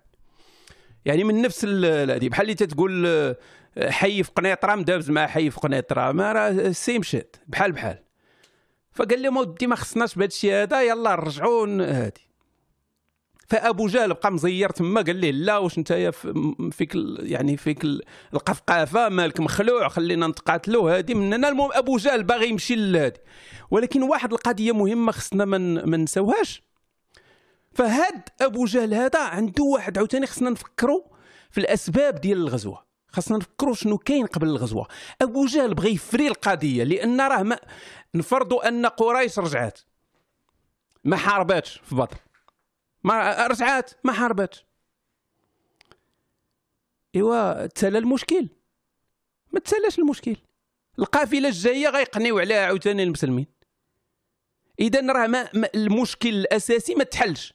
يعني من نفس هذه بحال اللي تتقول حي في قنيطرة مدابز مع حي في قنيطرة ما راه سيم شيت بحال بحال. فقال لهم ودي ما خصناش بهذا الشيء هذا يلا نرجعوا هادي. فأبو جهل بقى مزير تما قال ليه لا واش انت فيك يعني فيك القفقافة مالك مخلوع خلينا نتقاتلوا هذه مننا المهم أبو جهل باغي يمشي لهادي. ولكن واحد القضية مهمة خصنا ما نساوهاش. فهاد أبو جهل هذا عنده واحد عاوتاني خصنا نفكروا في الأسباب ديال الغزوة. خاصنا نفكروا شنو كاين قبل الغزوة. أبو جهل بغى يفري القضية لأن راه ما نفرضوا أن قريش رجعت. ما حارباتش في بدر. ما رجعات ما حارباتش إيوا تسالى المشكل. ما تسالاش المشكل. القافلة الجاية غيقنيو عليها عاوتاني المسلمين. إذا راه ما المشكل الأساسي ما تحلش.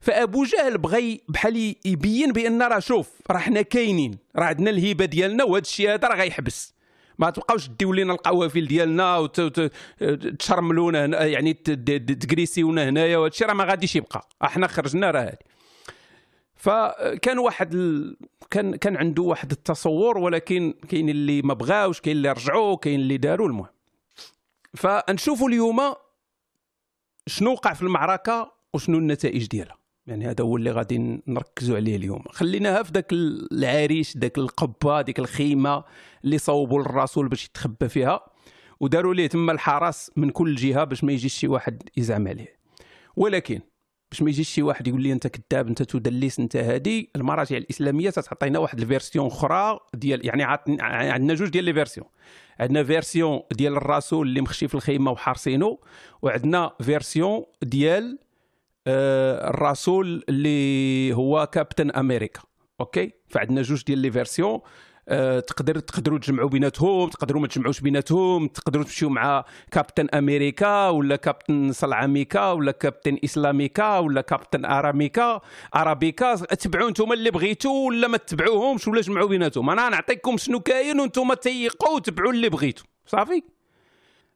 فأبو جهل بغى بحال يبين بأن راه شوف راه حنا كاينين. راه عندنا الهبه ديالنا وهذا الشيء هذا راه غيحبس. ما تبقاوش ديو لنا القوافل ديالنا وتشرملونا هنا يعني تكريسيونا هنايا وهذا الشيء راه ما غاديش يبقى. إحنا خرجنا راه هذه فكان واحد ال... كان كان عنده واحد التصور ولكن كاين اللي ما بغاوش كاين اللي رجعوا كاين اللي داروا المهم. فنشوفوا اليوم شنو وقع في المعركة وشنو النتائج ديالها. يعني هذا هو اللي غادي نركزوا عليه اليوم. خليناها في ذاك العريش ذاك القبة ديك الخيمة اللي صوبوا للرسول باش يتخبى فيها. وداروا ليه تما الحرس من كل جهة باش ما يجيش شي واحد يزعم عليه. ولكن باش ما يجيش شي واحد يقول لي أنت كذاب أنت تدلس أنت هادي المراجع الإسلامية تعطينا واحد ال version أخرى ديال يعني عندنا جوج ديال les versions. عندنا version ديال الرسول اللي مخشي في الخيمة وحارسينه وعندنا version ديال الرسول اللي هو كابتن أمريكا OK؟ فعندنا جوج ديال les versions. أه تقدر تقدروا تجمعوا بيناتهم تقدروا ما تجمعوش بيناتهم تقدروا تمشيو مع كابتن أمريكا ولا كابتن صلعاميكا ولا كابتن اسلاميكا ولا كابتن اراميكا ارابيكا تبعوا أنتم اللي بغيتوا ولا ما تتبعوهمش ولا جمعوا بيناتهم. أنا نعطيكم شنو كاين وأنتم تيقوا وتبعوا اللي بغيتوا صافي؟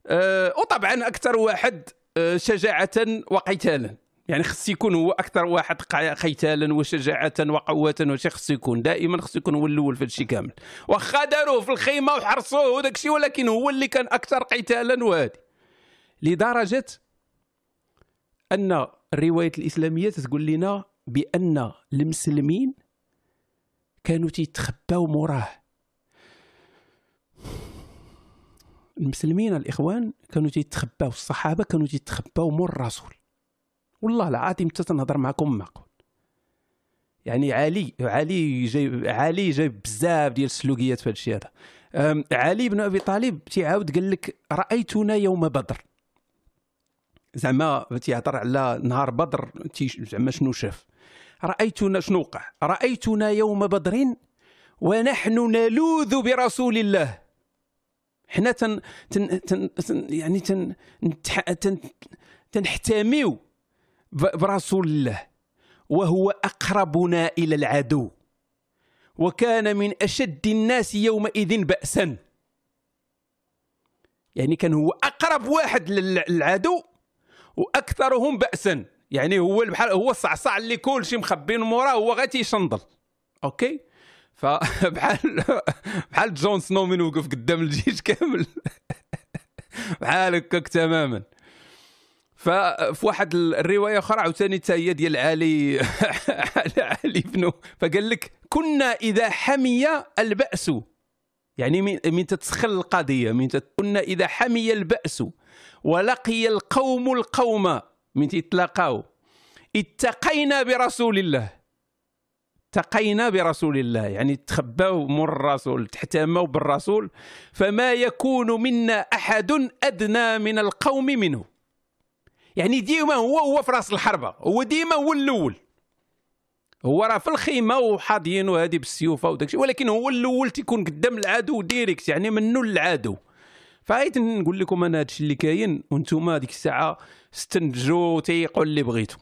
أه وطبعا أكثر واحد آه، شجاعة وقتالا. يعني خص يكون هو أكثر واحد قتالا وشجاعة وقوة وش خص يكون. دائما خص يكون هو الأول في هادشي كامل. واخا داروه في الخيمة وحرصوه وداك ولكن هو اللي كان أكثر قتالا وهادي. لدرجة أن الرواية الإسلامية تقول لنا بأن المسلمين كانوا تيتخباو موراه. المسلمين الإخوان كانوا تيتخباو الصحابة كانوا تيتخباو مور الرسول. والله العظيم حتى تنهضر معكم معقول يعني علي علي جاي علي جاي بزاف ديال السلوكيات في هذا. هذا علي بن أبي طالب تيعاود قال لك رأيتنا يوم بدر. زعما تيهضر على نهار بدر زعما شنو شاف. رأيتنا شنو وقع؟ رأيتنا يوم بدر ونحن نلوذ برسول الله. حنا تن, تن, تن, تن يعني تن, تن تنحتميو. برسول الله وهو أقربنا إلى العدو. وكان من أشد الناس يومئذ بأسا. يعني كان هو أقرب واحد للعدو وأكثرهم بأسا. يعني هو بحال هو الصعصع اللي كلشي مخبين موراه هو غير تيشنضل OK؟ فبحال [LAUGHS] بحال جون سنو من وقف قدام الجيش كامل. [LAUGHS] بحال هكاك تماما. ففي واحد الرواية أخرى عاوتاني هي ديال علي علي بن فقال لك كنا إذا حمي البأس. يعني من تتسخن القضية؟ من كنا إذا حمي البأس ولقي القوم القوم. من تيتلاقاو؟ اتقينا برسول الله. اتقينا برسول الله. يعني تخباو مور الرسول تحتموا بالرسول. فما يكون منا أحد أدنى من القوم منه. يعني ديما هو هو في راس الحربة هو ديما هو الأول. هو راه في الخيمة وحاضيين وهذه بالسيوفة وداك ولكن هو الأول تيكون قدام العدو direct يعني منه للعدو فبغيت نقول لكم أنا هادشي اللي كاين وأنتم ديك الساعة استنتجوا تيقوا اللي بغيتوا.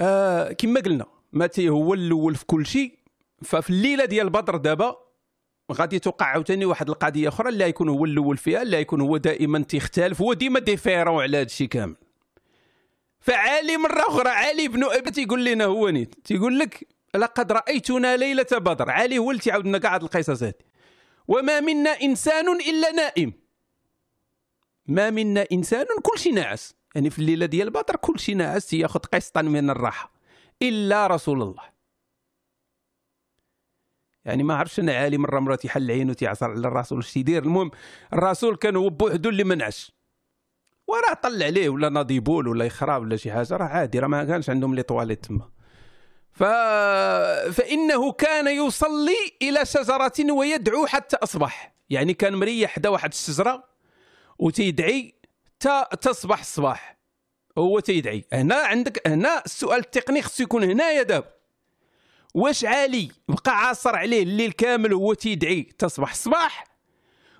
آه كما قلنا ماتي هو الأول في كل شيء ففي الليلة ديال بدر دابا غادي توقع عاوتاني واحد القضية أخرى اللي يكون هو الأول فيها اللي يكون هو دائما تيختلف هو ديما différent على هذا الشيء كامل. فعالي مرة أخرى علي بن أبي تيقول لنا هو نيت تيقول لك لقد رأيتنا ليلة بدر علي هو اللي تيعاود لنا كاع القصص هذه وما منا إنسان إلا نائم. ما منا إنسان كل شيء ناعس. يعني في الليلة ديال بدر كل شيء ناعس ياخذ قسطا من الراحة. إلا رسول الله. يعني ما عرفتش أنا عالي مره مره تيحل عينو تيعصر على الرسول. اش تيدير المهم الرسول كان هو بوحدو اللي منعش. وراه طلع عليه ولا ناضيبول ولا يخراب ولا شي حاجة راه عادي راه ما كانش عندهم لي طواليت تما. ف... فإنه كان يصلي إلى شجرة ويدعو حتى أصبح. يعني كان مريح حدا واحد الشجرة وتيدعي تا تصبح الصباح هو تيدعي. هنا عندك هنا السؤال التقني خصو يكون هنايا دابا. واش عالي؟ بقى عاصر عليه الليل كامل هو تيدعي. تصبح الصباح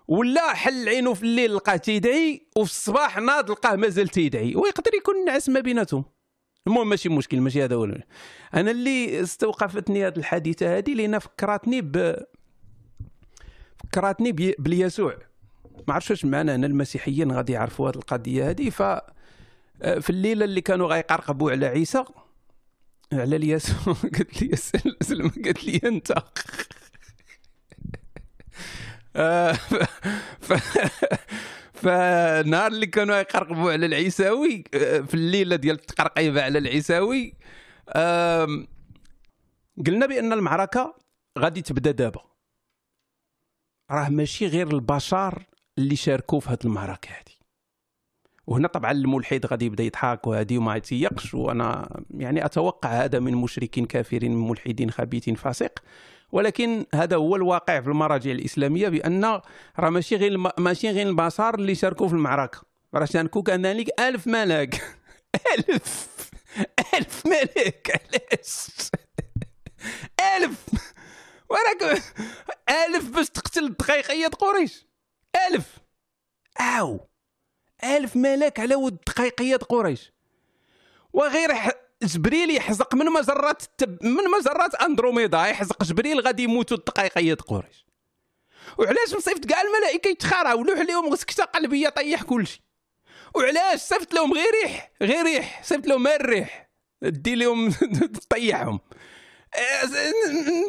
ولا حل عينه في الليل لقاه تيدعي وفي الصباح ناض لقاه مازال تيدعي. ويقدر يكون نعس ما بيناتهم. المهم ماشي مشكل ماشي هذا هو. أنا اللي استوقفتني هذه الحادثة هذه لأن فكرتني ب فكرتني باليسوع. ما عرفتش واش معنا هنا المسيحيين غادي يعرفوا هذه القضية هذه. ف في الليلة اللي كانوا غيقرقبوا على عيسى على اليسوع قالت لي سلمى [LAUGHS] قالت لي أنت. [LAUGHS] آه، فالنهار اللي كانوا يقرقبوا على العيساوي آه، في الليلة ديال التقرقيبه على العيساوي. قلنا بأن المعركة غادي تبدأ دابا. راه ماشي غير البشر اللي شاركوا في هذه المعركة هذه وهنا طبعا الملحد غادي يبدأ يضحك وهذه وما يتيقش وأنا يعني أتوقع هذا من مشركين كافرين من ملحدين خبيث فاسق. ولكن هذا هو الواقع في المراجع الإسلامية بأن راه ماشي غير ماشي غير البشر اللي شاركوا في المعركة. راه شاركوا كذلك ألف ملك [LAUGHS] ألف ألف ملك علاش؟ [LAUGHS] ألف. وراك ألف باش تقتل دقيقية قريش. ألف. أو. ألف ملك على ود دقيقية قريش. وغير جبريل يحزق من مجرات التب... من مجرات أندروميدا يحزق جبريل غادي يموتوا الدقيقية قريش. وعلاش مصيفط كاع الملائكة يتخارعوا؟ لوح عليهم سكته قلبيه طيح كلشي. وعلاش صيفط لهم غير ريح غير ريح صيفط لهم الريح دي لهم [LAUGHS] طيحهم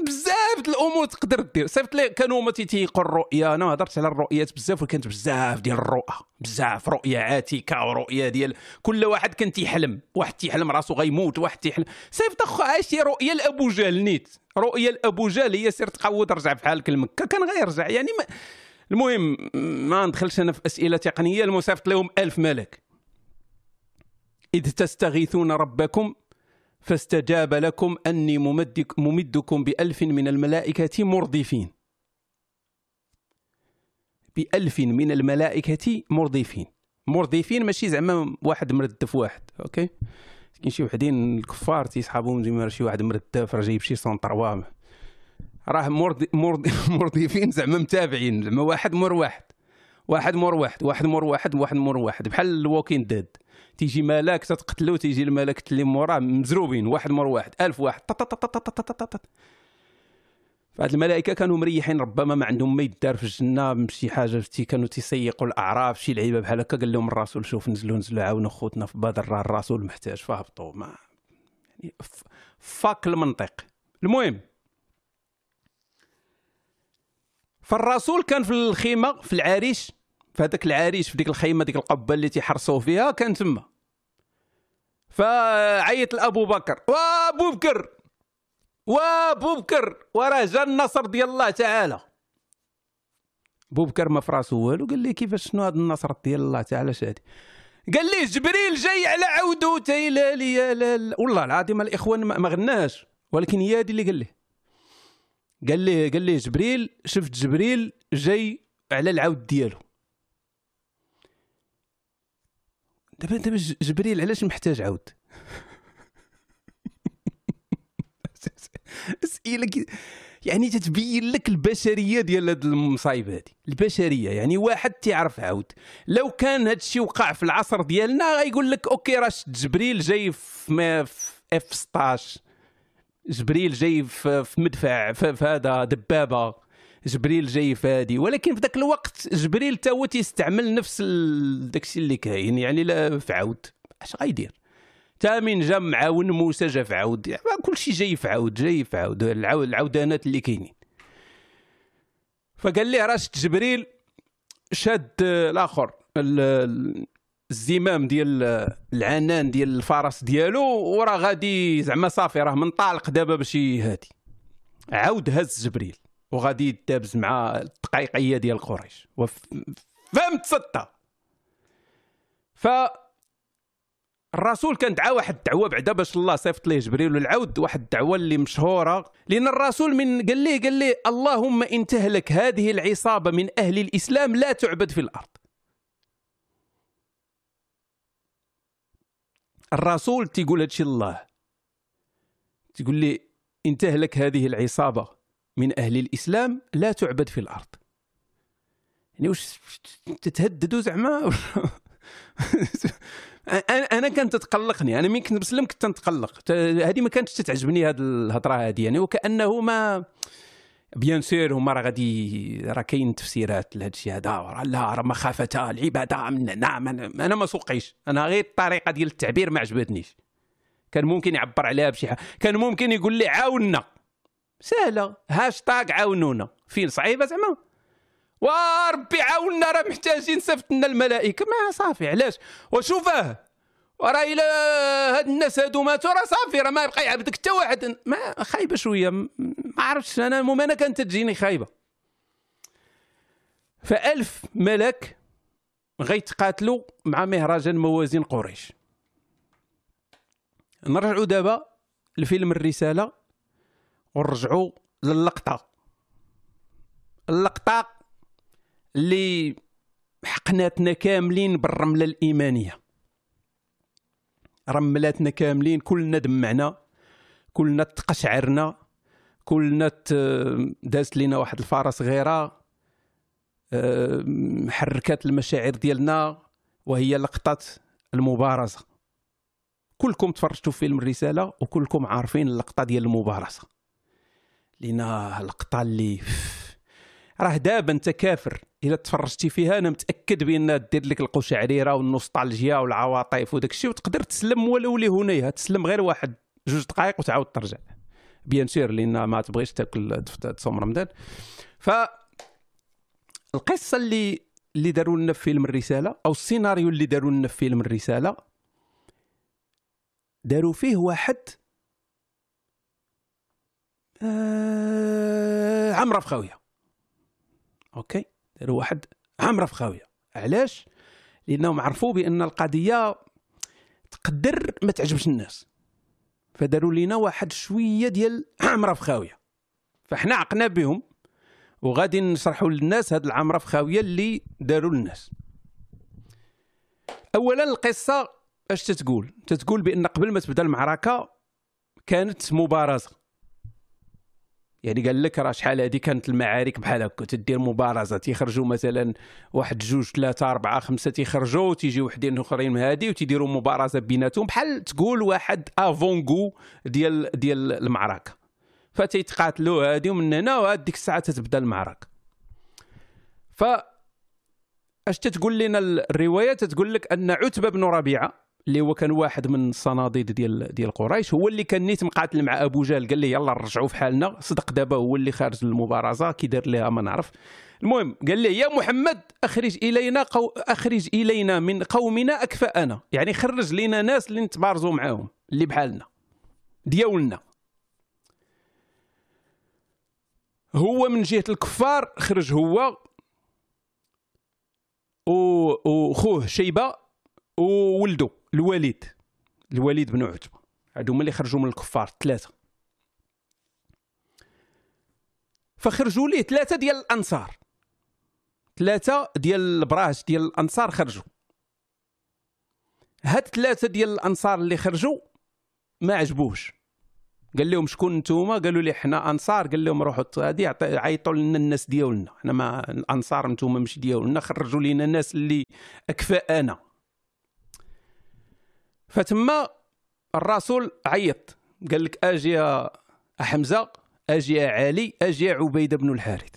بزاف الأمور تقدر دير. صيفط لي كانوا هما تيقوا الرؤيا أنا هضرت على الرؤيات بزاف وكانت بزاف ديال الرؤى بزاف رؤيه عاتكة ورؤيه ديال كل واحد كان تيحلم واحد تيحلم راسو غيموت واحد تيحلم. صيفط أخو عايش رؤيه لابو جهل نيت. رؤيه لابو جهل هي سير تقود رجع في حالك لمكه كان غيرجع يعني ما المهم ما ندخلش أنا في أسئلة تقنية المصيفط لهم ألف ملك. إذ تستغيثون ربكم فاستجاب لكم أني ممدك ممدكم بألف من الملائكة مردفين. بألف من الملائكة مردفين. مردفين ماشي زعما واحد مردف واحد أوكي؟ كاين شي وحدين الكفار تيسحابهم ديما شي واحد مردف راه جايب شي centre راه مرض مرض [LAUGHS] مردفين زعما متابعين زعما واحد مر واحد. واحد مور واحد واحد مور واحد واحد مور واحد. بحال ال Walking Dead تيجي ملاك تتقتلو تيجي الملك اللي موراه مزروبين واحد مور واحد ألف واحد فهاد الملائكة كانوا مريحين ربما ما عندهم ما يدار في الجنة بشي حاجة فتي كانوا تيسيقوا الأعراف شي لعيبة بحال هكا قال لهم الرسول شوف نزلوا نزلوا عاونوا خوتنا في بدر راه الرسول محتاج فهبطوا ما يعني فاك المنطق. المهم. فالرسول كان في الخيمة في العريش في هذاك العريش في ديك الخيمة ديك القبة اللي تيحرسوا فيها كان تما. فعيط لأبو بكر وأبو بكر وأبو بكر وراه جا النصر ديال الله تعالى. بو بكر ما فراسو والو قال لي كيفاش شنو هذا النصر ديال الله تعالى شادي قال لي جبريل جاي على عودو تيلالي يا لا والله العظيم الإخوان ما غناش ولكن هي هذه اللي قال لي. قال لي قال لي جبريل شفت جبريل جاي على العود ديالو. دابا دابا جبريل علاش محتاج عود [LAUGHS] اسئلة يعني تتبين لك البشرية ديال هاد المصايب هادي. البشرية يعني واحد تيعرف عاود. لو كان هاد الشيء وقع في العصر ديالنا غيقول لك OK راه جبريل جاي في, F 16 جبريل جاي في, مدفع في هذا دبابة. جبريل جاي في هادي. ولكن في ذاك الوقت جبريل تا هو تيستعمل نفس داكشي اللي كاين. يعني لا في عود اش غيدير تا من جا معاون موسى جا في عود يعني كل شيء جاي في عود جاي في عود العودانات اللي كاينين. فقال لي راه جبريل شاد الآخر الزمام ديال العنان ديال الفرس ديالو وراه غادي زعما صافي راه منطلق دابا باش هادي. عاود هز جبريل. وغادي يدابز مع الدقيقية ديال قريش. فهمت سته ف الرسول كان دعا واحد الدعوة بعدا باش الله صيفط ليه جبريل العود واحد الدعوة اللي مشهورة. لأن الرسول من قال ليه قال ليه اللهم إن تهلك هذه العصابة من أهل الإسلام لا تعبد في الأرض. الرسول تيقول هادشي الله تقول لي إن تهلك هذه العصابة من أهل الإسلام لا تعبد في الأرض. يعني واش تتهددوا زعما؟ [LAUGHS] أنا كانت تقلقني. أنا مين كنت مسلم كنت نتقلق هذه ما كانتش تتعجبني هذه الهضرة هذه يعني وكأنه ما بيان سير هما راه غادي راه كاين تفسيرات لهذا الشيء هذا لا راه مخافه العبادة. من نعم أنا ما سوقيش. أنا غير الطريقة ديال التعبير ما عجبتنيش. كان ممكن يعبر عليها بشي حاجة كان ممكن يقول لي عاوننا. سهله هاشتاغ عاونونا. فين صعيبه زعما. وربي عاوننا راه محتاجين صيفط لنا الملائكة. ما صافي علاش؟ وشوفه وراه إلى هاد الناس هادو ماتوا راه صافي راه ما يبقى يعبدك حتى واحد. ما خايبة شوية. ما عرفتش أنا المهم أنا كانت تجيني خايبة. فألف ملك غيتقاتلوا مع مهرجان موازين قريش. نرجعوا دابا لفيلم الرسالة. ونرجعوا للقطة. اللقطة اللي حقناتنا كاملين بالرملة الإيمانية. رملاتنا كاملين كلنا دمعنا كلنا تقشعرنا كلنا دازت لينا واحد الفارة صغيرة حركات المشاعر ديالنا وهي لقطة المبارزة. كلكم تفرجتوا في فيلم الرسالة وكلكم عارفين اللقطة ديال المبارزة. لينا لقطه اللي راه دابا انت كافر. إلا تفرجتي فيها أنا متأكد بأن دير لك القشعريرة والنوستالجيا والعواطف وداك الشيء وتقدر تسلم ولو لهنيها تسلم غير واحد جوج دقائق وتعاود ترجع. بيان سير لأن ما تبغيش تاكل تصوم رمضان. ف القصة اللي اللي داروا لنا في فيلم الرسالة أو السيناريو اللي داروا لنا في فيلم الرسالة داروا فيه واحد آه عمره في خاويه أوكي؟ داروا واحد عامره في خاويه علاش؟ لانهم عرفوا بأن القضية تقدر ما تعجبش الناس. فداروا لينا واحد شوية ديال عامره في خاويه فاحنا عقنا بهم وغادي نشرحوا للناس هاد العامره في خاويه اللي داروا للناس. اولا القصة أش تتقول؟ تتقول بأن قبل ما تبدأ المعركة كانت مبارزة. يعني قال لك راه شحال هذه كانت المعارك بحال هكا تدير مبارزة تيخرجوا مثلا واحد جوج ثلاثة أربعة خمسة تيخرجوا وتيجي وحدين آخرين من هذه وتيديروا مبارزة بيناتهم بحال تقول واحد افونغو ديال ديال المعركة. فتيتقاتلوا هذه ومن هنا وهاد ديك الساعة تتبدا المعركة. ف أش تتقول لنا الرواية؟ تتقول لك أن عتبة بن ربيعة اللي هو كان واحد من الصناديد ديال ديال قريش هو اللي كان نيت مقاتل مع أبو جهل قال له يلا نرجعوا في حالنا. صدق دابا هو اللي خارج المبارزه كي دار لها ما نعرف. المهم قال له يا محمد أخرج إلينا قو... أخرج إلينا من قومنا اكفاءنا يعني خرج لنا ناس اللي نتبارزوا معاهم اللي بحالنا دياولنا. هو من جهة الكفار خرج هو وخوه شيبة وولده الوليد الوليد بن عتبة هادو هما اللي خرجوا من الكفار ثلاثة. فخرجوا ليه؟ ثلاثة ديال الأنصار. ثلاثة ديال البراش ديال الأنصار خرجوا. هاد ثلاثة ديال الأنصار اللي خرجوا ما عجبوش قال لهم شكون نتوما؟ قالوا لي حنا أنصار. قال لهم روحوا غادي عيطوا لنا الناس ديالنا. حنا ما الأنصار نتوما مش ديالنا. خرجوا لينا الناس اللي أكفاءنا. فتما الرسول عيط. قال لك أجي يا حمزة أجي يا علي أجي يا عبيده بن الحارث.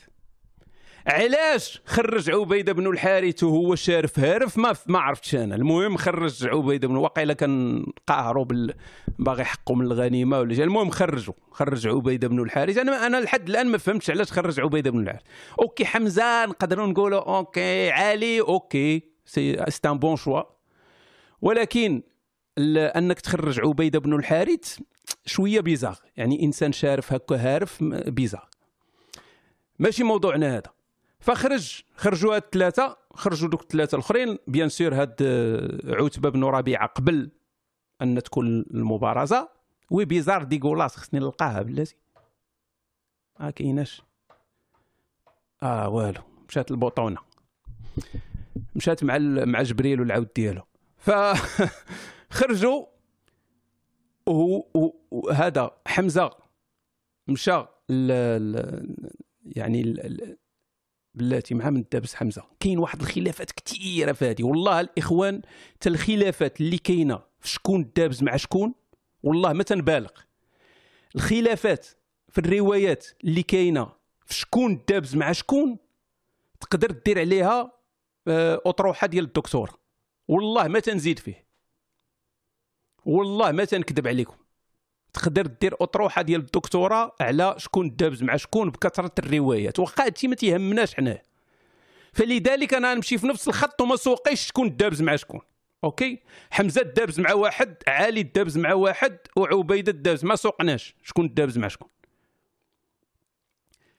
علاش خرج عبيده بن الحارث وهو شارف هارف؟ ما ما عرفتش أنا. المهم خرج عبيده بن واقيلا كان قاهروا بال باغي حقه من الغنيمة ولا المهم خرجوا خرج عبيده بن الحارث. أنا أنا لحد الآن ما فهمتش علاش خرج عبيده بن الحارث. OK حمزه نقدروا نقولوا OK علي OK c'est un bon choix ولكن انك تخرج عبيدة بن الحارث شوية bizarre يعني إنسان شارف هكا هارف bizarre ماشي موضوعنا هذا. فخرج خرجوا هاد الثلاثة خرجوا دوك الثلاثة الأخرين. bien sûr هاد عتبة بن ربيعة قبل أن تكون المبارزة. oui bizarre dégueulasse خصني نلقاها بلاتي. ما كايناش. آه والو. مشات البطونه مشات مع مع جبريل والعود ديالو. ف [LAUGHS] خرجوا وهذا حمزة مشى يعني بلاتي مع من دابس حمزة. كاين واحد الخلافات كثيره في هذه والله الإخوان حتى الخلافات اللي كاينة في شكون دابز مع شكون والله ما تنبالغ. الخلافات في الروايات اللي كاينة في شكون دابز مع شكون تقدر دير عليها آه، أطروحة ديال الدكتور. والله ما تنزيد فيه. والله ما تنكذب عليكم. تقدر دير أطروحة ديال الدكتوراه على شكون دابز مع شكون بكثرة الروايات. واخا هادشي ما تيهمناش حنا. فلذلك أنا نمشي في نفس الخط وما سوقيش شكون دابز مع شكون. OK؟ حمزة دابز مع واحد علي دابز مع واحد وعبيدة دابز. ما سوقناش شكون دابز مع شكون.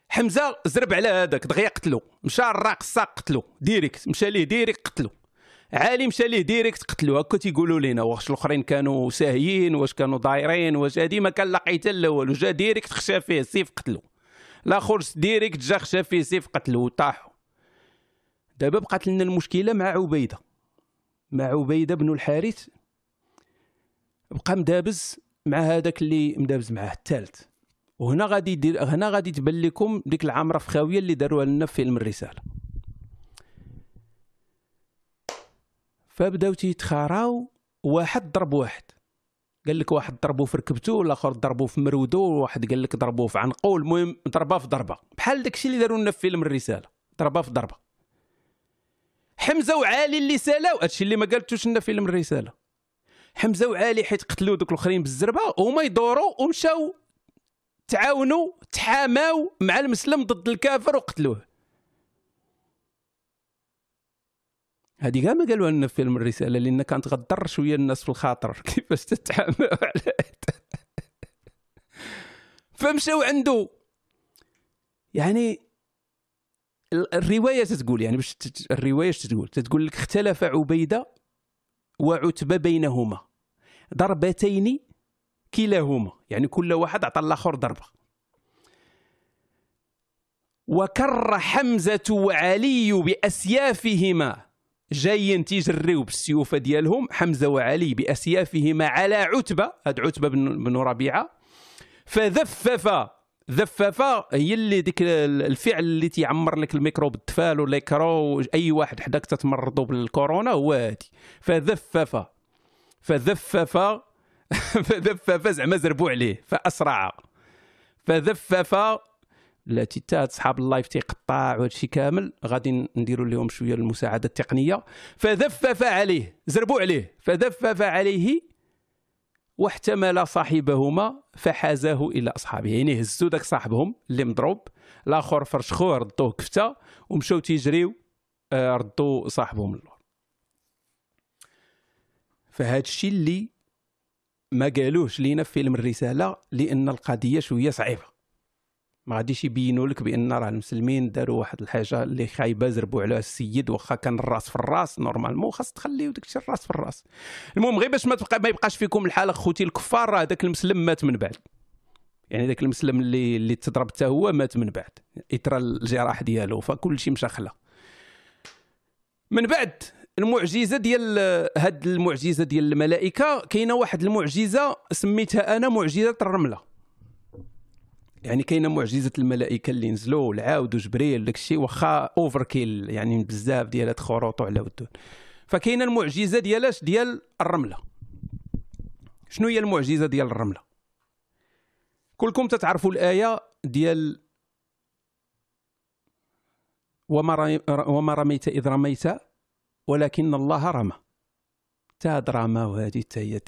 حمزة زرب على هذاك دغيا قتلو. مشى الراقصة قتلو. direct. مشى ليه direct قتلو. علي مشى ليه direct قتلو هكا تيقولوا لينا واش الأخرين كانوا ساهيين واش كانوا دايرين واش هادي ما كان لقيت حتى الأول وجا direct خشى فيه سيف قتلو. الآخر direct جا خشى فيه سيف قتلو وطاحوا دابا بقات لنا المشكلة مع عبيدة. مع عبيدة بن الحارث. بقى مدابز مع هذاك اللي مدابز معاه الثالث. وهنا غادي يدير هنا غادي تبان لكم ديك العمره في خاويه اللي داروها لنا في فيلم الرسالة. فبداو تيتخاراو واحد ضرب واحد. قال لك واحد ضربو في ركبته والآخر ضربو في مرودو وواحد قال لك ضربوه في عنقو المهم ضربه في ضربة. بحال داكشي اللي داروا لنا في فيلم الرسالة ضربه في ضربة. حمزة وعالي اللي سالاو هادشي اللي ما قالتوش لنا في فيلم الرسالة. حمزة وعالي حيت قتلوا دوك الآخرين بالزربة هما يدوروا ومشاو تعاونوا تحاماو مع المسلم ضد الكافر وقتلوه. هذه كاع ما قالوها لنا في فيلم الرسالة لأن كانت غضر شوية الناس في الخاطر. [LAUGHS] كيفاش تتعامل على [LAUGHS] فمشاو عنده يعني الرواية تتقول يعني باش الرواية تتقول تتقول لك اختلف عبيدة وعتبة بينهما. ضربتين كلاهما. يعني كل واحد عطى الآخر ضربة. وكر حمزة وعلي بأسيافهما. جايين تيجريو بالسيوف ديالهم حمزة وعلي بأسيافهما على عتبة هاد عتبة بن ربيعة. فذفف ذفافه هي اللي ديك الفعل اللي تيعمر لك الميكرو بالتفال ولا يكرو أي واحد حداك تتمرضوا بالكورونا هو هادي. فذفافه فذفافه [LAUGHS] فذفافه زعما زربوا عليه فأسرع. فذفافه التي تات صحاب اللايف تيقطع وهذا الشيء كامل غادي نديروا لهم شوية المساعدة التقنية. فذفف عليه زربوا عليه. فذفف عليه واحتمل صاحبهما فحازاه إلى أصحابه. يعني هزوا داك صاحبهم اللي مضروب الآخر فرشخوه ردوه كفته ومشاو تيجريو آه، ردوا صاحبهم اللور. فهاد الشيء اللي ما قالوش لينا في فيلم الرسالة لأن القضية شوية صعيبة. ما غاديش يبينوا لك بأن راه المسلمين داروا واحد الحاجة اللي خايبة زربوا على السيد واخا كان الراس في الراس normalement خاص تخليو داك الشيء الراس في الراس. المهم غير باش ما تبقى ما يبقاش فيكم الحالة خوتي الكفار راه داك المسلم مات من بعد. يعني داك المسلم اللي اللي تضرب حتى هو مات من بعد. إثر الجراح ديالو فكل شيء مشى خلا من بعد المعجزة ديال هاد المعجزة ديال الملائكة كاينة واحد المعجزة سميتها أنا معجزة الرملة. يعني كاينة معجزه الملائكه اللي نزلوا والعود وجبريل داك الشيء واخا overkill يعني بزاف ديال هاد خروط على ودون فكاينه المعجزه ديالاش ديال الرمله. شنو هي المعجزه ديال الرمله؟ كلكم تتعرفوا الآية ديال وما وما رميت إذ رميت ولكن الله رمى. تا دراما وهذه هي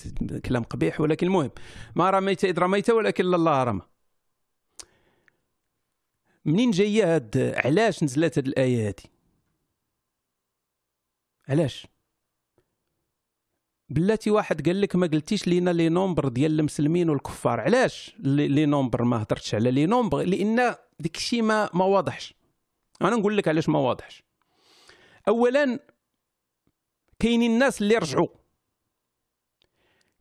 كلام قبيح ولكن المهم ما رميت إذ رميت ولكن الله رمى. منين جاية هاد علاش نزلت هاد الآية هادي؟ علاش؟ بلاتي واحد قال لك ما قلتيش لينا les nombres ديال المسلمين والكفار. علاش les nombres ما هضرتش على les nombres؟ لأن داك الشيء ما ما واضحش. أنا نقول لك علاش ما واضحش. اولا كاينين الناس اللي رجعوا.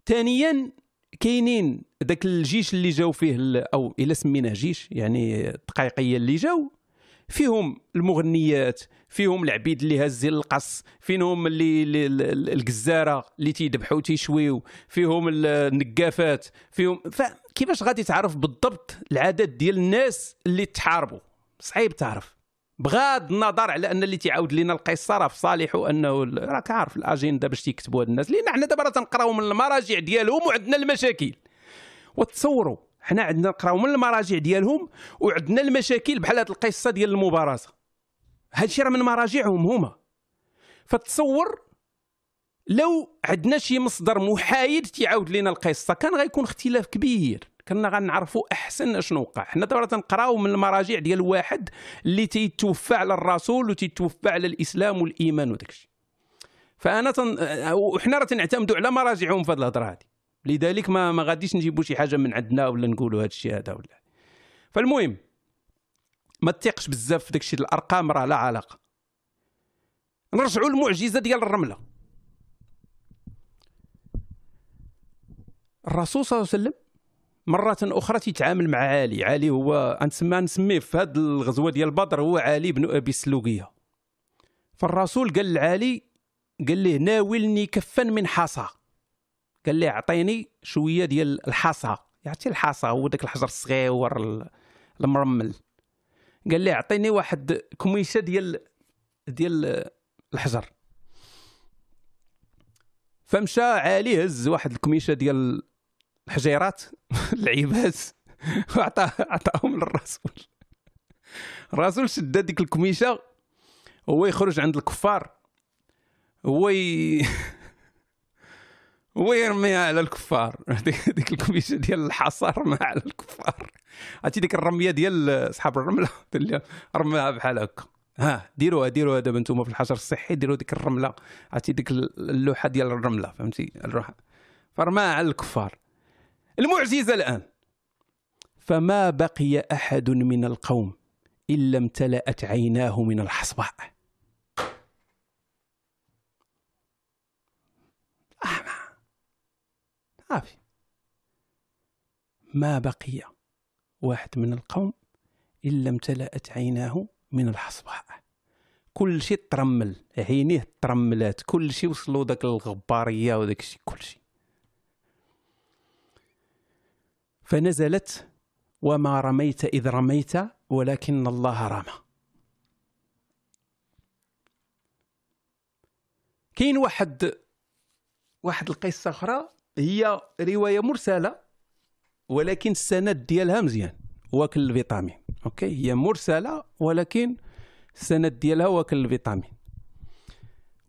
ثانيا كاينين ذاك الجيش اللي جاو فيه أو إلا سميناه جيش يعني الدقائقيه اللي جاو فيهم المغنيات فيهم العبيد اللي هازين القص فيهم اللي, اللي الجزارة اللي تيذبحوا تيشويو فيهم النقافات فيهم فكيفاش غادي تعرف بالضبط العدد ديال الناس اللي تحاربوا صعيب تعرف. بغض النظر على أن اللي تيعاود لنا القصة راه في صالحه انه راك عارف الأجندة باش تيكتبوا هاد الناس لأن حنا دابا تنقراو من المراجع ديالهم وعندنا المشاكل. وتصوروا حنا عندنا نقراو من المراجع ديالهم وعندنا المشاكل بحال هاد القصة ديال المبارزة. هادشي راه من مراجعهم هما. فتصور لو عندنا شي مصدر محايد تيعاود لنا القصة كان غيكون اختلاف كبير. كنا غنعرفوا أحسن أشنو وقع. حنا دابا تنقراو من المراجع ديال واحد اللي تيتوفى على الرسول وتيتوفى على الإسلام والإيمان وداك الشيء. فأنا تن... وحنا راه تنعتمدوا على مراجعهم في هذه الهضرة هذه لذلك ما ما غاديش نجيبوا شي حاجة من عندنا ولا نقولوا هذا الشيء هذا ولا. فالمهم ما تثقش بزاف في داك الشيء الأرقام راه لا علاقة. نرجعوا للمعجزة ديال الرملة. الرسول صلى الله عليه وسلم مرة أخرى تيتعامل مع علي. علي هو نسمى نسميه في هذه الغزوة ديال بدر هو علي بن أبي السلوقية فالرسول قال لعلي قال له ناولني كفا من حصى. قال لي أعطيني شوية ديال الحصى. يعطي الحصى هو داك الحجر الصغير المرمل. قال لي أعطيني واحد كميشه ديال ديال الحجر. فمشى علي هز واحد الكميشه ديال الحجيرات [LAUGHS] العباد. [LAUGHS] وعطاه عطاهم للرسول. الرسول شد ديك الكميشه هو يخرج عند الكفار. هو ي... [LAUGHS] هو يرميها على الكفار. ديك الكميشه ديال الحصى رماها على الكفار. عرفتي ديك الرمية ديال أصحاب الرملة. رماها بحال هكا. ها ديروها ديروها دابا أنتم في الحجر الصحي ديروا ديك الرملة. عرفتي ديك اللوحة ديال الرملة فهمتي؟ الروح فرماها على الكفار. المعجزة الآن. فما بقي أحد من القوم الا امتلأت عيناه من الحصباء صافي ما بقي واحد من القوم إلا امتلأت عيناه من الحصباء كل شيء ترمل عينيه ترملات كل شيء وصلوا ذاك الغبارية وداك الشيء كل شيء فنزلت وما رميت إذ رميت ولكن الله رمى. كاين واحد واحد القصة أخرى هي رواية مرسلة ولكن السند ديالها مزيان واكل الفيتامين. OK؟ هي مرسلة ولكن السند ديالها واكل الفيتامين.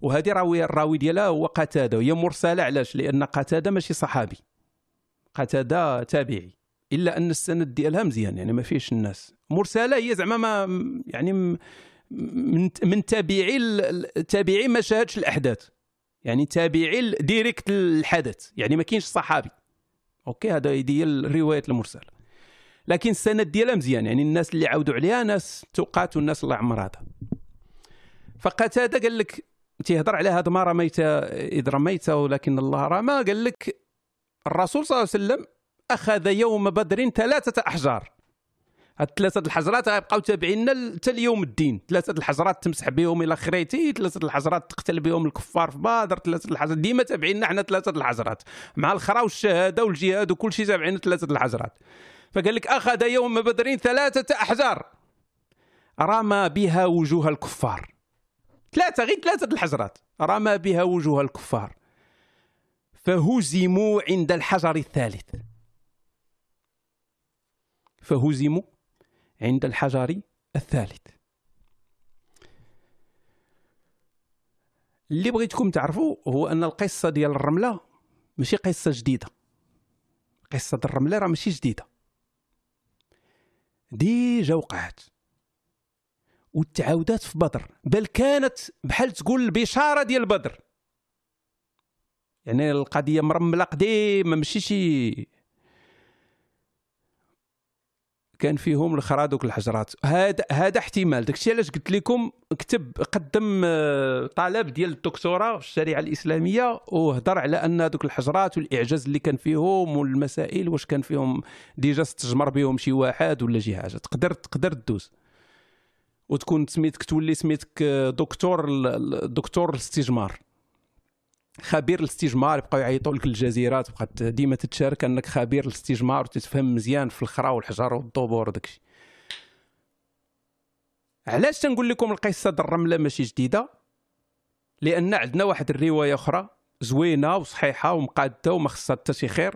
وهذه راوي الراوي ديالها هو قتادة وهي مرسلة علاش؟ لأن قتادة ماشي صحابي. قتادة تابعي. إلا أن السند ديالها مزيان يعني ما فيش الناس. مرسلة هي زعما ما يعني من من تابعي التابعي ما شاهدش الأحداث. يعني تابعي direct الحدث. يعني ما كاينش صحابي. OK هذا هي الروايات المرسلة. لكن السند ديالها مزيان يعني الناس اللي عاودوا عليها ناس ثقات والناس الله عمر هذا. فقتادة قال لك تيهضر على هذا ما رميت إذ رميت ولكن الله رمى. قال لك الرسول صلى الله عليه وسلم أخذ يوم بدر ثلاثة أحجار. هاد ثلاثة الحجرات غيبقاو تابعين حتى ليوم الدين. ثلاثة الحجرات تمسح بهم إلى خريتي ثلاثة الحجرات تقتل بهم الكفار في بدر ثلاثة الحجرات. ديما تابعين حنا ثلاثة الحجرات. مع الخرا والشهادة والجهاد وكل شيء تابعين ثلاثة الحجرات. فقال لك أخذ يوم بدر ثلاثة أحجار. رمى بها وجوه الكفار. ثلاثة غير ثلاثة الحجرات. رمى بها وجوه الكفار. فهزموا عند الحجر الثالث. فهزموا عند الحجر الثالث. اللي بغيتكم تعرفوا هو أن القصة ديال الرملة ماشي قصة جديدة. قصة الرملة راه ماشي جديدة. ديجا وقعت. وتعاودات في بدر. بل كانت بحال تقول البشاره ديال بدر. يعني القضية مرملة قديمه ماشي شي كان فيهم الخرا دوك الحجرات. هذا هذا احتمال. داكشي علاش قلت لكم كتب قدم آه، طلب ديال الدكتوراه في الشريعة الإسلامية وهضر على أن دوك الحجرات والإعجاز اللي كان فيهم والمسائل واش كان فيهم ديجا استجمر بهم شي واحد ولا شي حاجة. تقدر تقدر تدوز. وتكون سميتك تولي سميتك آه، دكتور دكتور الاستجمار. خبير الاستجمار يبقاو يعيطوا لك الجزيرات بقات ديما تتشارك انك خبير الاستجمار وتتفهم مزيان في الخرا والحجر والدبور وداكشي علاش تنقول لكم القصة د الرملة ماشي جديدة؟ لأن عندنا واحد الرواية أخرى زوينة وصحيحة ومقادة وما خصها حتى شي خير.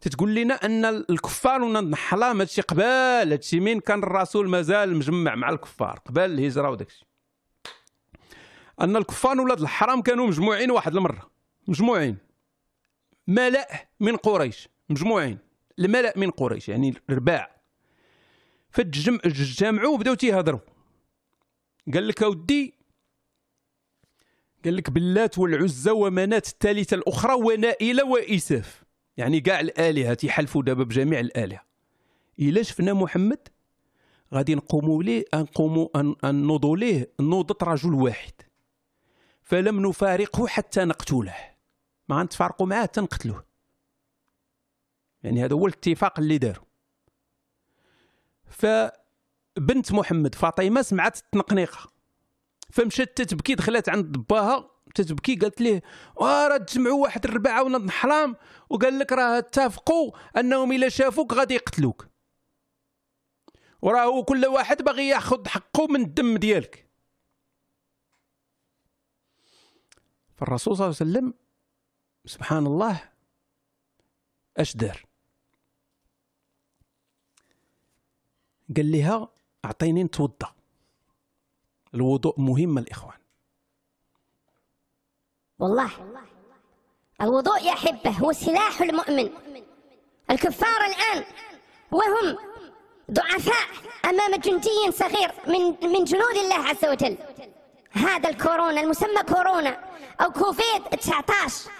تتقول لنا أن الكفار النحلام هادشي قبال هادشي من كان الرسول مازال مجمع مع الكفار قبل الهجرة وداكشي أن الكفار ولاد الحرام كانوا مجموعين واحد المره مجموعين. ملأ من قريش. مجموعين. الملأ من قريش يعني الرباع. فتجمعوا وبداو تيهضروا. قال لك أودي قال لك باللات والعزى ومنات الثالثه الأخرى ونائلة وإساف. يعني كاع الآلهة تيحلفوا دابا بجميع الآلهة. إلا شفنا محمد غادي نقوموا ليه نقوموا نوضوا ليه نوضة رجل واحد. فلم نفارقه حتى نقتله. ما غنتفارقوا معاه حتى نقتلوه. يعني هذا هو الاتفاق اللي داروا. فبنت محمد فاطمة سمعت التنقنيقه فمشات تتبكي دخلت عند باها تتبكي قالت ليه؟ راه تجمعوا واحد الربعه ونض حرام وقال لك راه اتفقوا أنهم إلا شافوك غادي يقتلوك. وراه كل واحد باغي ياخذ حقه من الدم ديالك. فالرسول صلى الله عليه وسلم سبحان الله اش دار قال لها أعطيني نتوضأ. الوضوء مهم الإخوان. والله. الوضوء يا حبه هو سلاح المؤمن. الكفار الآن وهم ضعفاء أمام جندي صغير من من جنود الله عز وجل. هذا الكورونا المسمى كورونا أو كوفيد 19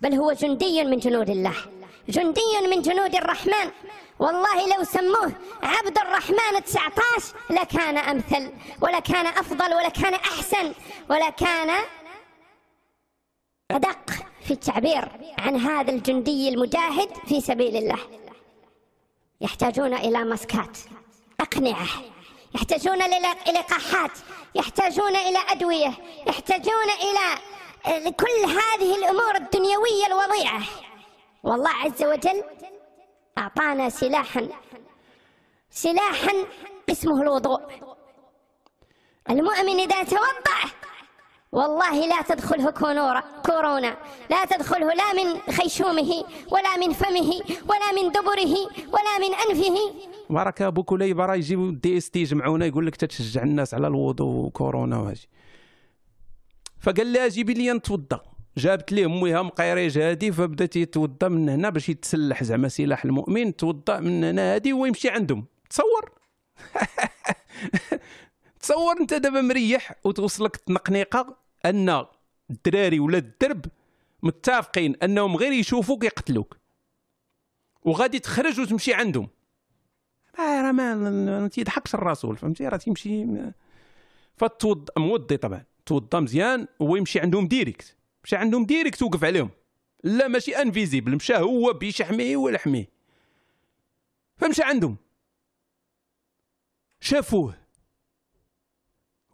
بل هو جندي من جنود الله. جندي من جنود الرحمن. والله لو سموه عبد الرحمن 19 لكان أمثل ولكان أفضل ولكان أحسن ولكان أدق في التعبير عن هذا الجندي المجاهد في سبيل الله. يحتاجون إلى ماسكات. أقنعة. يحتاجون إلى لقاحات يحتاجون إلى أدوية يحتاجون إلى كل هذه الأمور الدنيوية الوضيعة. والله عز وجل أعطانا سلاحا سلاحا اسمه الوضوء. المؤمن إذا توضأ والله لا تدخله كورونا. لا تدخله لا من خيشومه ولا من فمه ولا من دبره ولا من أنفه. بارك أبو كليبه راه يجيبوا دي إس تي يجمعونا يقول لك تتشجع الناس على الوضوء وكورونا وهاجي. فقال لها جيبي لي نتوضا جابت ليه أمها مقيريج هادي فبدا تيتوضا من هنا باش يتسلح زعما سلاح المؤمن توضا من هنا هادي ويمشي عندهم. تصور؟ [LAUGHS] تصور أنت دابا مريح وتوصلك التنقنيقه أن الدراري ولا الدرب متفقين أنهم غير يشوفوك يقتلوك وغادي تخرج وتمشي عندهم. آه راه ما ما تيضحكش الرسول فهمتي؟ راه تيمشي فتوض موضي طبعا. توضا مزيان ويمشي عندهم direct. مشى عندهم direct وقف عليهم. لا ماشي invisible. مشى هو بيش يحميه ولا يحميه فمشى عندهم. شافوه.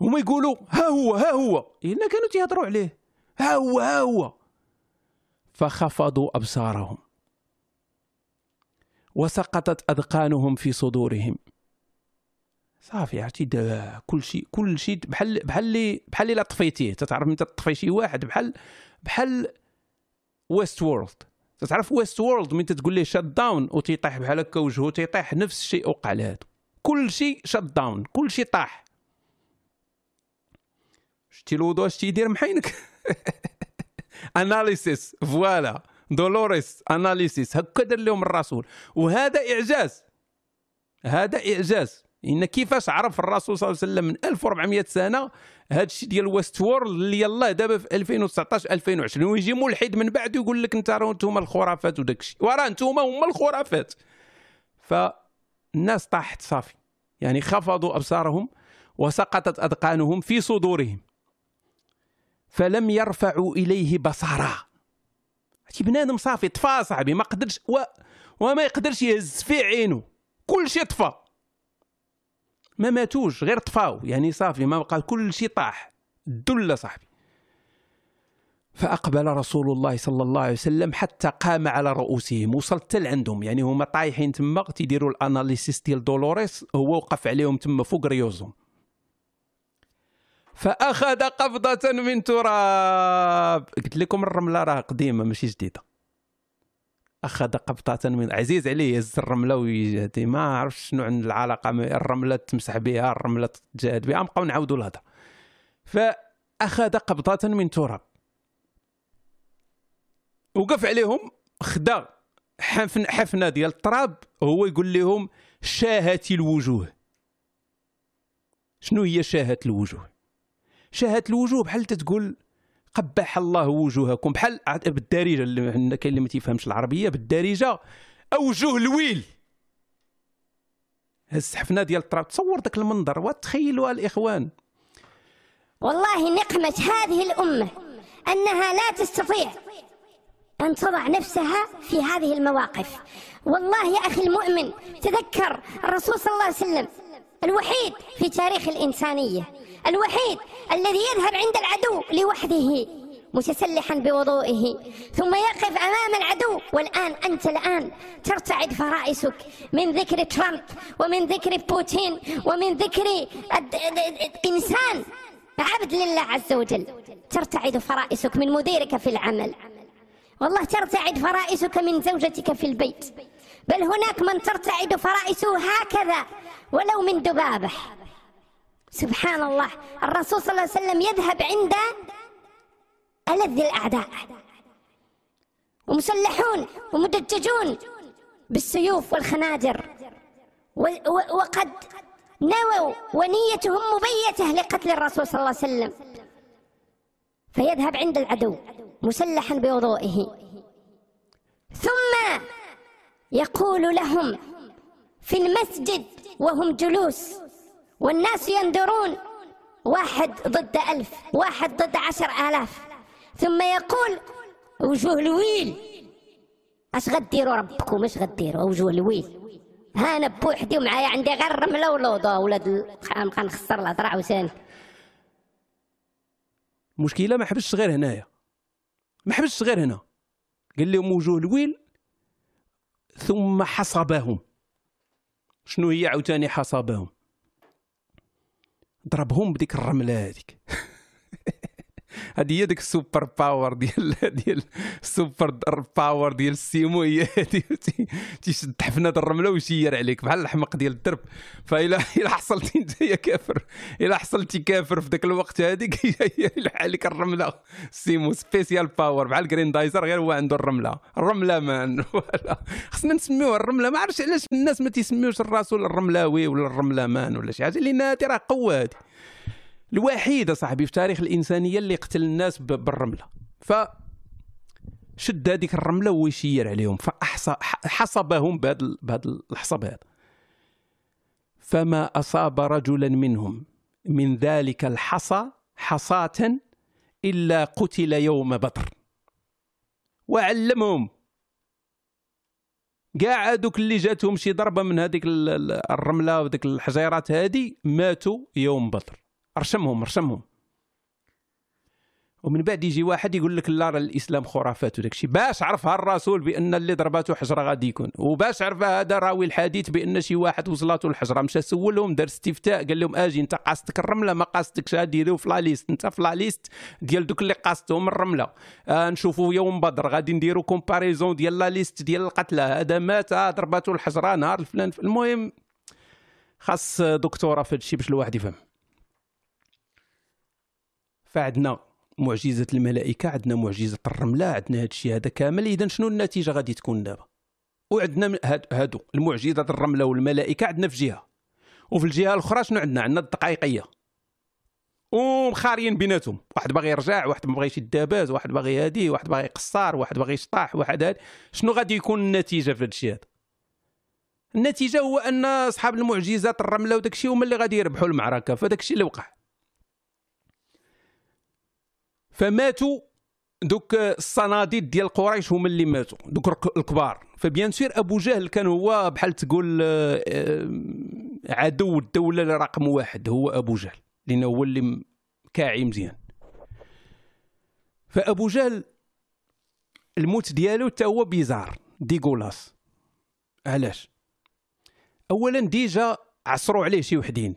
هما يقولوا ها هو ها هو. إلا كانوا تيهضروا عليه ها هو ها هو. فخفضوا أبصارهم. وسقطت أذقانهم في صدورهم. صافي عرفتي؟ دا كل شيء كل شيء بحال بحال اللي بحال اللي طفيتيه. تتعرف أنت تطفي شي واحد بحال بحال Westworld تتعرف Westworld من تقول ليه shut down وتيطيح بحال هكا وجهه تيطيح نفس الشيء وقع لهادو. كل شيء shut down كل شيء طاح. شتي الوضوء اش تيدير محينك. [LAUGHS] analysis voilà. Dolores analysis. هكا دار لهم الرسول. وهذا إعجاز. هذا إعجاز. إن كيفاش عرف الرسول صلى الله عليه وسلم من 1400 سنة هذا الشيء ديال ويست وورلد اللي يلاه دابا في 2019 2020 ويجي ملحد من بعد ويقول لك أنت راه أنتم الخرافات وداك الشيء. وراه أنتم هما الخرافات. فالناس طاحت صافي. يعني خفضوا أبصارهم وسقطت اذقانهم في صدورهم. فلم يرفعوا إليه بصرا. شي بنادم صافي طفى صاحبي ما قدرش و... وما يقدرش يهز في عينه كل شيء طفى. ما ماتوش غير طفاو. يعني صافي ما بقى كل شيء طاح. الدلة صاحبي. فأقبل رسول الله صلى الله عليه وسلم حتى قام على رؤوسهم. وصل حتى لعندهم. يعني هما طايحين تما تيديروا الأناليسيس ديال دولوريس هو وقف عليهم تما فوق ريوزهم. فأخذ قبضه من تراب. قلت لكم الرملة راه قديمة ماشي جديدة. أخذ قبضه من عزيز عليه يهز الرملة ويجي ما عرفش شنو عند العلاقة الرملة تمسح بها الرملة تجاهد بها. نبقاو نعاودوا لهذا. فأخذ قبضه من تراب. وقف عليهم خدا حفن حفنة ديال التراب. هو يقول لهم شاهت الوجوه. شنو هي شاهت الوجوه؟ شاهت الوجوه بحال تتقول قبح الله وجوهكم بحال بالدارجة اللي كاين اللي ما تيفهمش العربية بالدارجة اوجه الويل. السحفنة ديال التراب تصور ذاك المنظر وتخيلوا الإخوان. والله نقمة هذه الأمة أنها لا تستطيع أن تضع نفسها في هذه المواقف. والله يا أخي المؤمن تذكر الرسول صلى الله عليه وسلم الوحيد في تاريخ الإنسانية. الوحيد الذي يذهب عند العدو لوحده متسلحا بوضوئه ثم يقف أمام العدو. والآن أنت الآن ترتعد فرائسك من ذكر ترامب ومن ذكر بوتين ومن ذكر إنسان. عبد لله عز وجل ترتعد فرائسك من مديرك في العمل. والله ترتعد فرائسك من زوجتك في البيت. بل هناك من ترتعد فرائسه هكذا ولو من دبابه سبحان الله. الرسول صلى الله عليه وسلم يذهب عند ألذ الأعداء. ومسلحون ومدججون بالسيوف والخناجر. وقد نووا ونيتهم مبيتة لقتل الرسول صلى الله عليه وسلم. فيذهب عند العدو مسلحا بوضوئه. ثم يقول لهم في المسجد وهم جلوس. والناس ينظرون واحد ضد ألف واحد ضد عشر آلاف. ثم يقول وجوه الويل. أش غديروا ربكم؟ أش غديروا؟ وجوه الويل. ها أنا بوحدي ومعايا عندي غير رملة ولوضة. ولاد نبقى نخسر الهضره عاوتاني المشكلة ما حبسش غير هنايا. ما حبسش غير هنا. قال لهم وجوه الويل ثم حصبهم. شنو هي عاوتاني حصابهم ضربهم بديك الرملة هذيك. هذه هي ديك السوبر power ديال [LAUGHS] ديال السوبر power ديال السيمو هي تيشد حفنه الرمله ويشير عليك بحال الحمق ديال الدرب. فإلا [LAUGHS] إلا حصلتي انت يا كافر إلا حصلتي كافر في ذاك الوقت هذيك [LAUGHS] هي عليك الرملة. سيمو special power بحال Grendizer غير هو عنده الرملة. الرملة man خصنا نسميوها الرملة. ما عرفتش علاش الناس ما تيسميوش الرسول الرملاوي ولا الرملامان ولا شي حاجة لأن راه قوة هذه الوحيد صاحبي في تاريخ الإنسانية اللي قتل الناس بالرملة. ف شد هذيك الرملة ويشير عليهم. فحصبهم بهذا بهذا الحصب هذا. فما أصاب رجلا منهم من ذلك الحصى حصاة إلا قتل يوم بدر. وعلمهم. كاع هذوك اللي جاتهم شي ضربة من هذيك الرملة وديك الحجيرات هذه ماتوا يوم بدر. رشمهم رشمهم ومن بعد يجي واحد يقول لك لا الإسلام خرافات وداك الشيء. باش عرفها الرسول بأن اللي ضربته حجرة غادي يكون. وباش عرفها هذا راوي الحديث بأن شي واحد وصلاته الحجرة. مشى سولهم دار استفتاء قال لهم آجي أنت قاصدك الرملة ما قاصدكش ديروا في لا ليست. أنت في لا ليست ديال دوك اللي قاصدهم الرملة. آه نشوفوا يوم بدر غادي نديروا comparaison ديال la liste ديال القتلى. هذا مات آه الحجرة نهار الفلان. المهم خاص دكتورة في هذا الشيء باش الواحد يفهم. فعندنا معجزة الملائكة عندنا معجزة الرملة عندنا هذا الشيء هذا كامل. اذا شنو النتيجة غادي تكون دابا؟ وعندنا هادو المعجزة الرملة والملائكة عندنا في جهة. وفي الجهة الأخرى شنو عندنا؟ عندنا الدقائقية. ومخارين بيناتهم. واحد باغي يرجع واحد ما بغيش يداباز واحد باغي هادي واحد باغي يقصر واحد باغي يشطاح واحد هادي شنو غادي يكون النتيجة في هذا الشيء هذا؟ النتيجة هو أن أصحاب المعجزات الرملة وداك الشيء هما اللي غادي يربحوا المعركة فداك الشيء اللي وقع. فماتوا دوك الصناديد ديال قريش هما اللي ماتوا دوك الكبار. فبيان سير أبو جهل كان هو بحال تقول آه، آه، عدو الدولة رقم واحد هو أبو جهل لأنه هو اللي كاعي مزيان. فأبو جهل الموت ديالو حتى هو bizarre dégueulasse. علاش؟ اولا déjà عصروا عليه شي وحدين.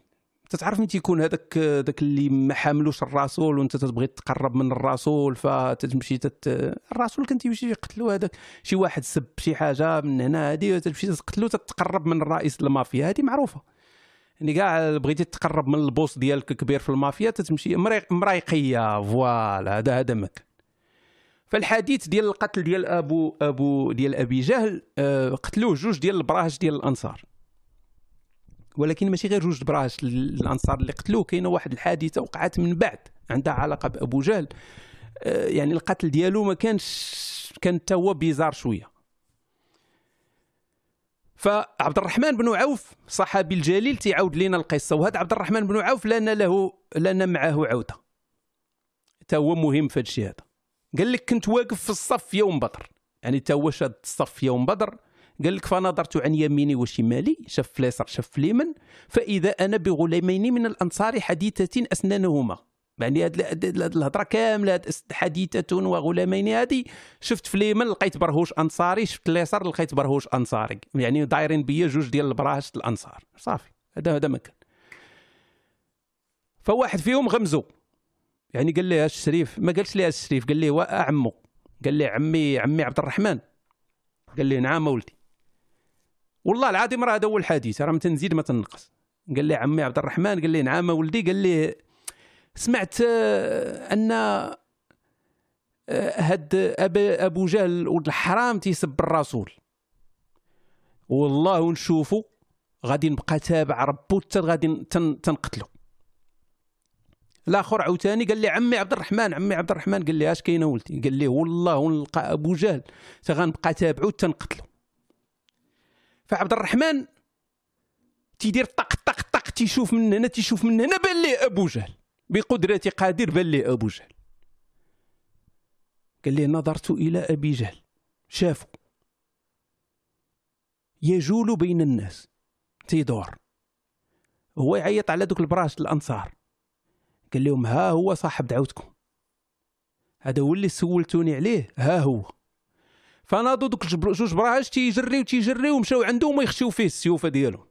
تتعرف متى يكون هذاك ذاك اللي ما حاملوش الرسول وانت تبغي تقرب من الرسول فتمشي تت... الرسول كان تيمشي يقتلوا هذاك. شي واحد سب شي حاجة من هنا هذه تمشي تقتلو تتقرب من الرئيس المافيا هذه معروفة. يعني كاع بغيتي تقرب من ال boss ديالك كبير في المافيا تتمشي مريقية voilà هذا هذا مكان فالحديث ديال القتل ديال ابو أبو ديال أبي جهل آه، قتلوه جوج ديال البراهش ديال الأنصار. ولكن ماشي غير جوج براش الأنصار اللي قتلوه. كاينة واحد الحادثة وقعت من بعد عندها علاقة بأبو جهل. آه، يعني القتل ديالو ما كانش كان حتى هو bizarre شوية. فعبد الرحمن بن عوف صحابي الجليل تيعاود لنا القصة وهذا عبد الرحمن بن عوف لأن له لأن معه عودة. حتى هو مهم في هذا الشيء هذا. قال لك كنت واقف في الصف يوم بدر. يعني حتى هو شاد الصف يوم بدر قال لك فنظرت عن يميني وشمالي شاف في اليسار شاف في فإذا أنا بغلامين من الأنصار حديثه اسنانهما يعني هاد الهضرة كاملة حديثه وغلامين هذه شفت في اليمن لقيت برهوش أنصاري شفت اليسار لقيت برهوش أنصاري. يعني دايرين بيا جوج ديال البراهش الأنصار. صافي هذا هذا مكان. فواحد فيهم غمزو. يعني قال لي الشريف ما قالش لي الشريف قال لي عمو قال لي عمي عمي عبد الرحمن. قال لي نعم ولدي والله العظيم راه هذا هو الحديث راه ما تنزيد ما تنقص. قال لي عمي عبد الرحمن قال لي نعم ولدي قال لي سمعت آه، أن آه، هاد أبو جهل ولد الحرام تيسب الرسول والله ونشوفوا غادي نبقى تابع ربو حتى غادي تنقتلو. الآخر عاوتاني قال لي عمي عبد الرحمن عمي عبد الرحمن قال لي أش كاينة ولدي؟ قال لي والله ونلقى أبو جهل غنبقى تابعو تنقتلو فعبد الرحمن تيدير طق طق طق تيشوف من هنا تيشوف من هنا بان ليه أبو جهل. بقدرة قادر بان ليه أبو جهل. قال لي نظرت إلى أبي جهل. شافه. يجول بين الناس. تيدور. هو يعيط على دوك البراش الأنصار. قال لهم ها هو صاحب دعوتكم. هذا هو اللي سولتوني عليه. ها هو. فناضوا دوك جوج براهش تيجريو تيجريو ومشاو عندهم ويخشيو فيه السيوفه ديالهم.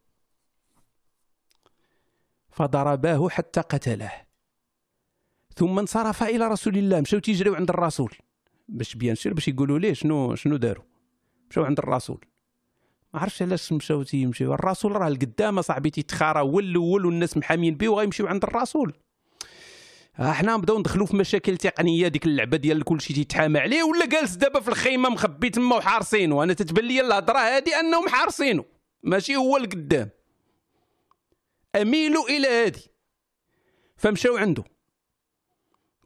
فضرباه حتى قتله. ثم انصرف إلى رسول الله. مشاو تيجريو عند الرسول. باش bien sûr باش يقولوا ليه شنو شنو داروا. مشاو عند الرسول. ما عرفتش علاش مشاو تيمشيو. الرسول راه القدام صاحبي تيتخارى هو الأول والناس محامين به وغيمشيو عند الرسول. إحنا نبداو ندخلوا في مشاكل تقنية ديك اللعبة ديال كلشي تيتحامى عليه ولا جالس دابا في الخيمة مخبي تما وحارسينه وأنا تتبان لي الهضرة هذه أنهم حارسينه ماشي هو القدام. اميلوا إلى هذه فمشاو عنده.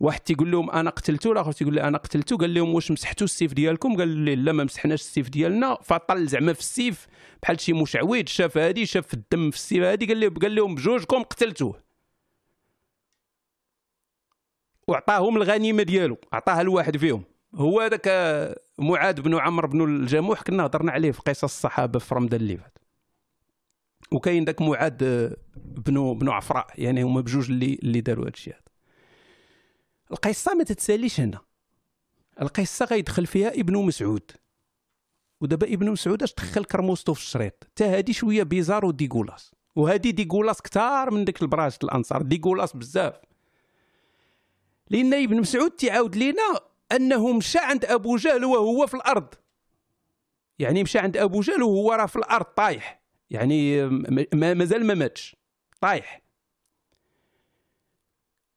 واحد تيقول لهم أنا قتلته الآخر تيقول لي أنا قتلته قال لهم واش مسحتوا السيف ديالكم؟ قال لي لا ما مسحناش السيف ديالنا. فطل زعما في السيف بحال شي مشعوذ شاف هادي شاف الدم في السيف هادي. قال لهم قال لهم بجوجكم قتلتوه. وعطاهم الغنيمة ديالو عطاها لواحد فيهم. هو هذاك معاذ بن عمرو بن الجموح كنا هضرنا عليه في قصص الصحابة في رمضان اللي فات. وكاين ذاك معاذ بن بن عفراء يعني هما بجوج اللي اللي داروا هذا الشيء هذا القصة ما تتساليش هنا. القصة غيدخل فيها ابن مسعود. ودابا ابن مسعود اش دخل كرموستو في الشريط؟ حتى هادي شوية bizarre و dégueulasse وهادي dégueulasse كثار من ديك البراش الأنصار dégueulasse بزاف. لأن ابن مسعود تيعاود لينا أنه مشى عند أبو جهل وهو في الأرض. يعني مشى عند أبو جهل وهو راه في الأرض طايح. يعني مازال ما ماتش. طايح.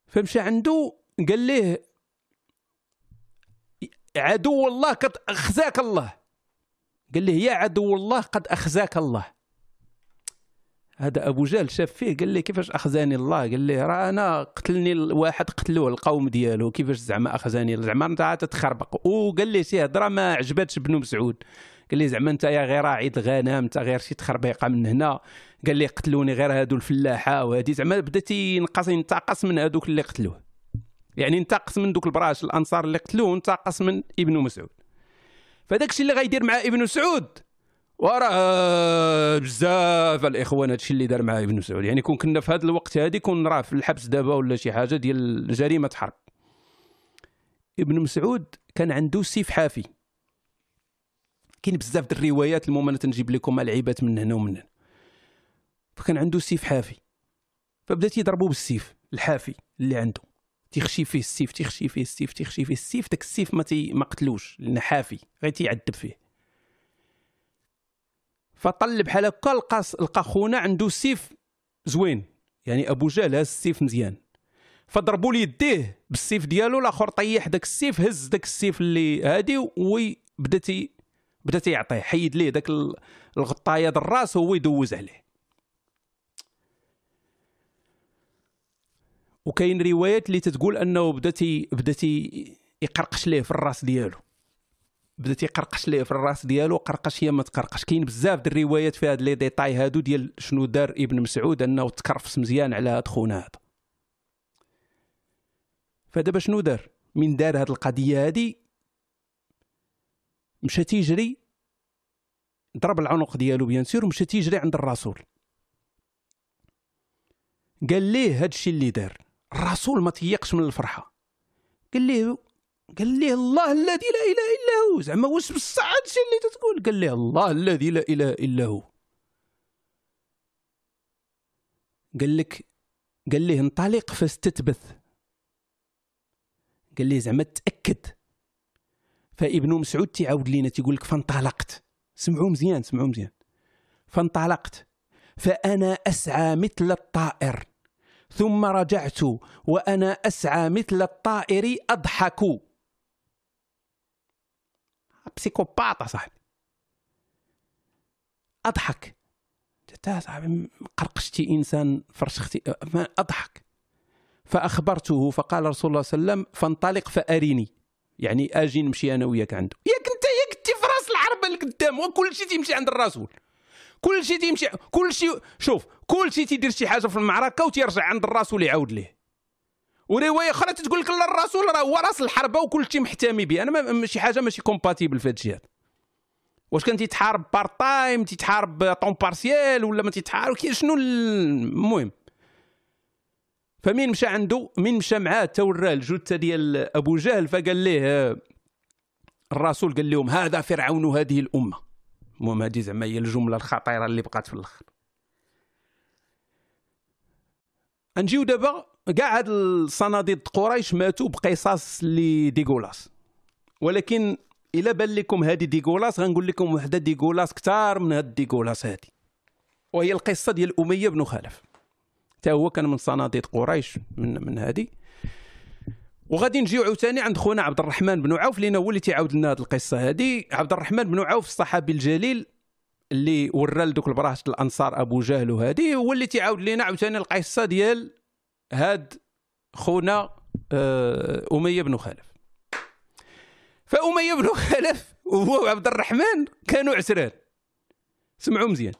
فمشى عنده قال ليه عدو الله قد أخزاك الله. قال ليه يا عدو الله قد أخزاك الله. هذا أبو جهل شاف فيه قال لي كيفاش اخزاني الله؟ قال لي راه أنا قتلني واحد قتلوه القوم ديالو كيفاش زعما اخزاني زعما أنت تتخربق وقال لي شي هضره ما عجبتش بنو مسعود. قال لي زعما أنت يا غير راعي الغنم أنت غير شي تخربيقة من هنا. قال لي قتلوني غير هادو الفلاحة وهادي. زعما بدا تينقص ينتقص من هادوك اللي قتلوه. يعني انتقص من دوك البراش الأنصار اللي قتلوه انتقص من ابن مسعود. فداك الشيء اللي غيدير مع ابن مسعود وراه بزاف الإخوان هادشي اللي دار معاه ابن مسعود. يعني كون كنا في هذا الوقت هادي كون راه في الحبس دابا ولا شي حاجة ديال جريمة حرب. ابن مسعود كان عنده سيف حافي. كاين بزاف د الروايات المهم أنا تنجيب لكم العيبات من هنا ومن هنا. فكان عنده سيف حافي. فبدا تيضربو بالسيف الحافي اللي عنده. تيخشي فيه السيف تيخشي فيه السيف تيخشي فيه السيف داك السيف ما تي ما قتلوش لأنه حافي غير تيعذب فيه. فطل بحال هكا لقى لقى خونا عنده سيف زوين. يعني أبو جهل هز السيف مزيان. فضربوا لي يديه بالسيف ديالو الآخر طيح داك السيف هز داك السيف اللي هادي وبدا تي بدا تيعطيه حيد ليه داك الغطاية د الراس هو يدوز عليه. وكاين روايات اللي تتقول أنه بدا تي بدا تي يقرقش ليه في الراس ديالو. بدا تيقرقش ليه في الراس ديالو قرقش هي ما تقرقش. كاين بزاف د الروايات في هاد les détails هادو ديال شنو دار ابن مسعود أنه تكرفس مزيان على هاد خونا هذا فدابا شنو دار؟ من دار هاد القضية هادي مشى تيجري ضرب العنق ديالو bien sûr ومشى تيجري عند الرسول. قال ليه هاد الشيء اللي دار؟ الرسول ما تيقش من الفرحة. قال ليه قال ليه الله الذي لا إله إلا هو. زعما واش بصح هادشي اللي تتقول قال ليه الله الذي لا إله إلا هو. قال لك قال ليه انطلق فاستتبث. قال ليه زعما تأكد. فابن مسعود تيعاود لينا تيقول لك فانطلقت. سمعوا مزيان سمعوا مزيان. فانطلقت. فأنا أسعى مثل الطائر. ثم رجعت وأنا أسعى مثل الطائر أضحك. بسيكوباط صاحبي. أضحك. انت صاحبي قرقشتي إنسان فرشختي أضحك. فأخبرته فقال رسول الله صلى الله عليه وسلم فانطلق فأريني. يعني أجي نمشي أنا وياك عنده. ياك انت ياك انت في راس الحربة القدام وكل شيء تيمشي عند الرسول. كل شيء تيمشي كل شيء شوف كل شيء تيدير شي حاجة في المعركة وتيرجع عند الرسول يعاود ليه. ورواية أخرى تقول لك لا الرسول راه هو راس الحربة وكل شيء محتمي به أنا شي حاجة ماشي compatible في هذا الشيء واش كان تيتحارب part time تيتحارب temps partiel ولا ما تيتحارب؟ شنو المهم؟ فمين مشى عنده؟ مين مشى معاه؟ توراه الجثة ديال أبو جهل. فقال ليه الرسول قال لهم هذا فرعون هذه الأمة. المهم هذه زعما هي الجملة الخطيرة اللي بقات في الأخر. نجيو دابا كاع هاد الصناديد قريش ماتوا بقصص اللي dégueulasse. ولكن إلا بان لكم هذه dégueulasse غنقول لكم وحدة dégueulasse كثار من هاد dégueulasse هذه وهي القصة ديال أمية بن خلف. حتى هو كان من صناديد قريش من من هذه وغادي نجيو عاوتاني عند خونا عبد الرحمن بن عوف لينا هو اللي تيعاود لنا هذه القصة هذه عبد الرحمن بن عوف الصحابي الجليل اللي ورى لدوك البراهش الأنصار أبو جهل وهذه هو اللي تيعاود لنا عاوتاني القصة ديال هاد خونا آه، أمية بن خلف. فأمية بن خلف وهو عبد الرحمن كانوا عشران. سمعوا مزيان.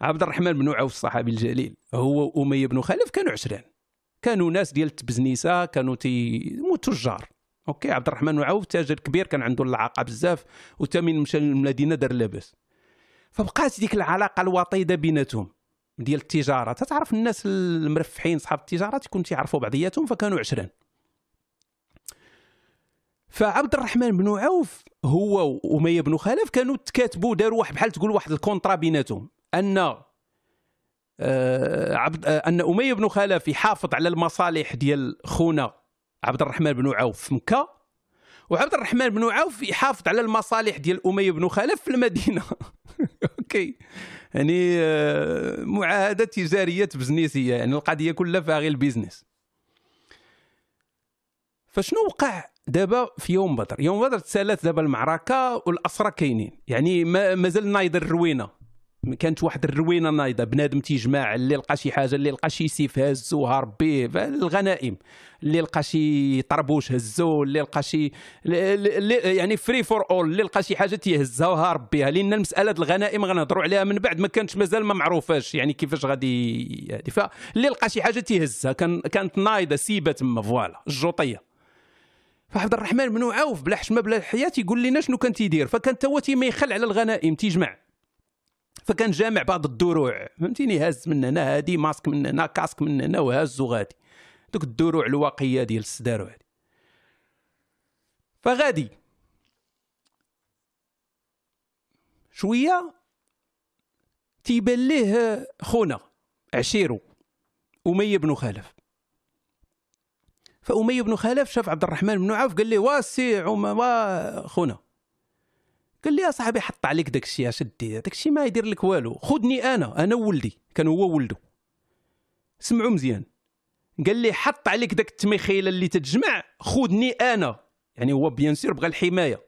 عبد الرحمن بن عوف الصحابي الجليل هو واميه بن خلف كانوا عشران كانوا ناس ديال التبزنيسة كانوا تي تجار. OK عبد الرحمن بن عوف تاجر كبير كان عنده اللعاقة بزاف وتا من مشى للمدينة دار لاباس. فبقات ديك العلاقة الوطيدة بيناتهم. ديال التجارة. تتعرف الناس المرفحين صحاب التجارة تكون تيعرفوا بعضياتهم فكانوا عشران فعبد الرحمن بن عوف هو وأمية بن خلف كانوا تكاتبوا داروا واحد بحال تقول واحد الكونترا بيناتهم. أن آه، عبد آه، أن أمية بن خلف يحافظ على المصالح ديال خونا عبد الرحمن بن عوف في مكة. وعبد الرحمن بن عوف يحافظ على المصالح ديال أمية بن خلف في المدينة. [LAUGHS] OK. يعني آه، معاهدة تجارية بزنسية. يعني القضية كلها فيها غير ال business. فشنو وقع دابا في يوم بدر؟ يوم بدر تسالات دابا المعركة والأسرى كاينين. يعني مازال نايض الروينة. كانت واحد الروينة نايضه بنادم تيجمع اللي لقى شي حاجة اللي لقى شي سيف هزو هارب به الغنائم. اللي لقى شي طربوش هزو اللي لقى شي يعني free for all اللي لقى شي حاجة تيهزها وهارب بها لأن المسألة الغنائم غنهضروا عليها من بعد ما كانتش مازال ما معروفاش يعني كيفاش غادي هذه فاللي لقى شي حاجة تيهزها كان كانت نايضة سيبة تما voilà الجوطية. فعبد الرحمن بن عوف بلا حشمة بلا حيا يقول لنا شنو كان تيدير؟ فكان هو تيميخل على الغنائم تيجمع. فكان جامع بعض الدروع. فهمتيني؟ هاز من هنا هادي ماسك من هنا casque من هنا وهاز وغادي. دوك الدروع الواقيه ديال السدارو هادي. فغادي. شوية تيبان ليه خونا عشيرو أمية بن خلف. فأمية بن خلف شاف عبد الرحمن بن عوف قال له واسع وما خونا. قال لي يا صاحبي حط عليك داك الشيء اش دير داك الشيء ما يدير لك والو. خذني أنا أنا ولدي كان هو ولده. سمعوا مزيان. قال لي حط عليك داك التميخيله اللي تتجمع خذني أنا. يعني هو بيان سير بغى الحماية.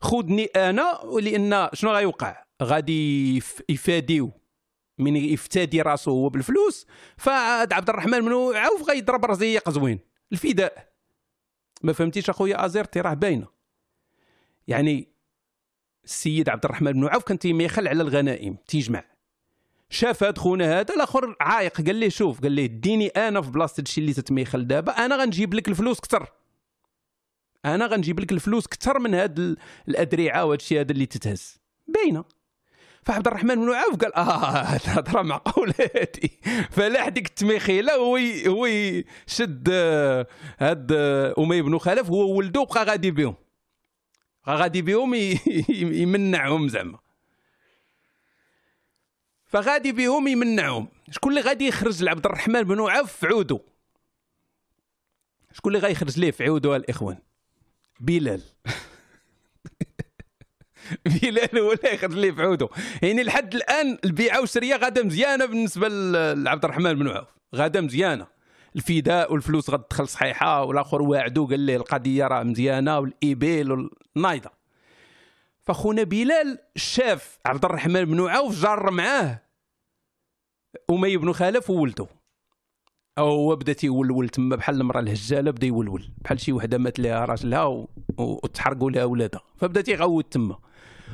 خذني أنا لأن شنو غيوقع؟ غادي يفاديو. من يفتدي راسو هو بالفلوس. فعاد عبد الرحمن بن عوف غيضرب رزيق زوين. الفداء. ما فهمتيش أخويا ازيرتي راه باينة. يعني السيد عبد الرحمن بن عوف كان تيميخل على الغنائم تيجمع. شاف هاد خونا هذا الآخر عايق قال ليه شوف قال ليه اديني أنا في بلاصة الشيء اللي تتميخل دابا أنا غنجيب لك الفلوس أكثر أنا غنجيب لك الفلوس أكثر من هاد الادرعه وهاد الشيء هذا اللي تتهز. باينة. فعبد الرحمن بن عوف قال آه الهضره معقولة هادي. فلاح ديك التميخيلة هو هو شد آه، هاد آه، أمية بن خلف هو ولده بقى غادي بهم. غادي بهم [LAUGHS] يمنعهم زعما. فغادي بهم يمنعهم. شكون اللي غادي يخرج لعبد الرحمن بن عوف؟ في عودو. شكون اللي غيخرج ليه في عودو الإخوان؟ بلال. [LAUGHS] بلال هو اللي يخرج ليه في عودو. يعني لحد الآن البيعة والشريه غاده مزيانة بالنسبة لعبد الرحمن بن عوف. غاده مزيانة. الفداء والفلوس غتدخل صحيحة والآخر واعدو قال ليه القضية راه مزيانة والإيبيل والنايضه فخونا بلال شاف عبد الرحمن بن عوف جار معاه. أمي بن خلف وولده أو هو بدأ تيولول تما بحال المرأة الهجالة بدأ يولول بحال شي وحدة مات لها راجلها وتحرقوا لها ولادها. فبدا تيغوت تما.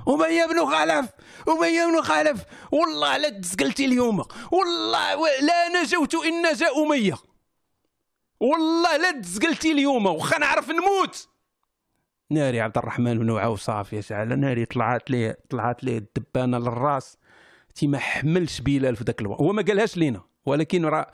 أمية بن خلف أمية بن خلف والله لا تزقلتي اليوم. والله لا نجوت إن نجا أمية. والله لا تزقلتي اليوم. وخا نعرف نموت. ناري عبد الرحمن بن عوف صافي شعل ناري طلعت ليه طلعت ليه الدبانة للراس. تي ما حملش بلال في ذاك الوقت. هو ما قالهاش لينا ولكن راه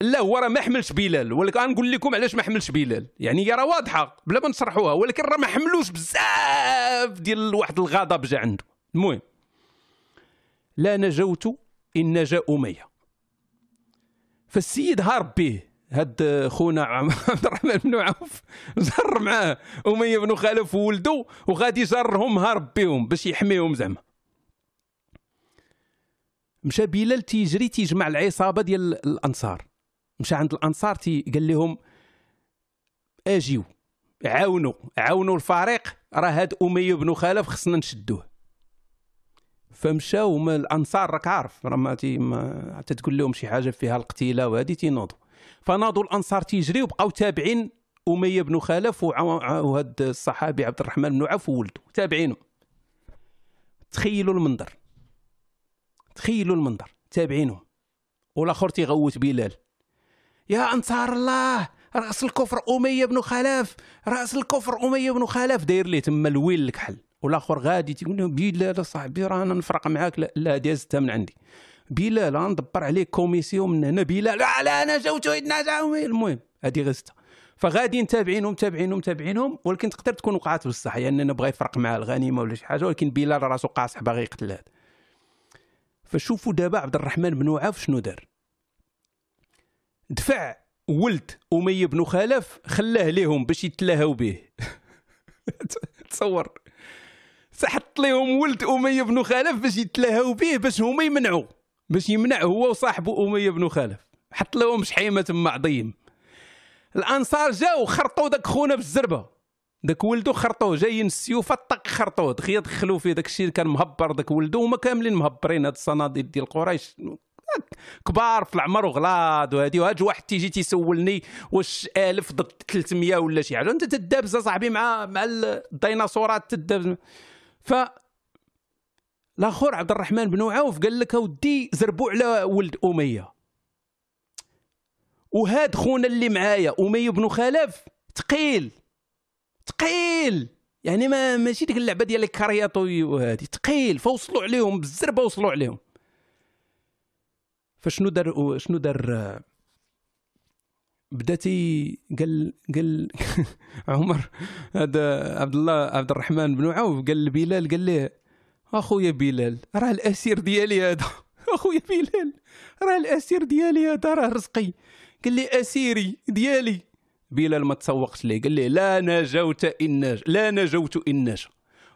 لا هو راه ما حملش بلال. ولكن غنقول لكم علاش ما حملش بلال؟ يعني هي راه واضحة بلا ما نشرحوها ولكن راه ما حملوش بزاف ديال واحد الغضب جا عنده. المهم لا نجوت إن نجا أمية. فالسيد هارب به. هاد خونا [LAUGHS] عبد الرحمن بن عوف جر معاه. أمية بن خلف وولده وغادي جرهم هارب بهم باش يحميهم زعما. مشى بلال تيجري تيجمع العصابة ديال الأنصار. مشى عند الأنصار تي قال لهم أجيو عاونوا عاونوا الفريق راه هاد أمية بن خلف خصنا نشدوه. فمشاو الأنصار راك عارف راه ما تتقول لهم شي حاجة فيها القتيلة وهذه تينوضوا. فناضوا الأنصار تيجري وبقاو تابعين أمية بن خلف وهذا الصحابي عبد الرحمن بن عوف وولده تابعينه تخيلوا المنظر. تخيلوا المنظر. تابعينهم. والآخر تيغوت بلال. يا أنصار الله! رأس الكفر أمية بن خلف! رأس الكفر أمية بن خلف! داير ليه تما الويل الكحل. والآخر غادي تيقول له بلال صاحبي رانا نفرق معاك لا, لا دازتها من عندي. بلال ندبر عليك commission من هنا. بلال لا لا أنا جاوت المهم هذه غزتها. فغادي متابعينهم متابعينهم متابعينهم ولكن تقدر تكون وقعت بصح يعني أنا بغى يفرق مع الغنيمة ولا شي حاجة ولكن بلال راسو قاصح باغي يقتل هذا. فشوفوا دابا عبد الرحمن بن عوف شنو دار. دفع ولد أمية بن خلف خلاه ليهم باش يتلاهوا به. [LAUGHS] تصور. حط لهم ولد أمية بن خلف باش يتلاهوا به باش هما يمنعوا باش يمنع هو وصاحبه أمية بن خلف حط لهم شحيمة تما عظيم الانصار جاو خرطوا داك خونا بالزربة. داك ولدو خرطوه جايين السيوفه طق خرطوه. دخيا دخلوا فيه داك الشيء اللي كان مهبر داك ولدو هما كاملين مهبرين هاد الصناديد ديال قريش. كبار في العمر وغلاض وهادي. وهاد واحد تيجي تيسولني واش 1000 ضد 300 ولا شي حاجة. انت تدابز صاحبي مع مع الديناصورات تدابز. ف الآخر عبد الرحمن بن عوف قال لك اودي زربوا على ولد أمية. وهاد خونا اللي معايا أمية بن خلف ثقيل ثقيل يعني ما ماشي ديك اللعبة ديال الكارياطو وهذه ثقيل فوصلوا عليهم بالزربة وصلوا عليهم. فشنو دار شنو دار؟ بداتي قال قال [LAUGHS] عمر هذا عبد الله عبد الرحمن بن عوف قال لبلال قال له أخويا بلال راه الأسير ديالي هذا. [LAUGHS] أخويا بلال راه الأسير ديالي هذا راه رزقي. قال لي أسيري ديالي. بلال ما تسوقش ليه قال لي لا نجوت إن نج... لا نجوت إن نجا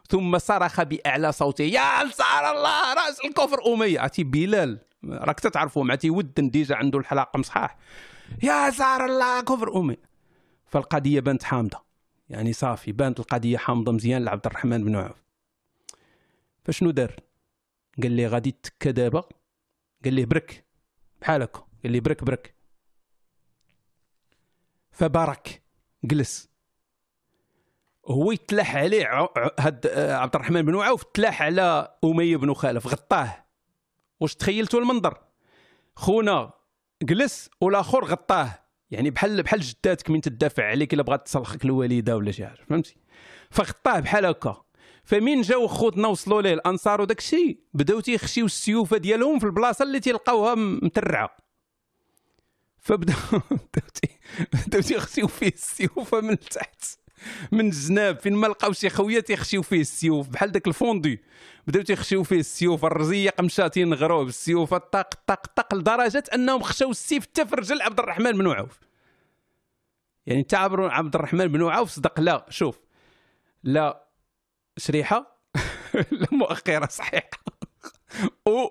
ثم صرخ بأعلى صوته يا أنصار الله رأس الكفر أمية. عرفتي بلال راك تعرفوا مع تيودن déjà عنده الحلاقم صحاح. يا أنصار الله كفر أمية. فالقضية بانت حامضة. يعني صافي بانت القضية حامضة مزيان لعبد الرحمن بن عوف. فشنو دار؟ قال لي غادي تكا دابا. قال لي برك بحال هكا. قال لي برك برك. فبارك جلس. هو يتلاح عليه هاد آه، عبد الرحمن بن عوف تلاح على أمية بن خلف غطاه. واش تخيلتوا المنظر؟ خونا جلس والآخر غطاه. يعني بحال بحال جداتك من تدافع عليك إلا بغات تصلخك الوالدة ولا شي حاجة فهمتي؟ فغطاه بحال هكا. فمين جاو خوتنا وصلوا ليه؟ الانصار وداك الشيء بداو تيخشيو السيوفة ديالهم في البلاصة اللي تيلقاوها مترعة. فبداو [LAUGHS] بداو تيخشيو فيه السيوفة من تحت. من الجناب. فين ما لقاو شي خويه تيخشيو فيه السيوف. بحال داك الفوندي. بداو تيخشيو فيه السيوف الرزيه مشاتين نغروه بالسيوف طق طق طق لدرجة أنهم خشاو السيف حتى في رجل عبد الرحمن بن عوف. يعني انت عبد الرحمن بن عوف صدق لا. شوف. لا. شريحة؟ [LAUGHS] لا مؤخره صحيحة.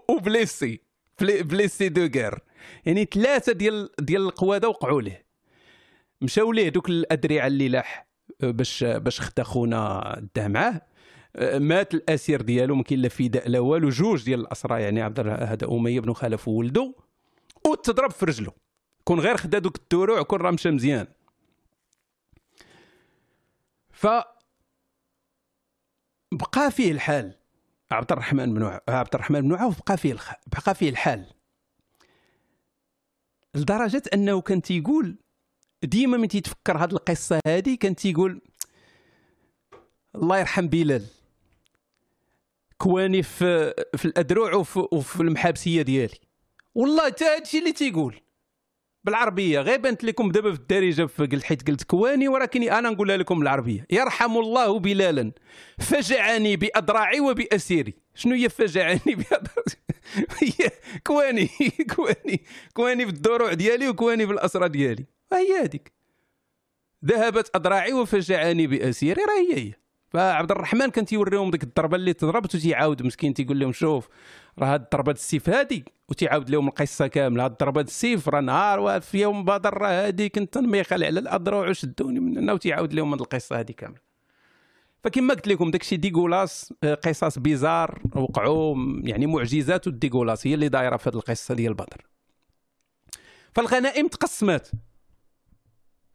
وبليسي. بليسي دو غير يعني ثلاثة ديال ديال القواده وقعوا ليه. مشاو ليه دوك الادرعه اللي لاح باش باش خدا خونا داه معاه. مات الأسير ديالو ما كاين لا فداء لا والو. جوج ديال الأسرى يعني عبد هذا أمية بن خلف وولده وتضرب في رجله. كون غير خدا دوك الدروع كون راه مشى مزيان. ف بقى فيه الحال. عبد الرحمن بن عبد الرحمن بن عوف بقى فيه الخ... بقى فيه الحال. لدرجة أنه كان تيقول ديما من تيتفكر هذه القصة هذه كان تيقول الله يرحم بلال كواني في في الأدروع وفي, وفي المحابسية ديالي. والله حتى هادشي اللي تيقول. بالعربية. غير بانت لكم دابا في الدارجة في حيت قلت كواني ولكن أنا نقولها لكم بالعربية. يرحم الله بلالا. فجعني بأذراعي وبأسيري. شنو هي فجعني [LAUGHS] بأذراعي؟ كواني [LAUGHS] كواني كواني في الدروع ديالي وكواني في الاسرى ديالي. هي هذيك. ذهبت أذراعي وفجعني بأسيري. راه هي هي. فعبد الرحمن كان تيوريهم ديك الضربة اللي تضربت وتيعاود مسكين تيقول لهم شوف راه هاد ضربه السيف هادي وتيعاود لهم القصة كاملة. هاد ضربه السيف راه نهار في يوم بدر راه هادي كنت نميخل على الاذرع وشدوني من هنا وتيعاود لهم هاد القصة هادي كاملة. فكما قلت لكم داكشي dégueulasse آه، قصص bizarres وقعوا يعني معجزات ال dégueulasse هي اللي دايرة في هذه القصة ديال بدر. فالغنائم تقسمات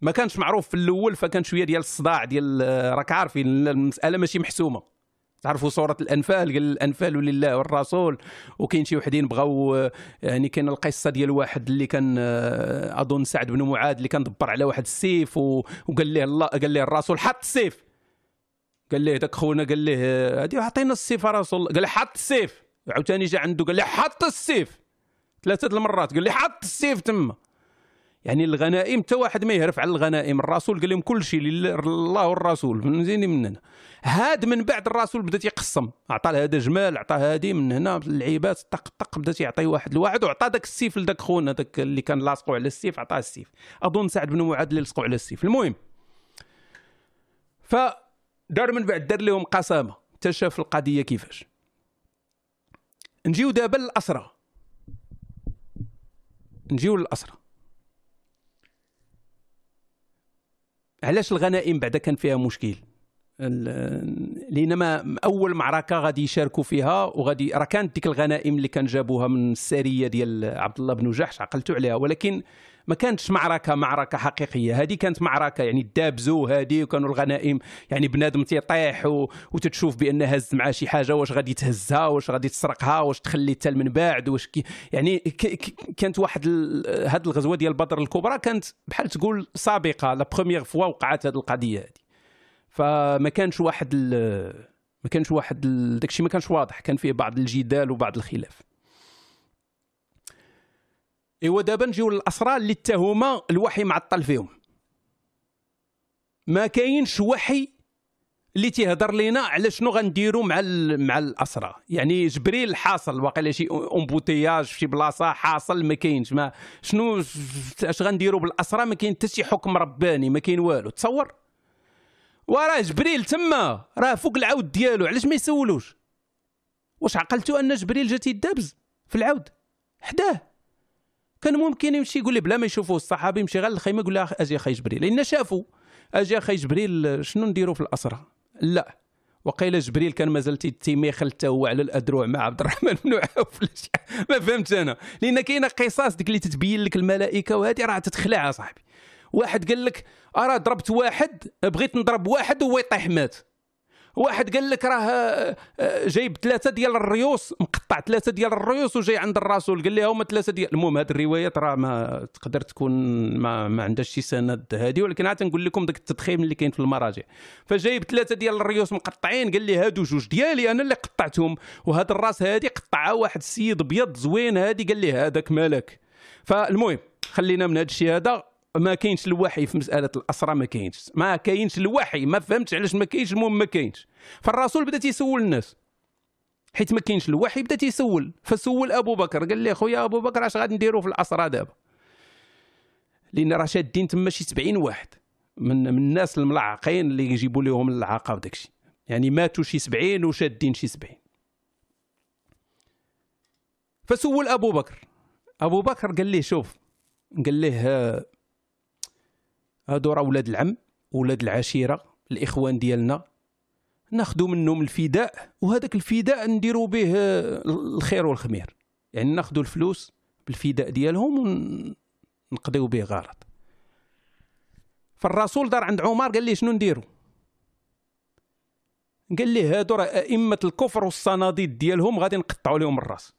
ما كانش معروف في الأول فكان شوية ديال الصداع ديال آه، راك عارفين المسألة ماشي محسومة. تعرفوا سوره الأنفال قال الأنفال لله والرسول. وكاين شي وحدين بغاو آه، يعني كاين القصة ديال واحد اللي كان أظن سعد بن معاذ اللي كان دبر على واحد السيف وقال له الله قال له الرسول حط السيف. قال ليه داك خونا؟ قال ليه هادي عطينا السيف رسول الله. قال له حط السيف؟ عاوتاني جا عنده قال له حط السيف؟ ثلاثة المرات قال له حط السيف تما. يعني الغنائم حتى واحد ما يهرف على الغنائم الرسول قال لهم كل شيء لله والرسول من زيني مننا هاد من بعد الرسول بدا تيقسم عطى لهذا جمال عطى هادي من هنا اللعيبات طق طق بدا تيعطي واحد لواحد وعطى داك السيف لداك خونا داك اللي كان لاصقو على السيف عطاه السيف. أظن سعد بن معاذ اللي لصقو على السيف. المهم ف دار من بعد دار لهم قسامة حتى شاف القضية كيفاش. نجيو دابا للأسرى. نجيو للأسرى. علاش الغنائم بعدا كان فيها مشكل؟ لأن ما أول معركة غادي يشاركوا فيها وغادي راه كانت ديك الغنائم اللي كان جابوها من السرية ديال عبد الله بن جحش عقلتوا عليها ولكن ما كانتش معركة معركة حقيقية. هذه كانت معركة يعني دابزو هذه وكانوا الغنائم يعني بنادم تيطيح وتتشوف بأن هز معاه شي حاجة واش غادي تهزها واش غادي تسرقها واش تخلي حتى من بعد واش كي يعني كانت واحد هذه الغزوة ديال بدر الكبرى كانت بحال تقول سابقة. لا بروميير فوا وقعت هذه القضية هذه فما كانش واحد ما كانش واحد داكشي ما كانش واضح. كان فيه بعض الجدال وبعض الخلاف. إيوا دابا نجيو للاسرى اللي حتى هما الوحي معطل فيهم. ما كاينش وحي اللي تيهضر لينا على شنو غنديروا مع مع الاسرى يعني جبريل حاصل واقيلا شي embouteillage في شي بلاصة حاصل ما كاينش. ما شنو اش غنديروا بالاسرى ما كاين حتى شي حكم رباني ما كاين والو. تصور؟ وراه جبريل تما راه فوق العود ديالو علاش ما يسولوش؟ واش عقلتوا أن جبريل جا تيدابز في العود؟ حداه. كان ممكن يمشي يقول لي بلا ما يشوفوا الصحابي يمشي غير للخيمة يقول لها أجي أخي جبريل. لأن شافوا أجي أخي جبريل شنو نديروا في الاسرى لا. وقيل جبريل كان مازال تيميخل حتى هو على الأدروع مع عبد الرحمن بن عوف. [LAUGHS] ما فهمت أنا. لأن كاينة قصص ديك اللي تتبين لك الملائكة وهذه راه تتخلع صاحبي. واحد قال لك ارى ضربت واحد بغيت نضرب واحد وهو يطيح مات. واحد قال لك راه آه، جايب ثلاثة ديال الريوس مقطع ثلاثة ديال الريوس وجاي عند الرسول قال لي هما ثلاثة ديال. المهم هذه الروايات راه ما تقدر تكون ما, ما عندهاش شي سند هذه ولكن عاد نقول لكم ذاك التضخيم اللي كاين في المراجع. فجايب ثلاثة ديال الريوس مقطعين قال لي هادو جوج ديالي أنا اللي قطعتهم وهذا الراس هذه قطعها واحد السيد ابيض زوين هذه قال لي هذاك مالك. فالمهم خلينا من هذا الشيء هذا. ما كاينش الوحي في مسألة الأسرى ما كاينش. ما كاينش الوحي ما فهمتش علاش ما كاينش المهم ما كاينش. فالرسول بدا تيسول الناس. حيت ما كاينش الوحي بدا تيسول. فسول أبو بكر قال لي خويا أبو بكر اش غادي نديروا في الأسرى دابا؟ لأن راه شادين تما شي 70 واحد. من من الناس الملعقين اللي يجيبوا لهم العاقه وداك الشيء. يعني ماتوا شي 70 وشادين شي 70 فسول أبو بكر. أبو بكر قال ليه شوف قال ليه هادو راه ولاد العم ولاد العشيرة الإخوان ديالنا. ناخذوا منهم الفداء وهذاك الفداء نديروا به الخير والخمير. يعني ناخذوا الفلوس بالفداء ديالهم ونقضيو به غرض. فالرسول دار عند عمر قال لي شنو نديروا قال لي هادو راه أئمة الكفر والصناديد ديالهم غادي نقطعوا لهم الرأس.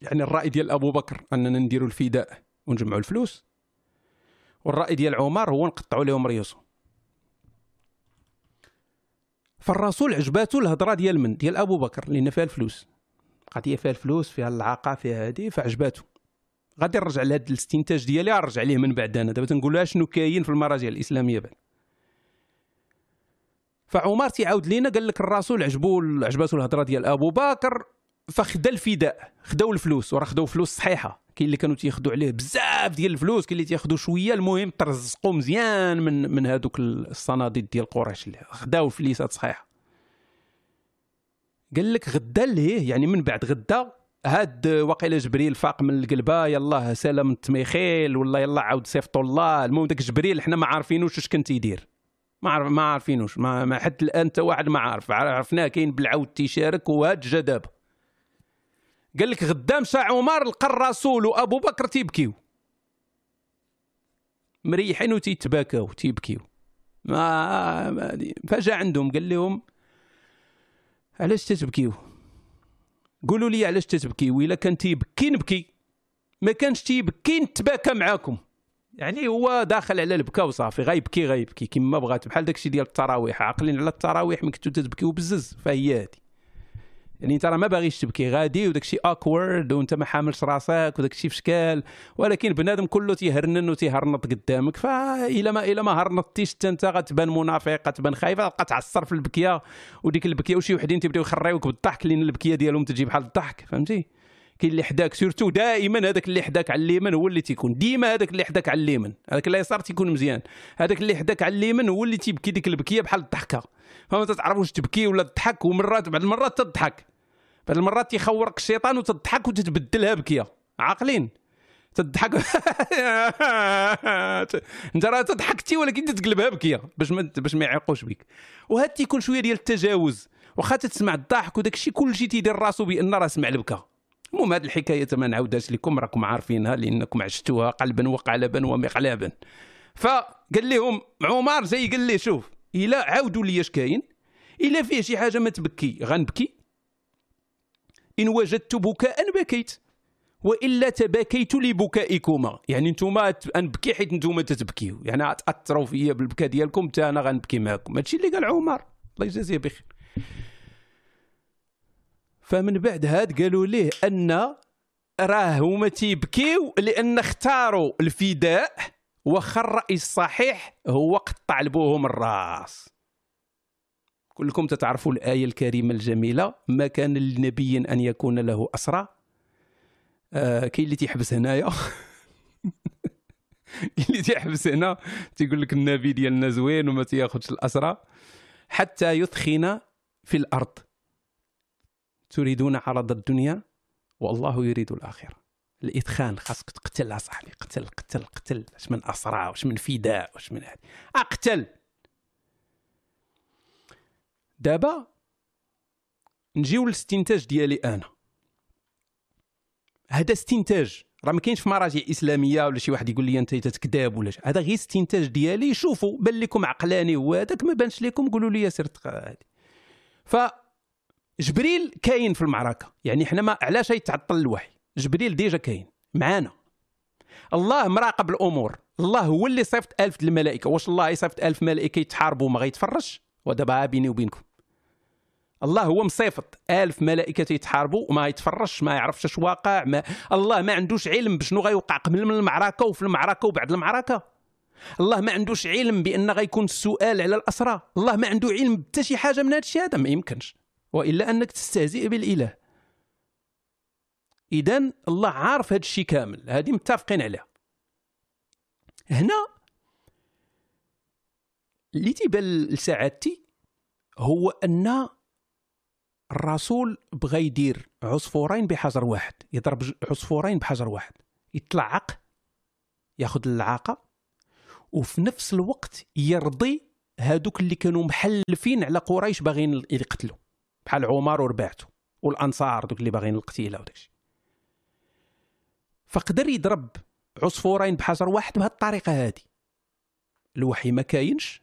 يعني الرأي ديال أبو بكر أننا نديروا الفداء ونجمعوا الفلوس. والرأي ديال عمر هو نقطعوا لهم ريوسهم فالرسول عجباتو الهضرة ديال من؟ ديال أبو بكر لأن فيها الفلوس. قضية فيها الفلوس فيها العاقة فيها هذه فعجباتو. غادي نرجع لهذا الاستنتاج ديالي نرجع ليه من بعد أنا. دابا تنقول لها شنو كاين في المراجع الإسلامية بعد. فعمر تيعاود لينا قال لك الرسول عجبو عجباتو الهضرة ديال أبو بكر فخدا الفداء خداو الفلوس وراه خداو فلوس صحيحة. كاين اللي كانوا تياخذوا عليه بزاف ديال الفلوس كاين اللي تياخذوا شوية المهم ترزقوا مزيان من من هذوك الصناديد ديال قريش اللي خداو فليسات صحيحة. قال لك غدا ليه؟ يعني من بعد غدا هاد واقيلا جبريل فاق من القلبة يلاه سلام التميخيل ولا يلا عاود صيفطوا الله. المهم داك جبريل حنا ما عارفينوش اش كان تيدير. ما عارف ما عارفينوش ما, ما حتى الآن حتى واحد ما عارف. عرفناه كاين بالعود تيشارك وهاد جا دابا قال لك غدا مشى عمر لقى الرسول وابو بكر تيبكيو. مريحين وتيتباكاو تيبكيو. ما, ما فجا عندهم قال لهم علاش تتبكيو؟ قولوا لي علاش تتبكيو؟ إلا كان تيبكي نبكي. ما كانش تيبكي نتباكى معاكم. يعني هو داخل على البكا وصافي غيبكي غيبكي. كما بغات بحال داكشي ديال التراويح. عاقلين على التراويح من كنتو تتبكيو بزز. فهي هادي. يعني انت راه ما باغيش تبكي غادي وداك الشيء d'accord وانت ما حاملش راسك وداك الشيء في شكال ولكن بنادم كله تيهرنن وتيهرنط قدامك فإلا ما إلا ما هرنطتيش حتى انت غتبان منافق غتبان خايف غتبقى تعصر في البكية. وديك البكية وشي وحدين تيبداو يخريوك بالضحك لأن البكية ديالهم تجي بحال الضحك فهمتي؟ كاين اللي حداك. سيرتو دائما هذاك اللي حداك على اليمين هو اللي تيكون. ديما هذاك اللي حداك على اليمين هذاك اليسار تيكون مزيان. هذاك اللي حداك على اليمين هو اللي تيبكي ديك البكية بحال الضحكة. فما تتعرف واش تبكي ولا تضحك ومرات بعد المرات تضحك. بعض المرات تيخورك الشيطان وتضحك وتتبدلها بكية. عاقلين. تضحك. [LAUGHS] انت راه تضحكتي ولكن تتقلبها بكية. باش ما باش ما يعيقوش بك. وهذا تيكون شوية ديال التجاوز. واخا تسمع الضحك وداك الشيء كلشي تيدير راسو بأن راه سمع البكا المهم هذه الحكاية ما نعاودهاش لكم راكم عارفينها لأنكم عشتوها قلبا وقالبا ومقلبا. فقال لهم عمر زي قال لي شوف إلا عاودوا لي اش كاين؟ إلا فيه شي حاجة ما تبكي غنبكي. إن وجدت بكاء بكيت وإلا تباكيت لبكائكما. يعني نتوما نبكي حيت نتوما تتبكيو. يعني تاثروا فيا بالبكاء ديالكم حتى أنا غنبكي معكم. هادشي اللي قال عمر. الله يجازيه بخير. فمن بعد هاد قالوا ليه أن راه هما تيبكيو لأن اختاروا الفداء واخا الرأي الصحيح هو قطع لبوهم الراس. كلكم تتعرفوا الآية الكريمة الجميلة ما كان لنبي أن يكون له أسرى. آه كاين اللي تيحبس هنايا. [LAUGHS] كاين اللي تيحبس هنا تيقول لك النبي ديالنا زوين وما تياخذش الأسرى. حتى يثخن في الأرض. تريدون عرض الدنيا؟ والله يريد الآخرة. الإثخان خاصك تقتل أصاحبي قتل قتل قتل. واش من أسرى؟ واش من فداء واش من هذه؟ أقتل! دابا نجيو للاستنتاج ديالي أنا. هذا استنتاج. راه ما كاينش في مراجع إسلامية ولا شي واحد يقول لي أنت تكذب ولا شي. هذا غير استنتاج ديالي. شوفوا بان لكم عقلاني هو هذاك ما بانش لكم؟ قولوا لي سير هذه. ف جبريل كاين في المعركة. يعني حنا ما علاش يتعطل الوحي؟ جبريل ديجا كاين. معانا. الله مراقب الأمور. الله هو اللي صيفط ألف الملائكة. واش الله يصيفط ألف ملائكة يتحاربوا ما غيتفرش؟ ودابا بيني وبينكم. الله هو مصيفط ألف ملائكة يتحاربوا وما يتفرش ما يعرفش اش واقع ما الله ما عندوش علم بشنو غيوقع قبل من المعركة وفي المعركة وبعد المعركة. الله ما عندوش علم بأن غيكون السؤال على الأسرى. الله ما عنده علم حتى شي حاجة من هذا الشيء هذا. ما يمكنش. وإلا أنك تستهزئ بالإله. اذا الله عارف هذا الشيء كامل هذه متفقين عليها. هنا اللي تيبان لسعادتي هو أن الرسول بغى يدير عصفورين بحجر واحد يضرب عصفورين بحجر واحد. يتلعق ياخذ العاقه وفي نفس الوقت يرضي هادوك اللي كانوا محلفين على قريش باغيين يقتلوا بحال عمر ورباعته والأنصار دوك اللي باغيين القتيلة وداكشي. فقدر يضرب عصفورين بحجر واحد بهذه الطريقة هذه الوحي ما كاينش.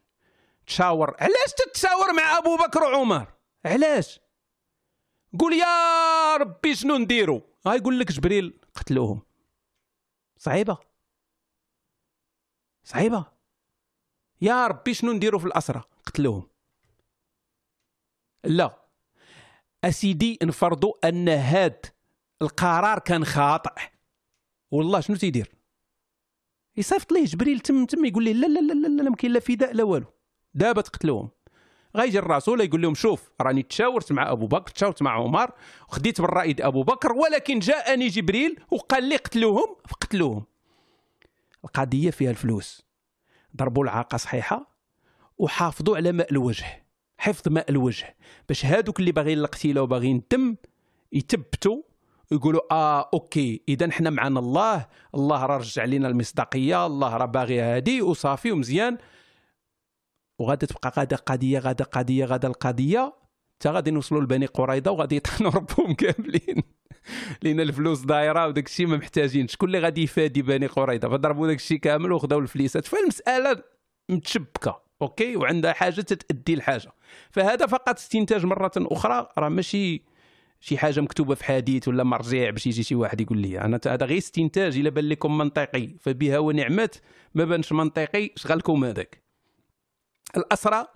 تشاور علاش تتشاور مع أبو بكر وعمر؟ علاش؟ قول يا ربي شنو نديرو؟ ها يقول لك جبريل قتلوهم. صعيبة. صعيبة. يا ربي شنو نديرو في الاسرى قتلوهم. لا. أسيدي نفرضوا أن هاد القرار كان خاطئ. والله شنو تيدير يصيفط ليه جبريل تم تم يقول ليه لا لا لا لا ما كاين لا فداء لا والو. دابا تقتلوهم. غيجي الرسول يقول لهم شوف راني تشاورت مع أبو بكر تشاورت مع عمر وخديت بالرأي أبو بكر ولكن جاءني جبريل وقال لي قتلوهم فقتلوهم. القضية فيها الفلوس. ضربوا العاقه صحيحة وحافظوا على ماء الوجه حفظ ماء الوجه. باش هادوك اللي باغيين القتيلة وباغيين الدم يثبتوا ويقولوا آه أوكي اذا حنا معنا الله الله راه رجع لنا المصداقية الله راه باغي هادي وصافي ومزيان. وغادا تبقى غادا قضيه غادا قضيه غادا القضية حتى غادي نوصلوا لبني قريضة وغادي يطحنوا ربهم [LAUGHS] كاملين. لأن الفلوس دايرة وداك الشيء ما محتاجين شكون اللي غادي يفادي بني قريظة؟ فضربوا داك الشيء كامل وخداو الفليسات. فالمساله متشبكة. أوكي وعندها حاجة تتأدي الحاجة. فهذا فقط استنتاج مرة أخرى. راه ماشي شي حاجة مكتوبة في حديث ولا مرجع باش يجي شي واحد يقول لي أنا هذا غير استنتاج إلا بان لكم منطقي. فبها ونعمت ما بانش منطقي. شغلكم هذاك. الأسرى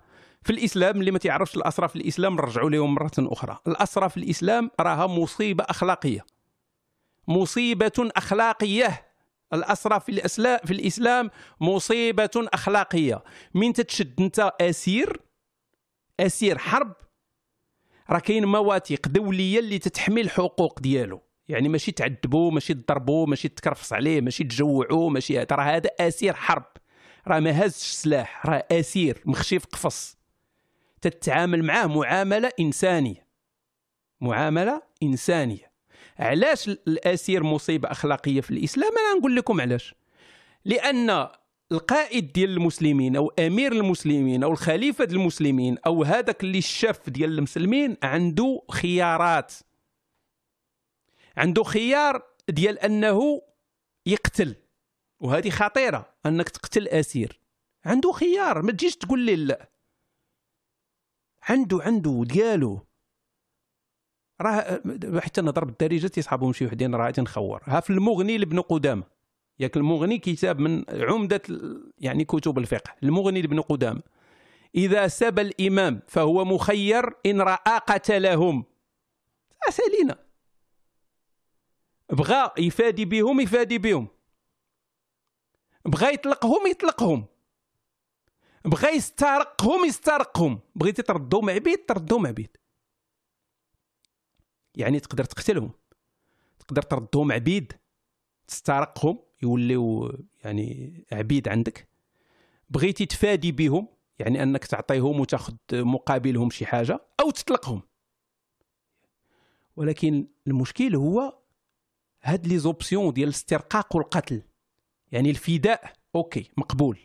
في الإسلام اللي ما تعرفش الأسرى في الإسلام نرجعوا لهم مرة أخرى. الأسرى في الإسلام راها مصيبة أخلاقية. مصيبة أخلاقية. الاسرى في الاسلام في الإسلام مصيبة أخلاقية. من تتشد أنت أسير؟ أسير حرب؟ راه كاين مواثيق دولية اللي تتحمي الحقوق ديالو. يعني ماشي تعذبوه ماشي تضربوه ماشي تكرفص عليه ماشي تجوعوه ماشي ترى هذا أسير حرب. راه ما هزش سلاح راه أسير مخشي في قفص. تتعامل معاه معاملة إنسانية. معاملة إنسانية. علاش الأسير مصيبة أخلاقية في الإسلام؟ أنا نقول لكم علاش. لأن القائد ديال المسلمين أو أمير المسلمين أو الخليفة ديال المسلمين أو هذاك اللي الشاف ديال المسلمين عنده خيارات. عنده خيار ديال أنه يقتل. وهذه خطيرة أنك تقتل أسير. عنده خيار ما تجيش تقول لي لا. عنده عنده ديالو. راه حتى نضرب بالدارجه تيصحابهم شي وحدين راه نخور. ها في المغني لابن قدامة. ياك المغني كتاب من عمدة يعني كتب الفقه. المغني لابن قدامة. إذا سب الإمام فهو مخير إن رأى قتلهم. سالينا بغى يفادي بهم يفادي بهم. بغى يطلقهم يطلقهم. بغى يسترقهم يسترقهم. بغيتي تردهم عبيد تردهم عبيد يعني تقدر تقتلهم تقدر تردهم عبيد تسترقهم يوليو يعني عبيد عندك. بغيتي تفادي بهم يعني أنك تعطيهم وتاخذ مقابلهم شي حاجة أو تطلقهم. ولكن المشكل هو هاد لي زوبسيون ديال الاسترقاق والقتل. يعني الفداء أوكي مقبول.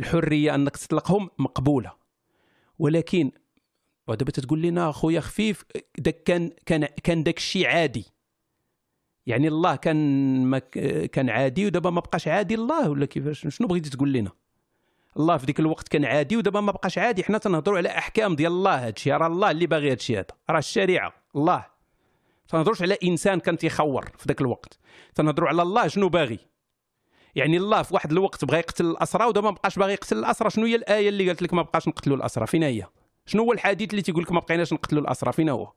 الحرية أنك تطلقهم مقبولة. ولكن ودابا تتقول لنا خويا خفيف داك كان كان كان داك الشيء عادي. يعني الله كان ما كان عادي ودابا ما بقاش عادي الله ولا كيفاش؟ شنو بغيتي تقول لنا الله في ذيك الوقت كان عادي ودابا ما بقاش عادي حنا تنهضروا على أحكام ديال الله هذا الشيء راه الله اللي باغي هذا الشيء هذا راه الشريعة الله. تنهضروش على إنسان كان تيخور في ذاك الوقت تنهضروا على الله شنو باغي. يعني الله في واحد الوقت بغى يقتل الأسرى ودابا ما بقاش باغي يقتل الأسرى شنو هي الآية اللي قالت لك ما بقاش نقتلوا الأسرى؟ فين هي؟ شنو هو الحديث اللي تيقول لك ما بقيناش نقتلوا الاسرى فين هو؟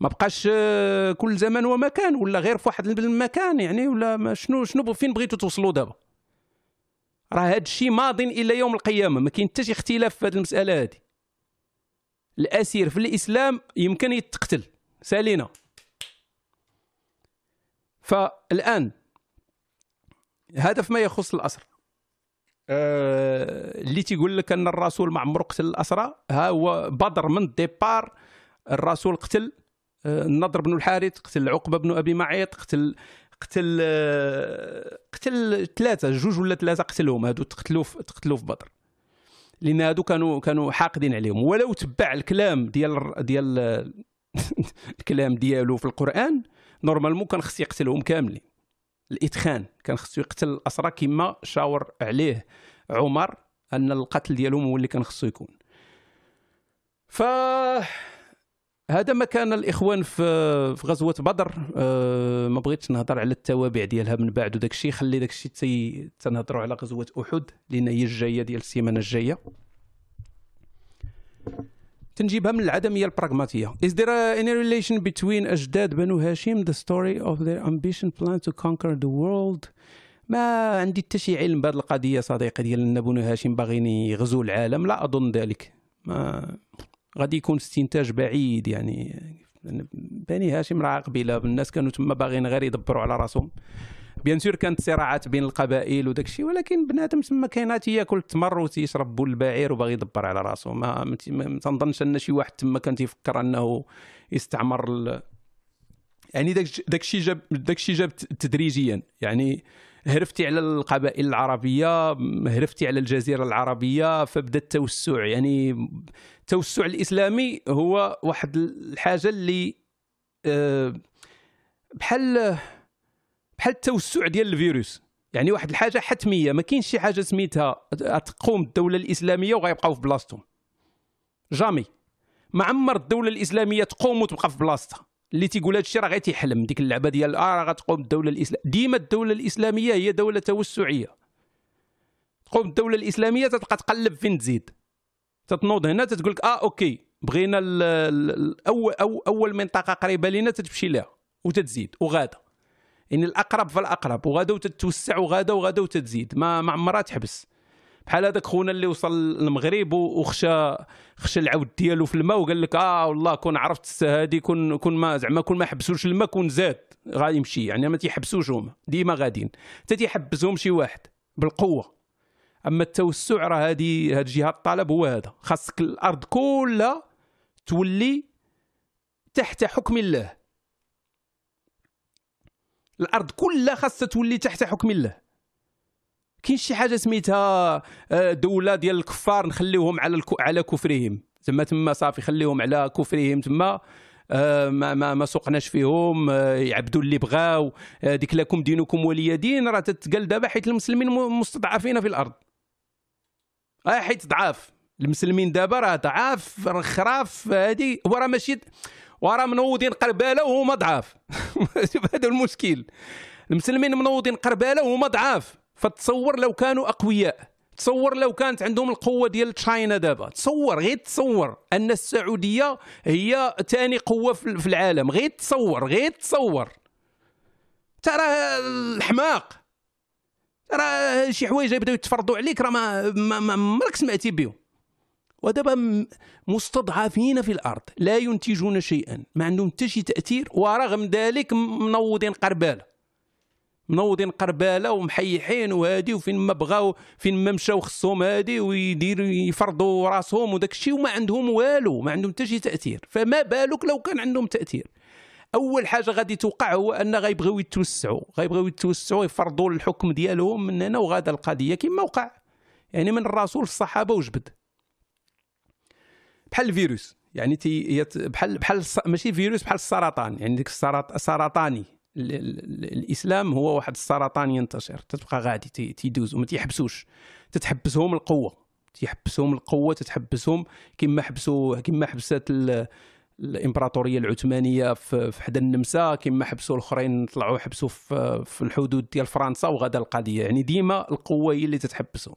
ما بقاش آه، كل زمان ومكان ولا غير في واحد المكان يعني ولا شنو شنو فين بغيتوا توصلوا دابا؟ راه هذا الشيء ماض إلى يوم القيامة ما كاين حتى شي اختلاف في هذه المسألة هذه الأسير في الإسلام يمكن يتقتل سالينا. فالآن هذا فيما يخص الأسر. اللي تيقول لك أن الرسول ما عمره قتل الأسرى ها هو بدر من الديبار الرسول قتل النضر بن الحارث قتل عقبة بن أبي معيط قتل قتل قتل ثلاثة جوج ولا ثلاثة قتلهم هادو تقتلوا تقتلوا في بدر. لأن هادو كانوا كانوا حاقدين عليهم. ولو تبع الكلام ديال ديال [LAUGHS] الكلام ديالو في القرآن normalement كان خص يقتلهم كاملين. الإثخان كان خصو يقتل الأسرى كما شاور عليه عمر أن القتل ديالهم هو اللي كان خصو يكون. ف هذا ما كان الإخوان في في غزوة بدر. أه ما بغيتش نهضر على التوابع ديالها من بعد وداك الشيء خلي داك الشيء تي تنهضروا على غزوة أحد لأن هي الجاية ديال السيمانة الجاية. تنجيبها من العدمية البراغماتيه is there any relation between أجداد بنو هاشم the story of their ambition plan to conquer the world? ما عندي حتى شي علم بهذه القضية صديقي ديال أن بنو هاشم باغيين يغزوا العالم. لا أظن ذلك. ما غادي يكون استنتاج بعيد يعني. بني هاشم راه قبيله الناس كانوا تما باغيين غير يدبروا على راسهم. bien sûr كانت صراعات بين القبائل وداك الشيء ولكن بنادم تما كاين تياكل التمر وتيشرب بول البعير وباغي يدبر على راسه ما, ما, ما تنظنش أن شي واحد تما كان تيفكر أنه يستعمر ال... يعني داك داك الشيء جاب داك الشيء جاب تدريجيا. يعني هرفتي على القبائل العربية هرفتي على الجزيرة العربية فبدأ التوسع. يعني التوسع الإسلامي هو واحد الحاجة اللي آه، بحال بحال التوسع ديال الفيروس. يعني واحد الحاجة حتمية ما كاينش شي حاجة سميتها تقوم الدولة الإسلامية وغيبقاو في بلاصتهم. جامي. ما عمر الدولة الإسلامية تقوم وتبقى في بلاصتها. اللي تيقول هذا الشيء راه غير تيحلم. ديك اللعبة ديال آه راه غتقوم الدولة الاسلاميه ديما الدولة الإسلامية هي دولة توسعيه تقوم الدولة الإسلامية تبقى تقلب فين تزيد. تتنوض هنا تتقول لك آه أوكي بغينا اول أو أول منطقة قريبة لنا تتمشي لها وتتزيد وغادا. يعني الأقرب فالأقرب وغادا وتتوسع وغادا وغادا وتتزيد ما ما عمرها تحبس. بحال هذاك خونا اللي وصل للمغرب وخشى خشى العود ديالو في الماء وقال لك آه والله كون عرفت هادي كون كون ما زعما كون ما حبسوش الماء كون زاد. غادي يمشي يعني ما تيحبسوش هما. ديما غاديين. حتى تيحبسهم شي واحد بالقوة. أما التوسع راه هادي هاد جهة الطلب هو هذا. خاصك الأرض كلها تولي تحت حكم الله. الأرض كلها خاصها تولي تحت حكم الله. كاين شي حاجة سميتها آه، دولة ديال الكفار نخليوهم على الكو على كفرهم. تما تما صافي خليهم على كفرهم تما. آه، ما ما, ما سوقناش فيهم آه، يعبدوا اللي بغاو. ديك لكم دينكم ولي دين راه تتقال دابا حيت المسلمين مستضعفين في الأرض. آه حيت ضعاف. المسلمين دابا راه ضعاف خراف هادي. هو راه ماشي وراه منوضين قربالة وهما ضعاف. [LAUGHS] هذا المشكل. المسلمين منوضين قربالة وهما ضعاف. فتصور لو كانوا أقوياء. تصور لو كانت عندهم القوة ديال تشاينا دابا. تصور غير تصور أن السعودية هي ثاني قوة في العالم. غير تصور غير تصور. ترى الحماق. راه شي حوايج يبداو يتفرضوا عليك راه ما راك سمعتي بهم. ودابا مستضعفين في الأرض لا ينتجون شيئا ما عندهم حتى شي تأثير ورغم ذلك منوضين قربالة. منوضين قربالة ومحيحين وهادي وفين ما بغاو فين ما مشاو خصهم هادي ويديروا يفرضوا راسهم وداك الشيء وما عندهم والو ما عندهم حتى شي تأثير. فما بالك لو كان عندهم تأثير. أول حاجة غادي توقع هو أن غيبغيو يتوسعوا غيبغيو يتوسعوا يفرضوا الحكم ديالهم من هنا وغادا القضية كما وقع. يعني من الرسول الصحابة وجبد. بحال الفيروس يعني تي بحال بحال ماشي فيروس بحال السرطان. يعني ديك السرطاني. الإسلام هو واحد السرطان ينتشر. تتبقى غادي تيدوز وما تيحبسوش. تتحبسهم القوة. تيحبسهم القوة تتحبسهم كما حبسوا كما حبست الإمبراطورية العثمانية في حدا النمسا. كما حبسوا الأخرين طلعوا حبسوا في الحدود ديال فرنسا وغدا القضية. يعني ديما القوة هي اللي تتحبسهم.